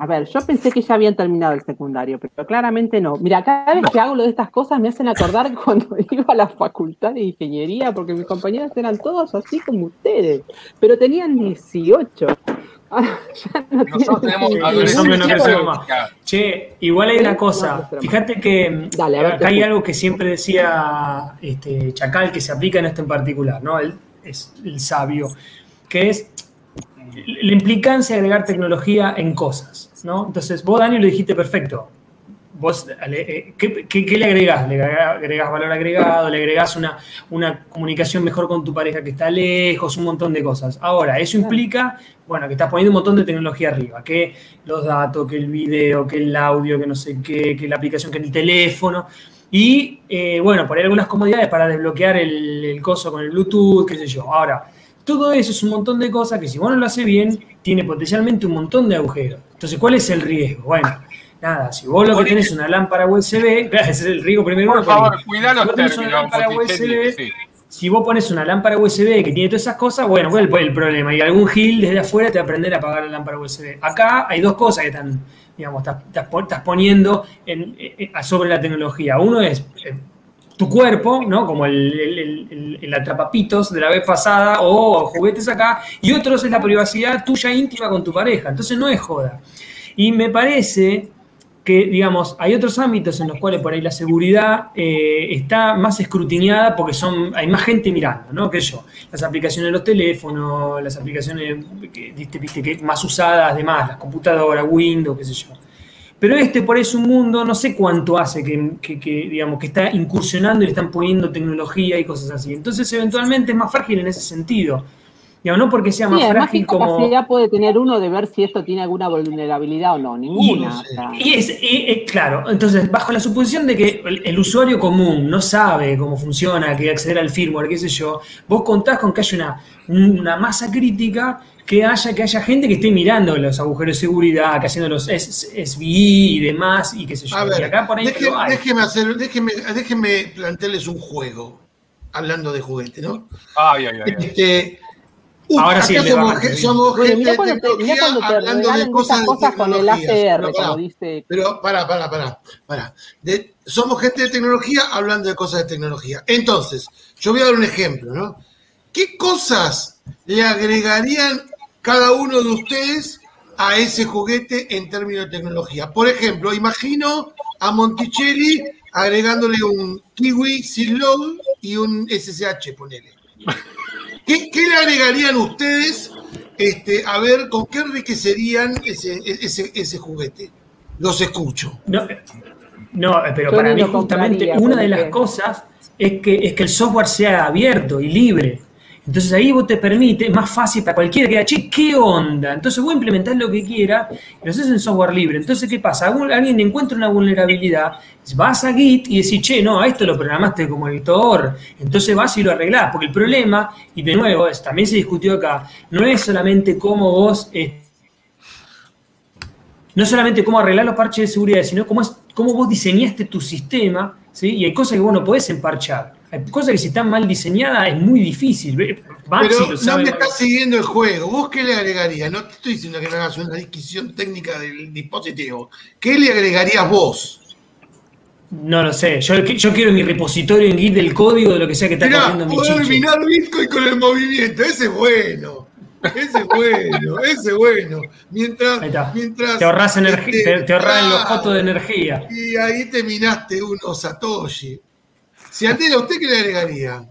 A ver, yo pensé que ya habían terminado el secundario, pero claramente no. Mira, cada vez que hago lo de estas cosas me hacen acordar [LAUGHS] cuando iba a la facultad de ingeniería, porque mis compañeros eran todos así como ustedes, pero tenían 18. [LAUGHS] Ahora ya no Nosotros tenemos 18. adolescencia no crecemos más. Che, igual hay una cosa. Fíjate que Dale, a ver, te acá hay algo que siempre decía este, Chacal que se aplica en esto en particular, ¿no? El, es el sabio, que es la implicancia de agregar tecnología en cosas, ¿no? Entonces, vos, Dani, lo dijiste perfecto. Vos, eh, ¿qué, qué- qué le agregás? Le agregás, agregás valor agregado, le agregás una, una comunicación mejor con tu pareja que está lejos, un montón de cosas. Ahora, eso implica, bueno, que estás poniendo un montón de tecnología arriba, que los datos, que el video, que el audio, que no sé qué, que la aplicación, que el teléfono. Y, eh, bueno, por ahí algunas comodidades para desbloquear el, el coso con el Bluetooth, qué sé yo. Ahora, todo eso es un montón de cosas que si vos no lo haces bien, tiene potencialmente un montón de agujeros. Entonces, ¿cuál es el riesgo? Bueno, nada, si vos lo que tenés es una lámpara USB, [LAUGHS] claro, ese es el riesgo primero. Por favor, cuidá si los vos tenés una lámpara USB, sí. si vos pones una lámpara USB que tiene todas esas cosas, bueno, ¿cuál es el problema? Y algún gil desde afuera te va a aprender a apagar la lámpara USB. Acá hay dos cosas que están, digamos, estás, estás poniendo en- eh, eh, sobre la tecnología. Uno es eh, tu cuerpo, ¿no? Como el, el, el- atrapapitos de la vez pasada o juguetes acá, y otro es la privacidad tuya íntima con tu pareja. Entonces no es joda. Y me parece que, digamos, hay otros ámbitos en los cuales por ahí la seguridad eh, está más escrutinada porque son, hay más gente mirando, ¿no? Que yo, las aplicaciones de los teléfonos, las aplicaciones que, viste, que más usadas, además, las computadoras, Windows, qué sé yo. Pero este por ahí es un mundo, no sé cuánto hace que, digamos, que está incursionando y le están poniendo tecnología y cosas así. Entonces, eventualmente es más frágil en ese sentido. Digamos, no porque sea Sí, más además, ¿qué frágil como... capacidad puede tener uno de ver si esto tiene alguna vulnerabilidad o no? Ninguna. o sea. Y es, y- y- claro, entonces, bajo la suposición de que el, el usuario común no sabe cómo funciona, que acceder al firmware, qué sé yo, vos contás con que haya una, una masa crítica que haya, que haya gente que esté mirando los agujeros de seguridad, que haciendo los S- SVI y demás, y qué sé yo. A ver, y acá por ahí hay. déjeme, hacer, déjeme, déjeme plantearles un juego, hablando de juguete, ¿no? Ay, ay, ay. ay. Este, uh, Ahora sí, somos, somos gente mirá de cuando te, mirá tecnología cuando te hablando de cosas de con el. ACR, Pero como pará, dice. Pero pará, pará, pará, pará. De- somos gente de tecnología hablando de cosas de tecnología. Entonces, yo voy a dar un ejemplo, ¿no? ¿Qué cosas le agregarían cada uno de ustedes a ese juguete en términos de tecnología? Por ejemplo, imagino a Monticelli agregándole un Kiwi Silog y un SSH, ponele. ¿Qué, qué le agregarían ustedes? Este, a ver, ¿con qué enriquecerían ese, ese, ese juguete? Los escucho. No, no, pero Yo para ni mí justamente una de las cosas es que, es que el software sea abierto y libre. Entonces ahí vos te permite, más fácil para cualquiera que diga, che, ¿qué onda? Entonces vos implementás lo que quiera y lo haces en software libre. Entonces, ¿qué pasa? Alguien encuentra una vulnerabilidad, vas a Git y decís, che, no, a esto lo programaste como editor. Entonces vas y lo arreglás. Porque el problema, y de nuevo, es- también se discutió acá, no es solamente cómo vos eh, no solamente cómo arreglar los parches de seguridad, sino cómo, es, cómo vos diseñaste tu sistema, ¿sí? Y hay cosas que vos no podés emparchar. Hay cosas que si están mal diseñadas es muy difícil. Maxi Pero lo no sabe me estás siguiendo el juego. ¿Vos qué le agregarías? No te estoy diciendo que me hagas una disquisición técnica del dispositivo. ¿Qué le agregarías vos? No lo sé. Yo, yo quiero mi repositorio en Git del código de lo que sea que está Mirá, corriendo en mi poder chiche. minar Bitcoin con el movimiento. Ese es bueno. Ese es bueno. [LAUGHS] Ese es bueno. Mientras, está. mientras Te ahorras energía, este, te, te ahorras los claro, costos de energía. Y ahí te minaste unos Satoshi. Si Andela, ¿usted qué le agregaría?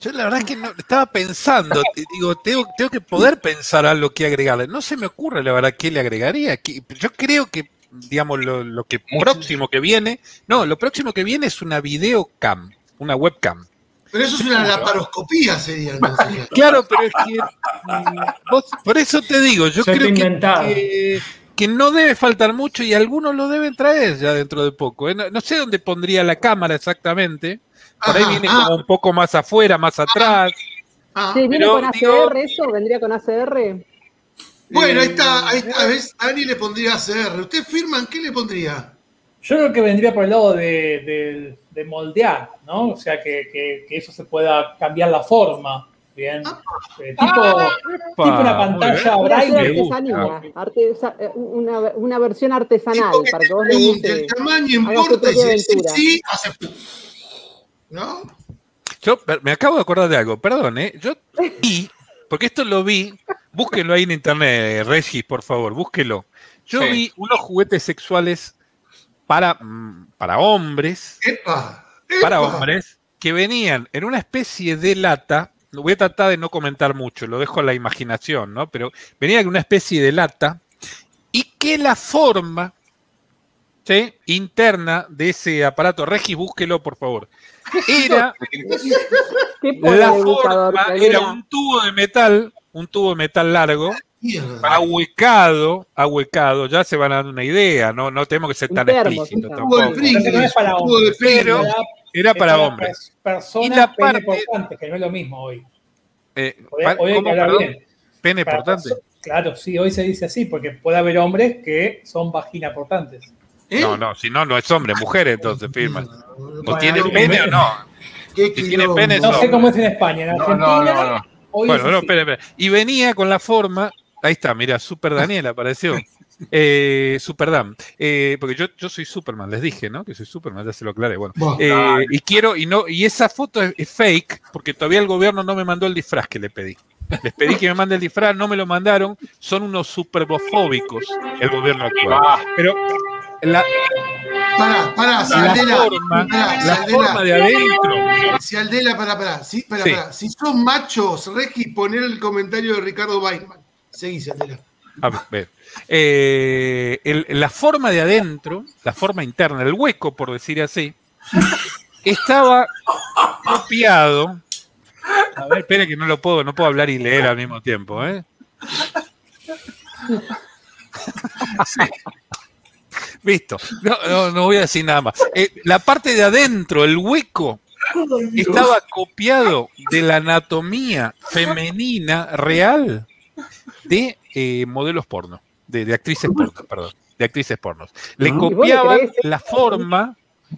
Yo la verdad es que no, estaba pensando, digo, tengo, tengo que poder pensar a lo que agregarle. No se me ocurre la verdad qué le agregaría. que- Yo creo que, digamos, lo, lo que próximo que viene, no, lo próximo que viene es una videocam, una webcam. Pero eso es una laparoscopía, sería. entonces. [LAUGHS] Claro, pero es que mm, vos- por eso te digo, yo está creo que, que no debe faltar mucho y algunos lo deben traer ya dentro de poco. ¿eh? No, no sé dónde pondría la cámara exactamente. Por ahí Ajá, viene ah. como un poco más afuera, más atrás. Ah, Sí, ¿Viene pero con ACR digo- eso? ¿Vendría con ACR? Bueno, ahí Eh, está, ahí está. ¿ves? Dani le pondría ACR. ¿Usted firman qué le pondría? Yo creo que vendría por el lado de, de- de moldear, ¿no? O sea, que, que- que eso se pueda cambiar la forma. Bien. Eh, tipo, tipo una pantalla braille. eh, una, una versión artesanal que para que vos guste. el tamaño importa y si sí, hace. ¿No? Yo me acabo de acordar de algo, perdón, ¿eh? Yo vi, porque esto lo vi, búsquenlo ahí en internet, Regis, por favor, búsquelo. Yo Sí. vi unos juguetes sexuales para, mm, para hombres, ¡Epa! para hombres, que venían en una especie de lata, lo voy a tratar de no comentar mucho, lo dejo a la imaginación, ¿no? Pero venía en una especie de lata y que la forma ¿sí? interna de ese aparato, Regis, búsquelo, por favor, era [LAUGHS] ¿Qué pone la forma era un tubo de metal, un tubo de metal largo, ahuecado, ahuecado, ya se van a dar una idea, no, no tenemos que ser Un tan explícitos sí, Tubo de tampoco. Pero era para hombres. pers- Personas Y la pene parte- portantes, que no es lo mismo hoy. Eh, Hoy, pa- hoy hay que ¿cómo, hablar perdón? bien. Pene Para portante. perso- Claro, sí, hoy se dice así, porque puede haber hombres que son vagina portantes. ¿Eh? No, no, si no, no es hombre, mujer, entonces firman. O Bueno, tiene pene o no. qué si tiene quilombo. pene, No sé cómo es en España. En No, Argentina, no, no, no. hoy Bueno, es no, espera, espera. Y venía con la forma. Ahí está, mira, Super Daniel apareció. [LAUGHS] Eh, Superdam. Eh, porque yo, yo soy Superman, les dije, ¿no? Que soy Superman, ya se lo aclaré. Bueno. Eh, y quiero, y no, y esa foto es, es fake, porque todavía el gobierno no me mandó el disfraz que le pedí. Les pedí que me mande el disfraz, no me lo mandaron, son unos superbofóbicos el gobierno actual. Ah, Pero la, Pará, pará, si la Aldela, forma, pará, si la Aldela, forma de adentro. si Aldela, pará, pará, sí, pará, Sí. pará. Si sos machos, Regi, poner el comentario de Ricardo Weidman. Seguís, Aldela. A ver, eh, la forma de adentro, la forma interna, el hueco, por decir así, estaba copiado. A ver, espere que no lo puedo, no puedo hablar y leer al mismo tiempo, ¿eh? Listo. No voy a decir nada más. Eh, la parte de adentro, el hueco, estaba copiado de la anatomía femenina real de eh, modelos porno, de, de actrices porno, perdón, de actrices pornos. Le ¿Y le copiaban creés la forma.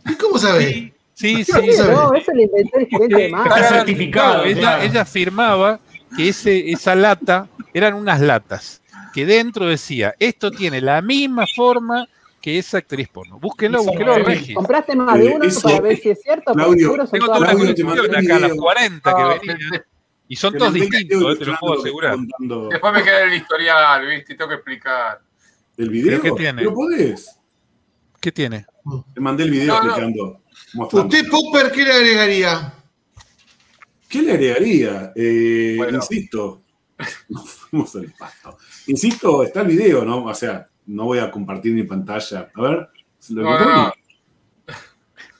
¿Y cómo sabés? Sí, sí, Sí, no, eso lo inventó el gerente de Claro, marketing. claro, ella, ella afirmaba que ese, esa lata eran unas latas que dentro decía, esto tiene la misma forma que esa actriz porno. Búsquenlo, búsquenlo, Regis. ¿Compraste más de Eh, uno eso- para ver si es cierto? Claudio, seguro Tengo todas toda una acá, las video. 40 que No, venían. Y son todos distintos, eh, te lo puedo asegurar. contando Después me queda el historial, ¿viste? Tengo que explicar. ¿El video? ¿Pero qué tiene? ¿Lo podés? ¿Qué tiene? Te mandé el video No, explicando. ¿Usted, Popper, qué le agregaría? ¿Qué le agregaría? Eh, Bueno. Insisto, [LAUGHS] nos fuimos al pasto. Insisto, está el video, ¿no? O sea, no voy a compartir mi pantalla. A ver, ¿lo no.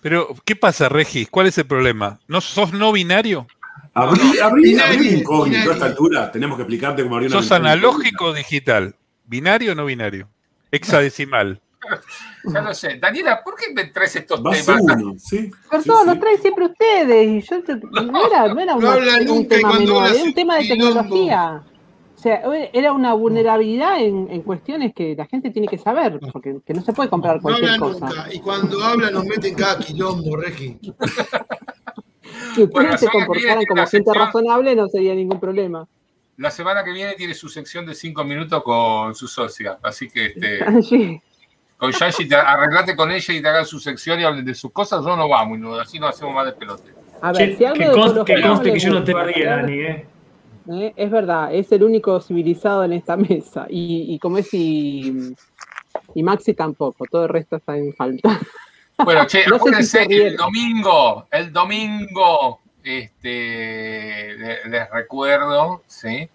Pero, ¿qué pasa, Regis? ¿Cuál es el problema? ¿No sos no binario? Abrí, abrí, Binario, abrí un incógnito a esta altura. Tenemos que explicarte cómo abrir una ¿Sos analógico o digital? ¿Binario o no binario? Hexadecimal. [LAUGHS] Ya lo sé. Daniela, ¿por qué me traes estos Vas temas? uno, ¿sí? Pero Sí, sí. los traen siempre ustedes y yo te- no era, no era No una- habla un tema menor, era un tema de tecnología. O sea, era una vulnerabilidad en, en cuestiones que la gente tiene que saber, porque que no se puede comprar cualquier cosa. nunca. Y cuando habla nos meten cada quilombo, Regi. [LAUGHS] Si ustedes Bueno, se comportaran como gente sección- razonable, no sería ningún problema. La semana que viene tiene su sección de cinco minutos con su socia. Así que este, [LAUGHS] Sí. con Yashi, te arreglate con ella y te hagan su sección y hablen de sus cosas. Yo no vamos, no, así no hacemos más de pelote. A ver, si algo que, de conste, ecología que conste yo no te barría, Dani, ¿eh? ¿eh? Es verdad, es el único civilizado en esta mesa. Y, y como es y, y Maxi tampoco, todo el resto está en falta. [LAUGHS] Bueno, che, No acuérdense, el domingo, el domingo, este, le- les recuerdo, ¿sí?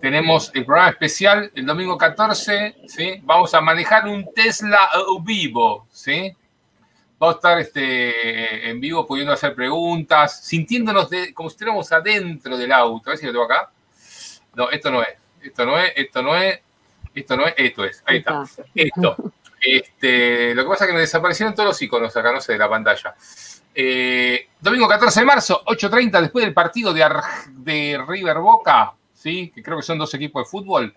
Tenemos el programa especial el domingo 14, ¿sí? Vamos a manejar un Tesla vivo, ¿sí? Vamos a estar este, en vivo pudiendo hacer preguntas, sintiéndonos de- como si estuviéramos adentro del auto. A ver si lo tengo acá. No, esto no es, esto no es, esto no es, esto no es, esto es. Ahí está. Esto. [LAUGHS] Este, lo que pasa es que me desaparecieron todos los iconos acá, no sé, de la pantalla. Eh, domingo 14 de marzo, 8.30, después del partido de, Ar- de River Boca, ¿sí? que creo que son dos equipos de fútbol.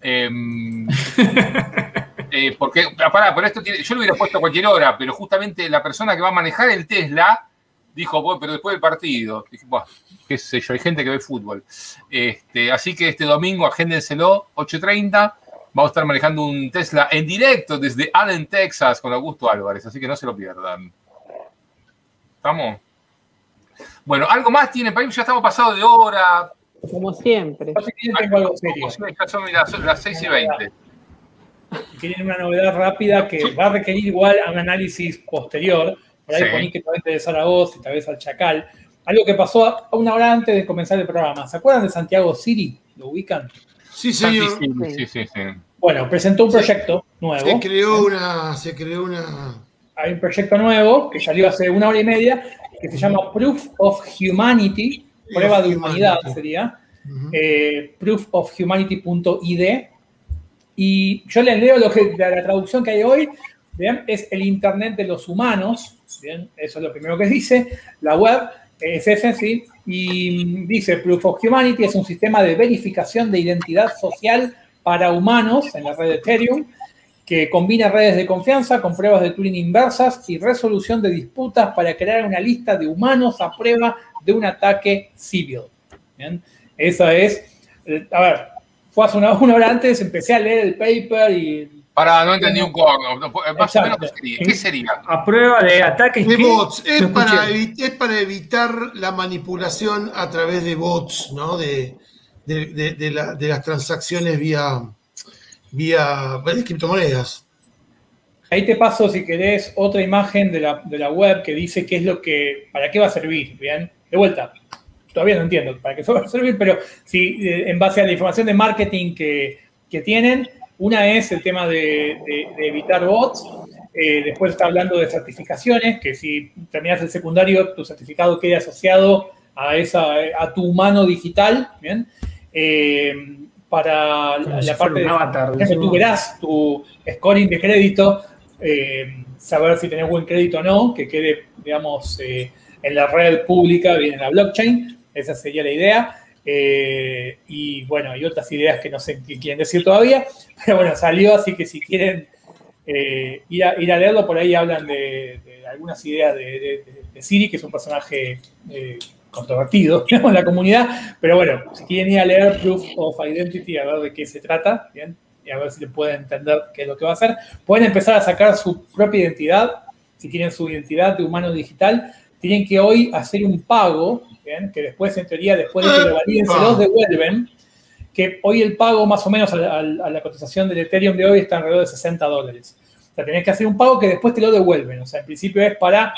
Em, [LAUGHS] eh, porque, ah, pará, pero esto tiene, yo lo hubiera puesto a cualquier hora, pero justamente la persona que va a manejar el Tesla dijo, "Bueno, pero después del partido. Dije, "Buah, qué sé yo, hay gente que ve fútbol. Este, así que este domingo, agéndenselo, 8.30. Vamos a estar manejando un Tesla en directo desde Allen, Texas, con Augusto Álvarez, así que no se lo pierdan. ¿Estamos? Bueno, algo más tiene para ir? ya estamos pasados de hora. Como siempre. tengo algo serio. Ya son las, las 6 y 20. Tienen una novedad rápida que va a requerir igual a un análisis posterior. Por ahí Sí. poní que te va a interesar a vos y tal vez al Chacal. Algo que pasó a una hora antes de comenzar el programa. ¿Se acuerdan de Santiago Siri? ¿Lo ubican? Sí, señor. Sí, sí. Bueno, presentó un proyecto nuevo. Se creó una. Se creó una. Hay un proyecto nuevo que salió hace una hora y media que se llama Proof of Humanity, prueba de humanidad sería, eh, proofofhumanity.id. Y yo les leo lo que, la, la traducción que hay hoy, ¿bien? es el Internet de los humanos, ¿bien? eso es lo primero que dice, la web es ese, ¿sí? Y dice Proof of Humanity es un sistema de verificación de identidad social para humanos en la red Ethereum, que combina redes de confianza con pruebas de Turing inversas y resolución de disputas para crear una lista de humanos a prueba de un ataque civil. ¿Bien? Eso es, eh, a ver, fue hace [LAUGHS] una hora antes, empecé a leer el paper y... Para, no entendí un poco. no, Más o menos, Exacto. ¿qué sería? ¿Qué sería? A prueba de ataques De que- bots. Es para, es para evitar la manipulación a través de bots, ¿no? De, de, de- de la- de las transacciones vía, vía vía criptomonedas. Ahí te paso, si querés, otra imagen de la, de la web que dice qué es lo que, para qué va a servir, ¿bien? De vuelta, todavía no entiendo para qué [LAUGHS] va a servir, pero si eh, en base a la información de marketing que, que tienen. Una es el tema de, de evitar bots, eh, después está hablando de certificaciones, que si terminas el secundario, tu certificado quede asociado a, esa, a tu mano digital, ¿bien? Eh, para la, parte de avatar, tú verás tu scoring de crédito, eh, saber si tenés buen crédito o no, que quede, digamos, en la red pública, bien en la blockchain, esa sería la idea. Y bueno, hay otras ideas que no sé qué quieren decir todavía, [LAUGHS] pero bueno, salió, así que si quieren eh, ir, a, leerlo, por ahí hablan de, algunas ideas de, Siri, que es un personaje eh, controvertido [LAUGHS] en la comunidad, pero bueno, si quieren ir a leer Proof of Identity, a ver de qué se trata, ¿bien? y a ver si le pueden entender qué es lo que va a hacer, pueden empezar a sacar su propia identidad, si tienen su identidad de humano digital, tienen que hoy hacer un pago, que después, en teoría, después de que lo validen, se los devuelven, que hoy el pago más o menos a, la cotización del Ethereum de hoy está alrededor de 60 dólares. O sea, tenés que hacer un pago que después te lo devuelven. O sea, en principio es para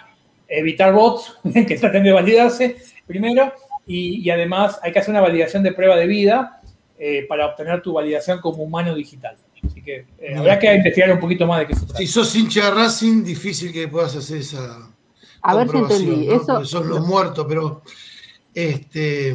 evitar bots [LAUGHS] que traten de validarse primero y, además hay que hacer una validación de prueba de vida eh, para obtener tu validación como humano digital. Así que eh, habrá que investigar un poquito más de qué se trata. Si sos hincha de Racing, difícil que puedas hacer esa. A ver si entendí. ¿no? Eso, son los muertos, pero este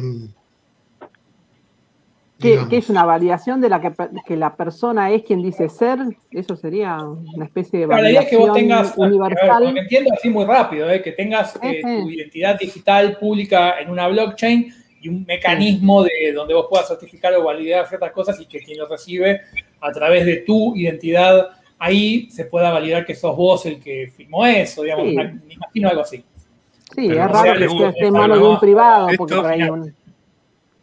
¿Qué, es una validación de la que, la persona es quien dice ser? Eso sería una especie de validación la idea es que vos tengas, universal. Ver, entiendo así muy rápido, ¿eh? que tengas eh, tu identidad digital pública en una blockchain y un mecanismo de donde vos puedas certificar o validar ciertas cosas y que quien lo recibe a través de tu identidad ahí se pueda validar que sos vos el que firmó eso, digamos, me imagino algo así. Sí, es raro que esté en manos de un privado, porque por ahí un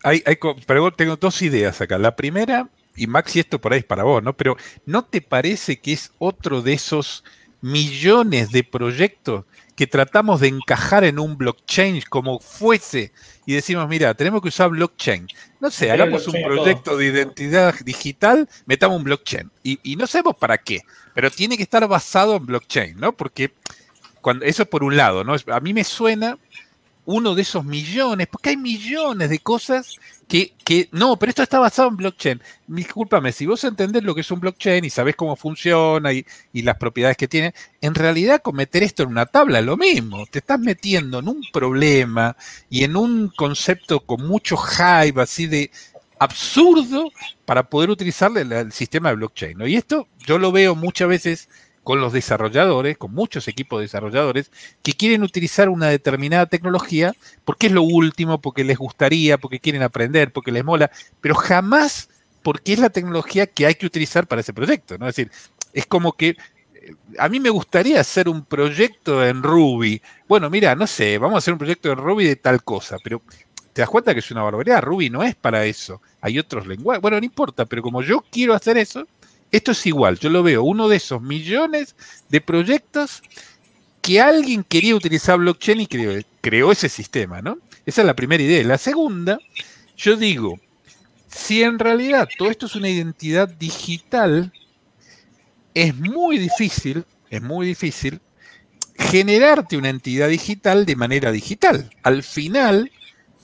hay, pero tengo dos ideas acá. La primera, y Maxi, esto por ahí es para vos, ¿no? Pero ¿no te parece que es otro de esos millones de proyectos que tratamos de encajar en un blockchain como fuese y decimos, mira, tenemos que usar blockchain. No sé, hagamos un proyecto de identidad digital, metamos un blockchain. Y, y, no sabemos para qué, pero tiene que estar basado en blockchain, ¿no? Porque cuando, eso por un lado, ¿no? A mí me suena uno de esos millones, porque hay millones de cosas que, no, pero esto está basado en blockchain. Discúlpame, si vos entendés lo que es un blockchain y sabés cómo funciona y, las propiedades que tiene, en realidad cometer esto en una tabla es lo mismo. Te estás metiendo en un problema y en un concepto con mucho hype, así de absurdo, para poder utilizar el, sistema de blockchain. ¿no? Y esto yo lo veo muchas veces con los desarrolladores, con muchos equipos de desarrolladores, que quieren utilizar una determinada tecnología porque es lo último, porque les gustaría, porque quieren aprender, porque les mola, pero jamás porque es la tecnología que hay que utilizar para ese proyecto. ¿no? Es decir, es como que eh, a mí me gustaría hacer un proyecto en Ruby. Bueno, mira, no sé, vamos a hacer un proyecto en Ruby de tal cosa, pero te das cuenta que es una barbaridad. Ruby no es para eso. Hay otros lenguajes. Bueno, no importa, pero como yo quiero hacer eso, esto es igual, yo lo veo, uno de esos millones de proyectos que alguien quería utilizar blockchain y creó, ese sistema, ¿no? Esa es la primera idea. La segunda, yo digo, si en realidad todo esto es una identidad digital, es muy difícil, es muy difícil generarte una entidad digital de manera digital. Al final,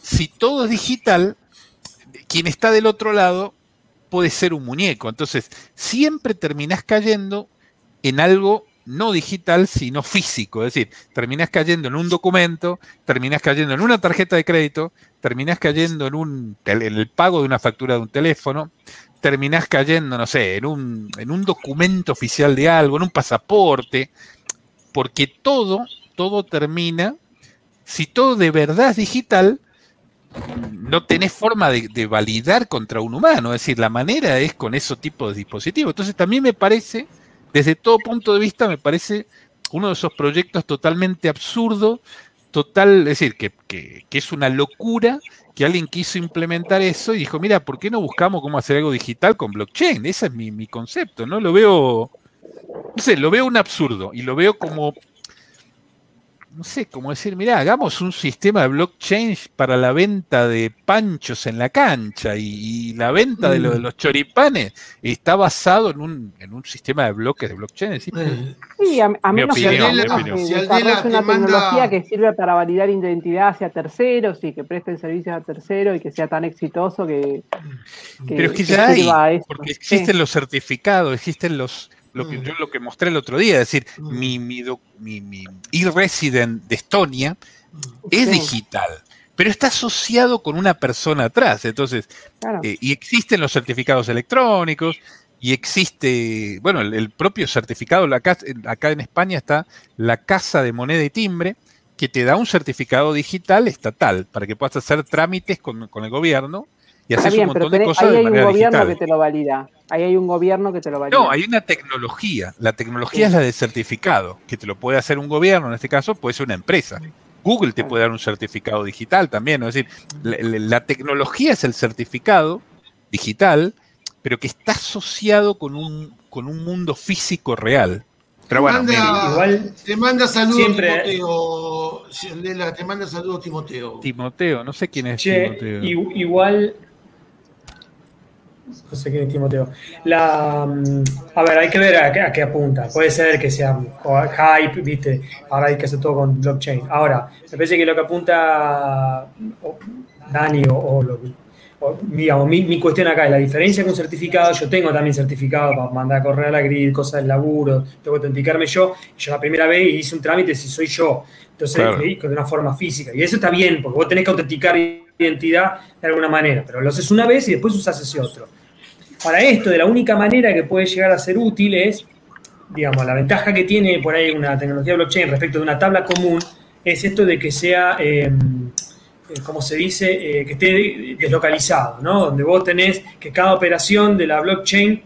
si todo es digital, quien está del otro lado puede ser un muñeco. Entonces, siempre terminás cayendo en algo no digital, sino físico. Es decir, terminás cayendo en un documento, terminás cayendo en una tarjeta de crédito, terminás cayendo en, un, el pago de una factura de un teléfono, terminás cayendo, no sé, en un, en un documento oficial de algo, en un pasaporte, porque todo, todo termina, si todo de verdad es digital, no tenés forma de, validar contra un humano. Es decir, la manera es con ese tipo de dispositivos. Entonces también me parece, desde todo punto de vista, me parece uno de esos proyectos totalmente absurdo, total, es decir, que, es una locura que alguien quiso implementar eso y dijo, mira, ¿por qué no buscamos cómo hacer algo digital con blockchain? Ese es mi, mi concepto, ¿no? Lo veo, no sé, lo veo un absurdo y lo veo como no sé, como decir, mira, hagamos un sistema de blockchain para la venta de panchos en la cancha y, y la venta de, lo, de, los choripanes está basado en un, en un sistema de bloques de blockchain. Es decir, Sí, a, a menos opinión, que. Si Aldela te una manda- tecnología que sirve para validar identidad hacia terceros y que presten servicios a terceros y que sea tan exitoso que, que- Pero es que ya hay, porque Sí. existen los certificados, existen los, lo que yo lo que mostré el otro día, es decir, mi, mi, doc- mi, mi e-resident de Estonia es Sí. digital, pero está asociado con una persona atrás, entonces, Claro. eh, y existen los certificados electrónicos, y existe, bueno, el, el propio certificado, la casa- acá en España está la Casa de Moneda y Timbre, que te da un certificado digital estatal para que puedas hacer trámites con, con el gobierno y haces bien, un pero montón de tenés- cosas ahí de hay un gobierno digital. que te lo valida. Ahí hay un gobierno que te lo valida. No, hay una tecnología. La tecnología es la de certificado, que te lo puede hacer un gobierno, en este caso puede ser una empresa. Google te puede dar un certificado digital también, ¿no? es decir, la, tecnología es el certificado digital, pero que está asociado con un, con un mundo físico real. Pero bueno, Manda- igual te manda saludos siempre- Timoteo. Te manda saludos Timoteo. Timoteo, no sé quién es Che, Timoteo. igual. No sé quién es Timoteo. La, mm, a ver, hay que ver a qué, a qué apunta. Puede ser que sea hype, ¿viste? Ahora hay que hacer todo con blockchain. Ahora, me parece que lo que apunta Dani o, o lo- o, digamos, mi, mi cuestión acá es la diferencia con certificado. Yo tengo también certificado para mandar a correr a la grid, cosas del laburo, tengo que autenticarme yo. Yo la primera vez hice un trámite si soy yo. Entonces, Claro. de una forma física. Y eso está bien, porque vos tenés que autenticar identidad de alguna manera, pero lo haces una vez y después usas ese otro. Para esto, de la única manera que puede llegar a ser útil es, digamos, la ventaja que tiene por ahí una tecnología blockchain respecto de una tabla común, es esto de que sea, eh, eh, como se dice, eh, que esté deslocalizado, ¿no? Donde vos tenés que cada operación de la blockchain,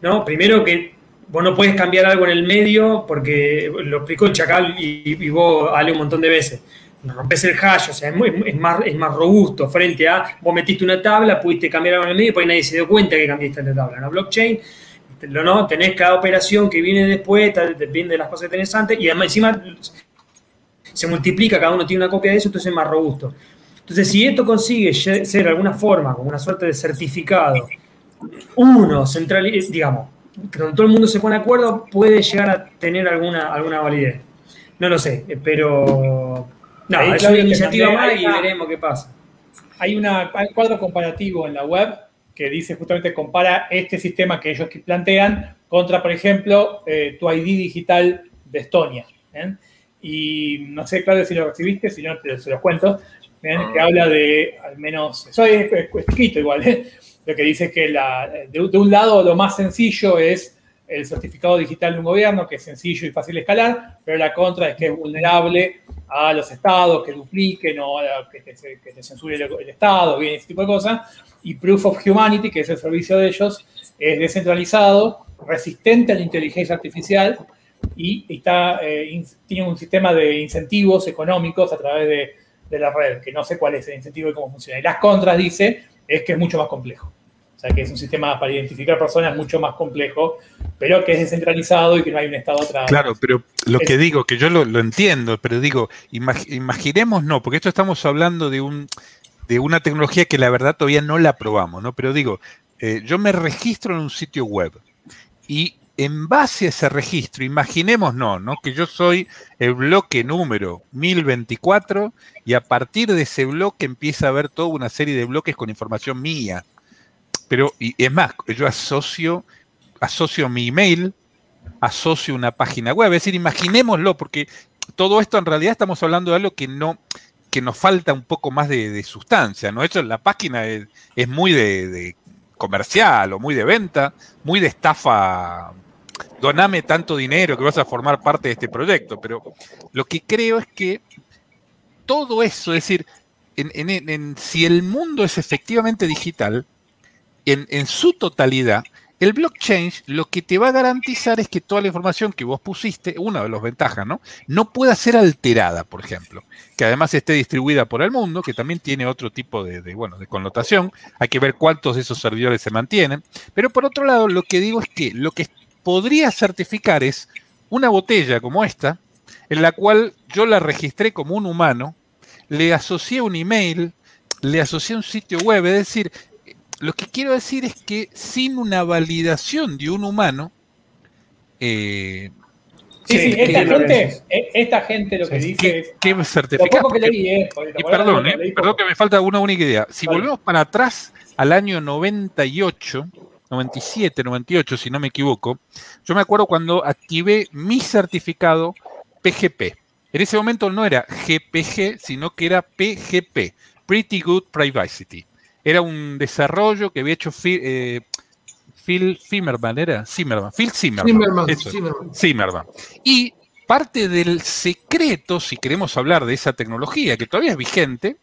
¿no? Primero que vos no puedes cambiar algo en el medio porque lo explicó el chacal y, y vos ale un montón de veces. Rompes el hash, o sea, es, más, es más robusto frente a vos metiste una tabla, pudiste cambiar algo en el medio y ahí nadie se dio cuenta que cambiaste la tabla. En la blockchain, lo no, tenés cada operación que viene después, depende de las cosas que tenés antes, y además encima se multiplica, cada uno tiene una copia de eso, entonces es más robusto. Entonces, si esto consigue ser de alguna forma, como una suerte de certificado, uno, central, eh, digamos, donde todo el mundo se pone de acuerdo, puede llegar a tener alguna, alguna validez. No lo sé, eh, pero. No, Ahí, es una iniciativa más y veremos qué pasa. Hay, una, hay un cuadro comparativo en la web que dice justamente compara este sistema que ellos plantean contra, por ejemplo, eh, tu ID digital de Estonia. ¿bien? Y no sé, Claudio, si lo recibiste, si no, te, se los cuento. ¿bien? Que habla de, al menos, eso es, es, es chiquito igual, ¿eh? lo que dice es que la, de, de un lado lo más sencillo es el certificado digital de un gobierno, que es sencillo y fácil de escalar, pero la contra es que es vulnerable a los estados que dupliquen o que te, que censure el, el estado, bien, ese tipo de cosas. Y Proof of Humanity, que es el servicio de ellos, es descentralizado, resistente a la inteligencia artificial y está, eh, tiene un sistema de incentivos económicos a través de, de la red, que no sé cuál es el incentivo y cómo funciona. Y las contras, dice, es que es mucho más complejo. O sea, que es un sistema para identificar personas mucho más complejo, pero que es descentralizado y que no hay un Estado atrás. Claro, pero lo Es- que digo, que yo lo, lo entiendo, pero digo, imag- imaginemos no, porque esto estamos hablando de un de una tecnología que la verdad todavía no la probamos, ¿no? Pero digo, eh, yo me registro en un sitio web y en base a ese registro, imaginemos no, ¿no? Que yo soy el bloque número 1024 y a partir de ese bloque empieza a haber toda una serie de bloques con información mía. Pero, y es más, yo asocio, asocio mi email, asocio una página web. Es decir, imaginémoslo, porque todo esto en realidad estamos hablando de algo que no que nos falta un poco más de, sustancia, ¿no? La página es, es muy de, comercial o muy de venta, muy de estafa. Doname tanto dinero que vas a formar parte de este proyecto, pero lo que creo es que todo eso, es decir, en- en- en- si el mundo es efectivamente digital, en, su totalidad, el blockchain lo que te va a garantizar es que toda la información que vos pusiste, una de las ventajas, ¿no? No pueda ser alterada, por ejemplo. Que además esté distribuida por el mundo, que también tiene otro tipo de, de, bueno, de connotación. Hay que ver cuántos de esos servidores se mantienen. Pero por otro lado, lo que digo es que lo que podría certificar es una botella como esta, en la cual yo la registré como un humano, le asocié un email, le asocié un sitio web, es decir, lo que quiero decir es que sin una validación de un humano, eh, Sí, sí, ¿qué- esta gente, e- esta gente lo que dice ¿Qué, es. qué Lo certificado? poco que Porque- leí, eh, y perdón, eh, leí perdón que me falta una única idea. Si Vale. volvemos para atrás al año 98, 97, 98, si no me equivoco, yo me acuerdo cuando activé mi certificado PGP. En ese momento no era GPG, sino que era PGP, Pretty Good Privacy. Era un desarrollo que había hecho Phil, eh, Phil Zimmerman, ¿era? Zimmerman, Phil Zimmerman. Zimmerman, eso. Zimmerman. Zimmerman. Y parte del secreto, si queremos hablar de esa tecnología, que todavía es vigente,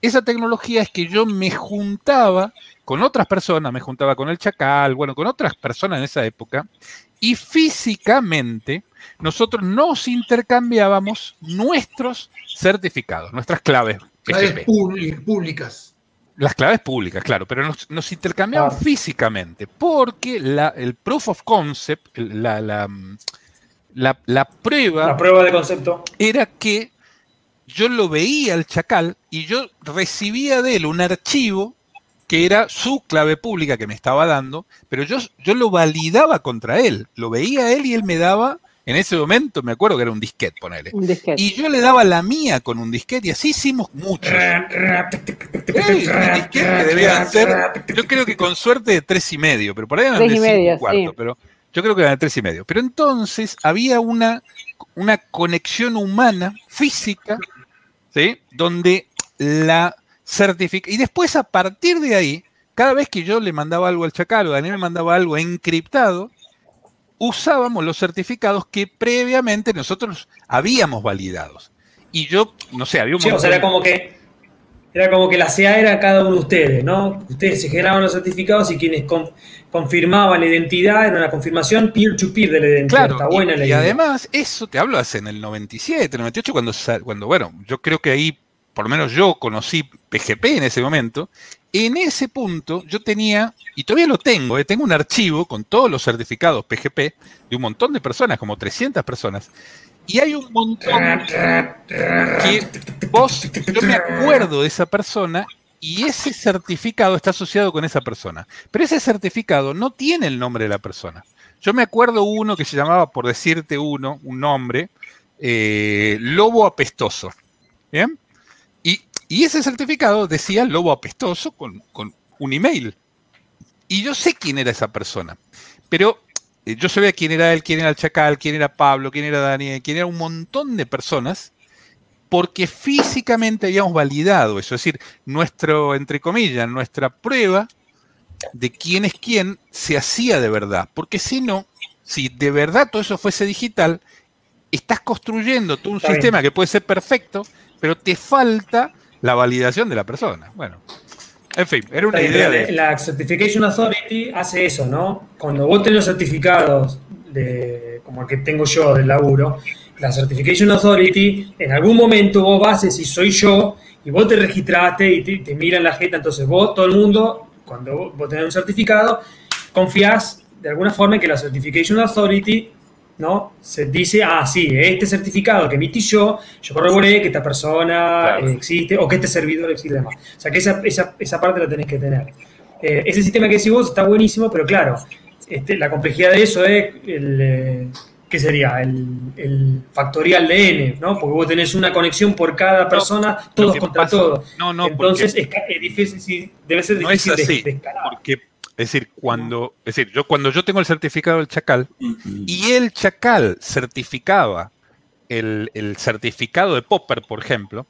esa tecnología es que yo me juntaba con otras personas, me juntaba con el Chacal, bueno, con otras personas en esa época, y físicamente nosotros nos intercambiábamos nuestros certificados, nuestras claves Claves públicas. Las claves públicas, claro, pero nos, nos intercambiamos Ah. físicamente, porque la- el proof of concept, la, la, la- la prueba, La prueba de concepto. era que yo lo veía al chacal y yo recibía de él un archivo que era su clave pública que me estaba dando, pero yo, yo lo validaba contra él, lo veía a él y él me daba, en ese momento me acuerdo que era un disquete, ponele. Un disquete. Y yo le daba la mía con un disquete y así hicimos muchos. Ey, un disquete que debían ser, yo creo que con suerte de tres y medio, pero por ahí eran Tres de y cinco medio, cuarto, sí. pero yo creo que eran de tres y medio. Pero entonces había una, una conexión humana, física, ¿sí? Donde la certifica. Y después, a partir de ahí, cada vez que yo le mandaba algo al Chacal o Daniel me mandaba algo encriptado, usábamos los certificados que previamente nosotros habíamos validados. Y yo, no sé, había un Sí, o sea, era como que era como que la CA era cada uno de ustedes, ¿no? Ustedes se generaban los certificados y quienes con- confirmaban la identidad era una confirmación peer-to-peer de la identidad. Claro, Está buena y, la y además, eso te hablo hace en el 97, 98, cuando, cuando, bueno, yo creo que ahí, por lo menos yo conocí PGP en ese momento. En ese punto, yo tenía, y todavía lo tengo, eh, tengo un archivo con todos los certificados PGP de un montón de personas, como 300 personas. Y hay un montón que vos, yo me acuerdo de esa persona y ese certificado está asociado con esa persona. Pero ese certificado no tiene el nombre de la persona. Yo me acuerdo uno que se llamaba, por decirte uno, un nombre, eh, Lobo Apestoso. ¿Bien? Y, ese certificado decía Lobo Apestoso con, con un email. Y yo sé quién era esa persona. Pero eh, yo sabía quién era él, quién era el Chacal, quién era Pablo, quién era Daniel, quién era un montón de personas, porque físicamente habíamos validado eso. Es decir, nuestro, entre comillas, nuestra prueba de quién es quién se hacía de verdad. Porque si no, si de verdad todo eso fuese digital, estás construyendo tú un Está bien. sistema que puede ser perfecto, pero te falta la validación de la persona. Bueno, en fin, era una bien, idea de... La Certification Authority hace eso, ¿no? Cuando vos tenés los certificados, de, como el que tengo yo del laburo, la Certification Authority, en algún momento vos vas y decís, soy yo, y vos te registraste y te, te miran la jeta, entonces vos, todo el mundo, cuando vos tenés un certificado, confías de alguna forma en que la Certification Authority ¿no? Se dice, ah, sí, este certificado que emití yo, yo corroboré que esta persona eh, existe o que este servidor existe y demás. O sea, que esa, esa, esa parte la tenés que tener. Eh, ese sistema que decís vos está buenísimo, pero claro, este, la complejidad de eso es el, eh, ¿qué sería? El, el, factorial de n, ¿no? Porque vos tenés una conexión por cada persona, no, todos contra pasa, todos. No, no, Entonces es, es, difícil, debe ser difícil no es así, de, de escalar. Porque es decir, cuando, es decir, yo cuando yo tengo el certificado del Chacal y el Chacal certificaba el, el, certificado de Popper, por ejemplo,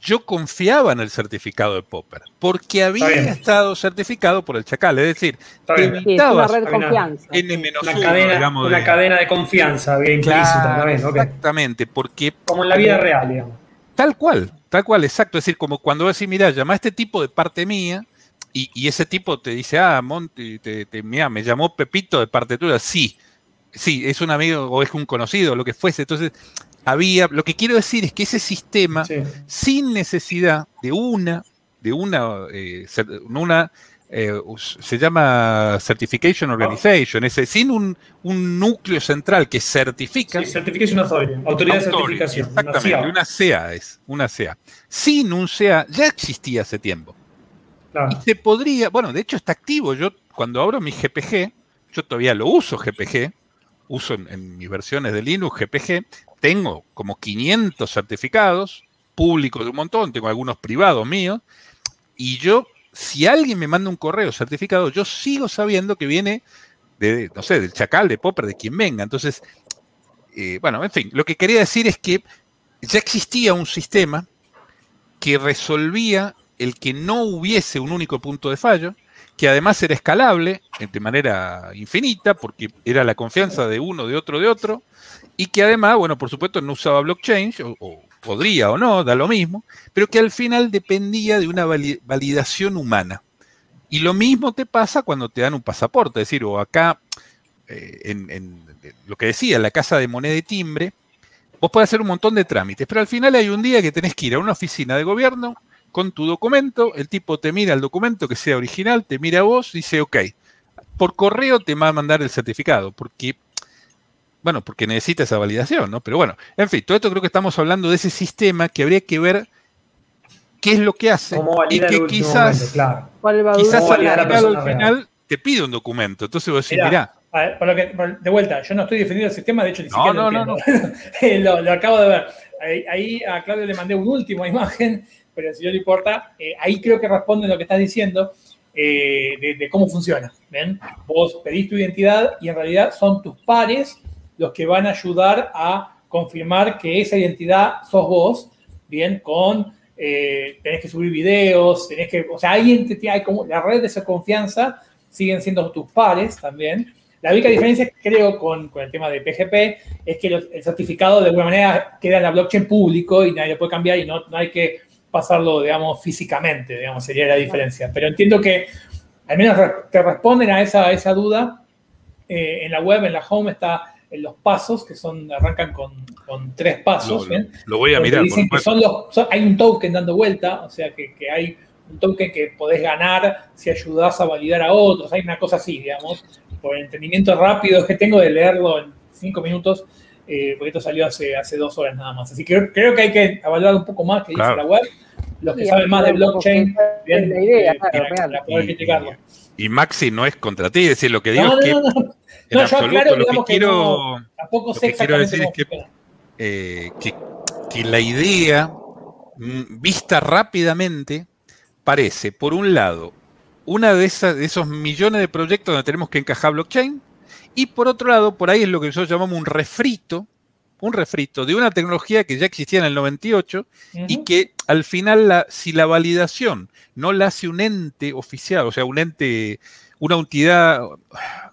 yo confiaba en el certificado de Popper porque había estado certificado por el Chacal, es decir, te evitaba sí, una cadena, digamos, una de... cadena de confianza bien implícita claro, también, okay. Exactamente, porque como en la vida real, digamos. Tal cual, tal cual, exacto, es decir, como cuando vos decís, mira, llama a este tipo de parte mía, y, y, ese tipo te dice, ah, Monty, te, te, mira, me llamó Pepito de parte tuya. Sí, sí, es un amigo o es un conocido, lo que fuese. Entonces, había, lo que quiero decir es que ese sistema, sí. sin necesidad de una, de una, eh, una eh, se llama Certification Organization, ese, sin un, un núcleo central que certifica. Sí, Certification Authority, autoridad de certificación. una Exactamente, CIA. una CA es, una CA. Sin un CA, ya existía hace tiempo. Y se podría, bueno, de hecho está activo. Yo cuando abro mi GPG, yo todavía lo uso GPG, uso en, en mis versiones de Linux GPG, tengo como 500 certificados, públicos de un montón, tengo algunos privados míos, y yo, si alguien me manda un correo certificado, yo sigo sabiendo que viene de, no sé, del Chacal, de Popper, de quien venga. Entonces, eh, bueno, en fin, lo que quería decir es que ya existía un sistema que resolvía el que no hubiese un único punto de fallo, que además era escalable de manera infinita, porque era la confianza de uno, de otro, de otro, y que además, bueno, por supuesto no usaba blockchain, o, podría o no, da lo mismo, pero que al final dependía de una vali- validación humana. Y lo mismo te pasa cuando te dan un pasaporte, es decir, o acá, eh, en, en lo que decía, la casa de moneda y timbre, vos podés hacer un montón de trámites, pero al final hay un día que tenés que ir a una oficina de gobierno con tu documento, el tipo te mira el documento que sea original, te mira a vos, dice, ok, por correo te va a mandar el certificado, porque, bueno, porque necesita esa validación, ¿no? Pero bueno, en fin, todo esto creo que estamos hablando de ese sistema que habría que ver qué es lo que hace ¿Cómo y que último quizás, momento? Claro. ¿Cuál va a quizás ¿Cómo al final te pide un documento, entonces vos decís, Mirá, mirá, a ver, por lo que, por- de vuelta, yo no estoy defendiendo el sistema, de hecho ni No, siquiera no, lo no, entiendo. [LAUGHS] lo, lo acabo de ver. Ahí, ahí a Claudio le mandé una última imagen, pero si no le importa, eh, ahí creo que responde lo que estás diciendo eh, de, cómo funciona. ¿ven? Vos pedís tu identidad y en realidad son tus pares los que van a ayudar a confirmar que esa identidad sos vos, bien, con eh, tenés que subir videos, tenés que, o sea, alguien te, hay como la red de esa confianza siguen siendo tus pares también. La única diferencia, creo, con, con el tema de PGP es que el certificado de alguna manera queda en la blockchain público y nadie lo puede cambiar y no, no hay que pasarlo, digamos, físicamente, digamos, sería la diferencia. Pero entiendo que al menos te responden a esa, a esa duda. Eh, en la web, en la home, está en los pasos, que son arrancan con, con tres pasos. Lo- ¿bien? lo voy a mirar, Dicen por que son los, son- hay un token dando vuelta, o sea que, que hay un token que podés ganar si ayudás a validar a otros. Hay una cosa así, digamos, por el entendimiento rápido que tengo de leerlo en cinco minutos, eh, porque esto salió hace, hace dos horas nada más. Así que creo, creo que hay que evaluar un poco más que dice Claro. la web. Los que Sí, saben más de blockchain, bien, la idea, eh, claro, para- poder Y- criticarlo. y Maxi no es contra ti, es decir, lo que digo No, es no, que no, no. en No, yo absoluto aclaro, lo que digamos que quiero, no- tampoco lo sé que quiero decir es que, eh, que, que la idea mm, vista rápidamente parece, por un lado, una de, esas, de esos millones de proyectos donde tenemos que encajar blockchain, y por otro lado, por ahí es lo que nosotros llamamos un refrito, un refrito de una tecnología que ya existía en el 98 y Ujú. que al final, la, si la validación no la hace un ente oficial, o sea, un ente, una entidad,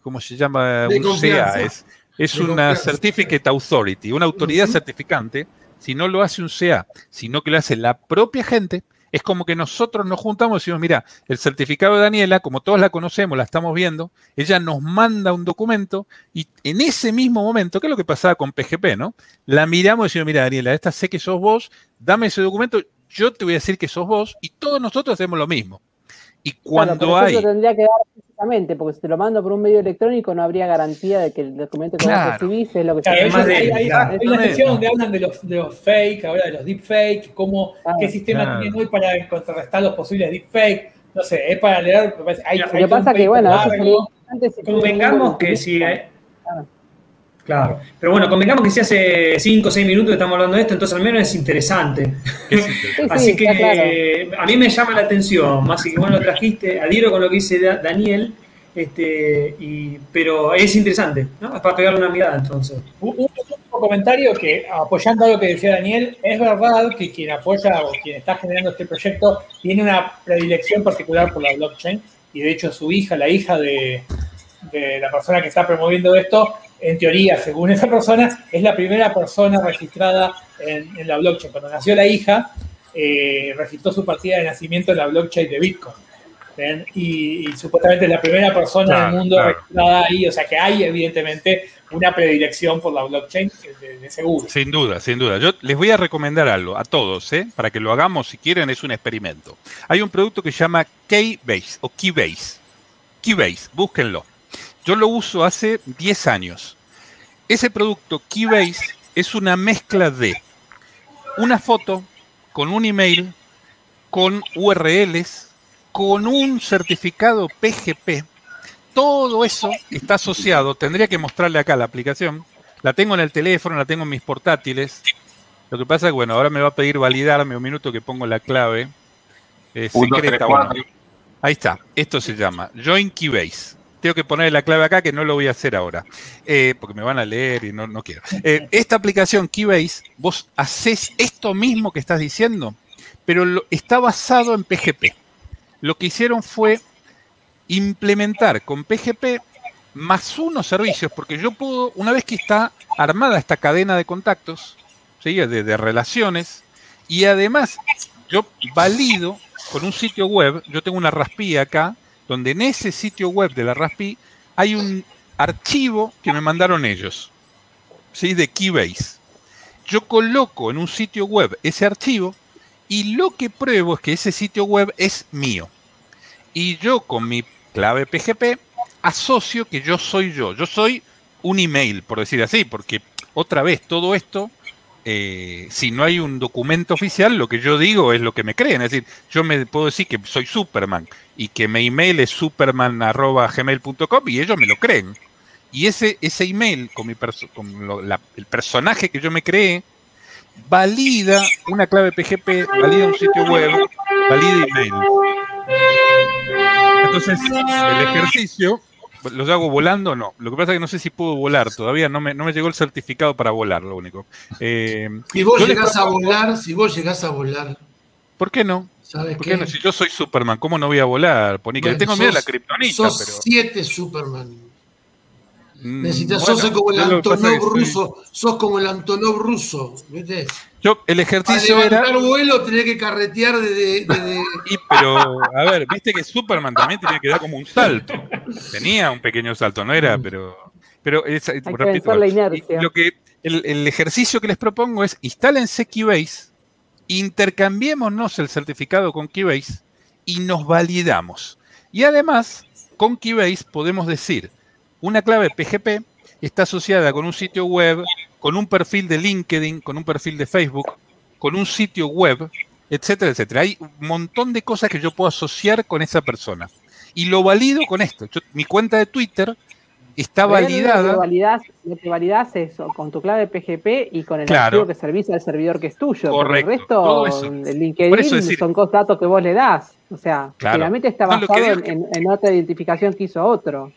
¿cómo se llama? De un. CA, es, es una confianza. Certificate Authority, una autoridad certificante, si no lo hace un CA, sino que lo hace la propia gente, es como que nosotros nos juntamos y decimos, mira, el certificado de Daniela, como todos la conocemos, la estamos viendo, ella nos manda un documento y en ese mismo momento, ¿qué es lo que pasaba con PGP, no? La miramos y decimos, mira, Daniela, esta sé que sos vos, dame ese documento, yo te voy a decir que sos vos y todos nosotros hacemos lo mismo. Y cuando Claro, hay... eso tendría que dar físicamente, porque si te lo mando por un medio electrónico no habría garantía de que el documento que vos Claro. recibís es lo que Claro, se de- hay, hay- hay una sección donde hablan de los, de los fake, ahora de los deepfake, cómo, Ah, qué sistema claro. tienen hoy para contrarrestar los posibles deepfake. No sé, es para leer. Hay, Lo que pasa que, bueno, eso largo. sería antes si Convengamos que si. eh, Claro. Pero bueno, convengamos que si hace 5 o 6 minutos que estamos hablando de esto, entonces al menos es interesante. ¿qué [LAUGHS] es Sí, Así sí, que claro. eh, a mí me llama la atención, más que vos lo trajiste, adhiero con lo que dice Da- Daniel, este, y, pero es interesante, ¿no? Es para pegarle una mirada entonces. Un, un último comentario que, apoyando a lo que decía Daniel, es verdad que quien apoya o quien está generando este proyecto tiene una predilección particular por la blockchain, y de hecho su hija, la hija de, de la persona que está promoviendo esto, en teoría, según esa persona, es la primera persona registrada en, en la blockchain. Cuando nació la hija, eh, registró su partida de nacimiento en la blockchain de Bitcoin. Y, y supuestamente es la primera persona Claro, del mundo claro. registrada ahí, o sea que hay evidentemente una predilección por la blockchain de, de seguro. Sin duda, sin duda. Yo les voy a recomendar algo a todos, ¿eh? para que lo hagamos si quieren, es un experimento. Hay un producto que se llama Keybase o Keybase. Keybase, búsquenlo. Yo lo uso hace 10 años. Ese producto Keybase es una mezcla de una foto con un email, con URLs, con un certificado PGP. Todo eso está asociado. Tendría que mostrarle acá la aplicación. La tengo en el teléfono, la tengo en mis portátiles. Lo que pasa es que, bueno, ahora me va a pedir validarme un minuto que pongo la clave. eh, secreta. tres, bueno. cuatro. ahí está. Esto se llama Join Keybase. Tengo que poner la clave acá que no lo voy a hacer ahora. eh, porque me van a leer y no, no quiero. Eh, esta aplicación Keybase, vos haces esto mismo que estás diciendo, pero está basado en PGP. Lo que hicieron fue implementar con PGP más unos servicios, porque yo puedo, una vez que está armada esta cadena de contactos, de, relaciones, y además yo valido con un sitio web, yo tengo una Raspi acá, donde en ese sitio web de la Raspi hay un archivo que me mandaron ellos, ¿sí? de Keybase. Yo coloco en un sitio web ese archivo y lo que pruebo es que ese sitio web es mío. Y yo con mi clave PGP asocio que yo soy yo. Yo soy un email, por decir así, porque otra vez todo esto, eh, si no hay un documento oficial, lo que yo digo es lo que me creen. Es decir, yo me puedo decir que soy Superman y que mi email es superman.gmail.com y ellos me lo creen. Y ese, ese email con, mi perso- con el personaje que yo me creé, valida una clave PGP, valida un sitio web, valida email. Entonces, el ejercicio, ¿los hago volando no? Lo que pasa es que no sé si puedo volar, todavía no me, no me llegó el certificado para volar, lo único. Eh, Si vos les llegás a volar, si vos llegás a volar, ¿Por qué no? ¿sabes ¿Por qué? qué no? Si yo soy Superman, ¿cómo no voy a volar? Ponica? Bueno, tengo miedo de la kriptonita, Sos pero. siete Superman. mm, Necesitas, bueno, sos como el Antonov soy- ruso, sos como el Antonov ruso, ¿viste? Yo, el Para ejercicio era. levantar vuelo tenés que carretear desde, desde- [LAUGHS] Y, pero, a ver, viste que Superman también tenía que dar como un salto. Tenía un pequeño salto, no era, pero. Pero es, Hay que repito, la inercia. lo que el, el ejercicio que les propongo es instálense Keybase, intercambiémonos el certificado con Keybase y nos validamos. Y además, con Keybase podemos decir, una clave PGP está asociada con un sitio web, con un perfil de LinkedIn, con un perfil de Facebook, con un sitio web, etcétera, etcétera. Hay un montón de cosas que yo puedo asociar con esa persona. Y lo valido con esto. Yo- mi cuenta de Twitter está validada. validás, lo que validás es o con tu clave PGP y con el Claro. archivo que servís al servidor que es tuyo. Correcto, El todo resto, eso. el Por LinkedIn, eso decir- son datos que vos le das. O sea, Claro. finalmente está No, basado que- en- en otra identificación que hizo otro.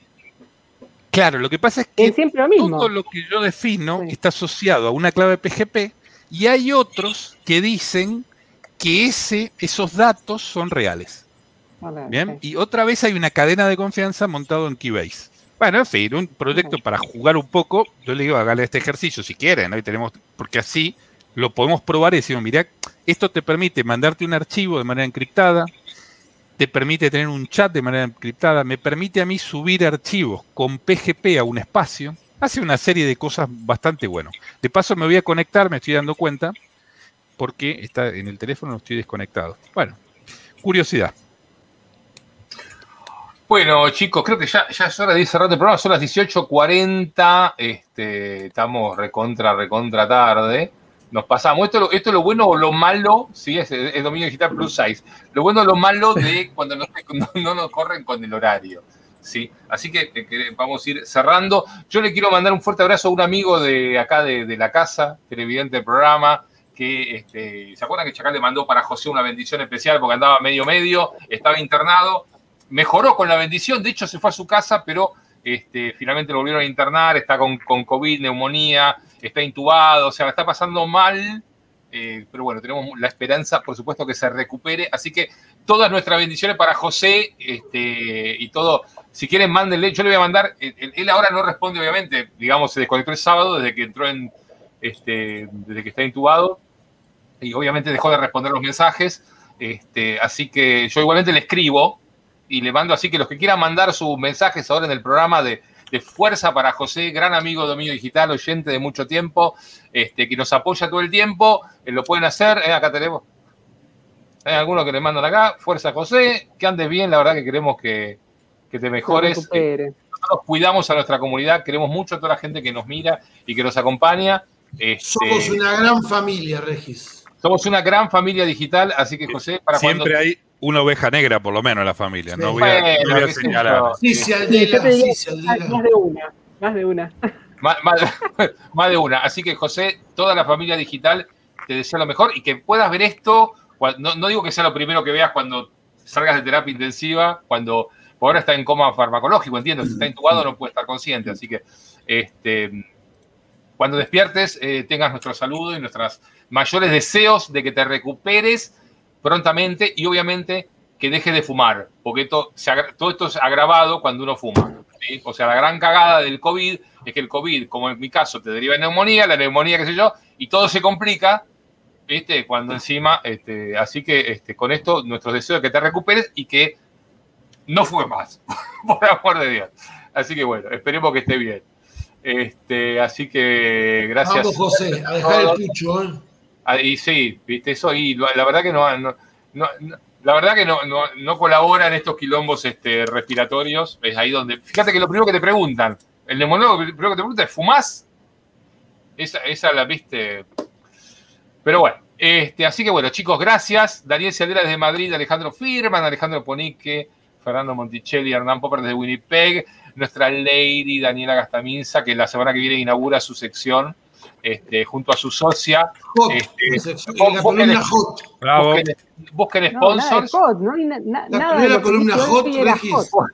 Claro, lo que pasa es que Es siempre lo mismo. todo lo que yo defino está asociado a una clave PGP y hay otros que dicen que ese, esos datos son reales. Bien, y otra vez hay una cadena de confianza montado en Keybase. Bueno, en fin, un proyecto para jugar un poco. Yo le digo, hágale este ejercicio si quieren, ¿no? Y tenemos, porque así lo podemos probar y decimos, mira, esto te permite mandarte un archivo de manera encriptada, te permite tener un chat de manera encriptada, me permite a mí subir archivos con PGP a un espacio, hace una serie de cosas bastante buenas. De paso me voy a conectar, me estoy dando cuenta, porque está en el teléfono, estoy desconectado. Bueno, curiosidad. Bueno, chicos, creo que ya, ya es hora de ir cerrando el programa. Son las 18.40. Este, estamos recontra, recontra tarde. Nos pasamos. Esto, es lo- esto es lo bueno o lo malo, sí, es, es dominio digital plus size. Lo bueno o lo malo [LAUGHS] de cuando no, no- no nos corren con el horario. ¿sí? Así que, eh, que vamos a ir cerrando. Yo le quiero mandar un fuerte abrazo a un amigo de acá de, de la casa, televidente del programa, que este, se acuerdan que Chacal le mandó para José una bendición especial porque andaba medio medio, estaba internado, mejoró con la bendición, de hecho se fue a su casa, pero este, finalmente lo volvieron a internar, está con, con COVID, neumonía, está intubado, o sea, está pasando mal, eh, pero bueno, tenemos la esperanza, por supuesto, que se recupere, así que todas nuestras bendiciones para José este, y todo. Si quieren, mándenle, yo le voy a mandar, él- él ahora no responde, obviamente, digamos, se desconectó el sábado desde que entró en, este, desde que está intubado, y obviamente dejó de responder los mensajes, este, así que yo igualmente le escribo, y le mando así que los que quieran mandar sus mensajes ahora en el programa de, de Fuerza para José, gran amigo de Dominio Digital, oyente de mucho tiempo, este, que nos apoya todo el tiempo, eh, lo pueden hacer. Eh, acá tenemos. Hay algunos que le mandan acá. Fuerza José, que andes bien, la verdad que queremos que, que te mejores. recupere. Nosotros cuidamos a nuestra comunidad, queremos mucho a toda la gente que nos mira y que nos acompaña. Este, Somos una gran familia, Regis. somos una gran familia digital, así que José, para Siempre cuando... hay una oveja negra, por lo menos, en la familia. No voy a, Bueno, no voy a qué sé señalar. Sí, Sí, aldela, diría sí, más aldela. más de una, más de una. [LAUGHS] Más, más- más de una. Así que, José, toda la familia digital te desea lo mejor y que puedas ver esto. No, no digo que sea lo primero que veas cuando salgas de terapia intensiva, cuando por ahora está en coma farmacológico, entiendo. Si está intubado no puede estar consciente. Así que, este, cuando despiertes, eh, tengas nuestro saludo y nuestros mayores deseos de que te recuperes prontamente y obviamente que dejes de fumar, porque esto, se todo esto es agravado cuando uno fuma. ¿sí? O sea, la gran cagada del COVID es que el COVID, como en mi caso, te deriva en neumonía, la neumonía, qué sé yo, y todo se complica, ¿viste? Cuando encima, este, así que este, con esto, nuestro deseo es que te recuperes y que no fue más, [LAUGHS] por amor de Dios. Así que bueno, esperemos que esté bien. Este, así que gracias. Vamos, José, a dejar el pucho. ¿eh? Ah, Y sí, viste, eso, y la verdad que no, la verdad que no, no, no colabora en estos quilombos este, respiratorios. Es ahí donde. Fíjate que lo primero que te preguntan, el neumonólogo, lo primero que te pregunta es: ¿fumás? Esa, esa la viste. Pero bueno, este, así que bueno, chicos, gracias. Daniel Cialdera desde Madrid, Alejandro Firman, Alejandro Ponique, Fernando Monticelli, Hernán Popper desde Winnipeg, nuestra Lady Daniela Gastaminza, que la semana que viene inaugura su sección este, junto a su socia. Hot, Este, la columna hot. Busquen- busquen No, nada de sponsors. hot, no hay na- na- La nada primera columna hot, hot.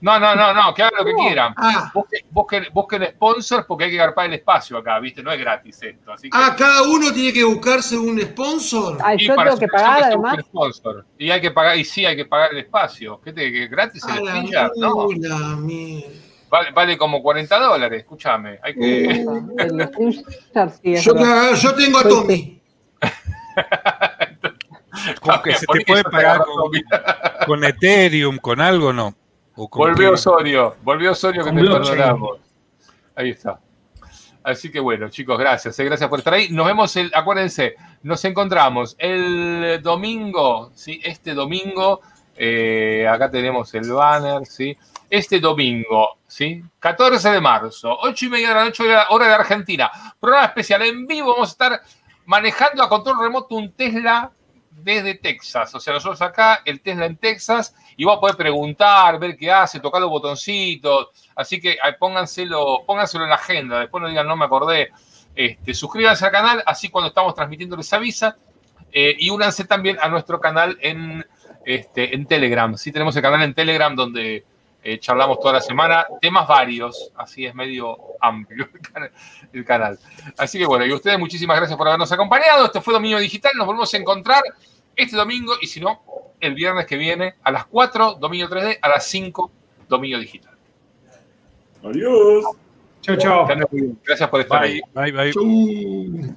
No, no, no, no, que hagan lo que No. quieran. Ah, Busquen, busquen, busquen sponsors porque hay que garpar el espacio acá, ¿viste? No es gratis esto. Así que, ah, cada uno tiene que buscarse un sponsor. Yo tengo que pagar además. sponsor. Y hay que pagar, y sí hay que pagar el espacio. ¿Qué te, que gratis el la? No, mierda. Vale, vale como 40 dólares, escúchame. Hay que. [LAUGHS] Es Yo, tengo a Tommy. Como que se Por te puede pagar con, Ethereum, con algo, ¿no? O con Volvió qué. Osorio, volvió Osorio que Con te perdonamos. Ahí está. Así que bueno, chicos, gracias. eh, Gracias por estar ahí. Nos vemos, el, acuérdense, nos encontramos el domingo, ¿sí? Este domingo, eh, acá tenemos el banner, ¿sí? Este domingo, ¿sí? 14 de marzo, 8 y media de la noche, hora de Argentina. Programa especial en vivo, vamos a estar manejando a control remoto un Tesla desde Texas. O sea, nosotros acá, el Tesla en Texas, y vamos a poder preguntar, ver qué hace, tocar los botoncitos. Así que pónganselo, pónganselo en la agenda. Después no digan, no me acordé. Este, suscríbanse al canal, así cuando estamos transmitiendo les avisa. Eh, y únanse también a nuestro canal en, este, en Telegram. Sí, tenemos el canal en Telegram donde eh, charlamos toda la semana, temas varios, así es medio amplio el canal, el canal. Así que bueno, y ustedes muchísimas gracias por habernos acompañado. Esto fue Dominio Digital, nos volvemos a encontrar este domingo y si no, el viernes que viene a las 4, Dominio 3D, a las 5, Dominio Digital. Adiós. Muy bien. Gracias por estar ahí. Bye, bye. Chau.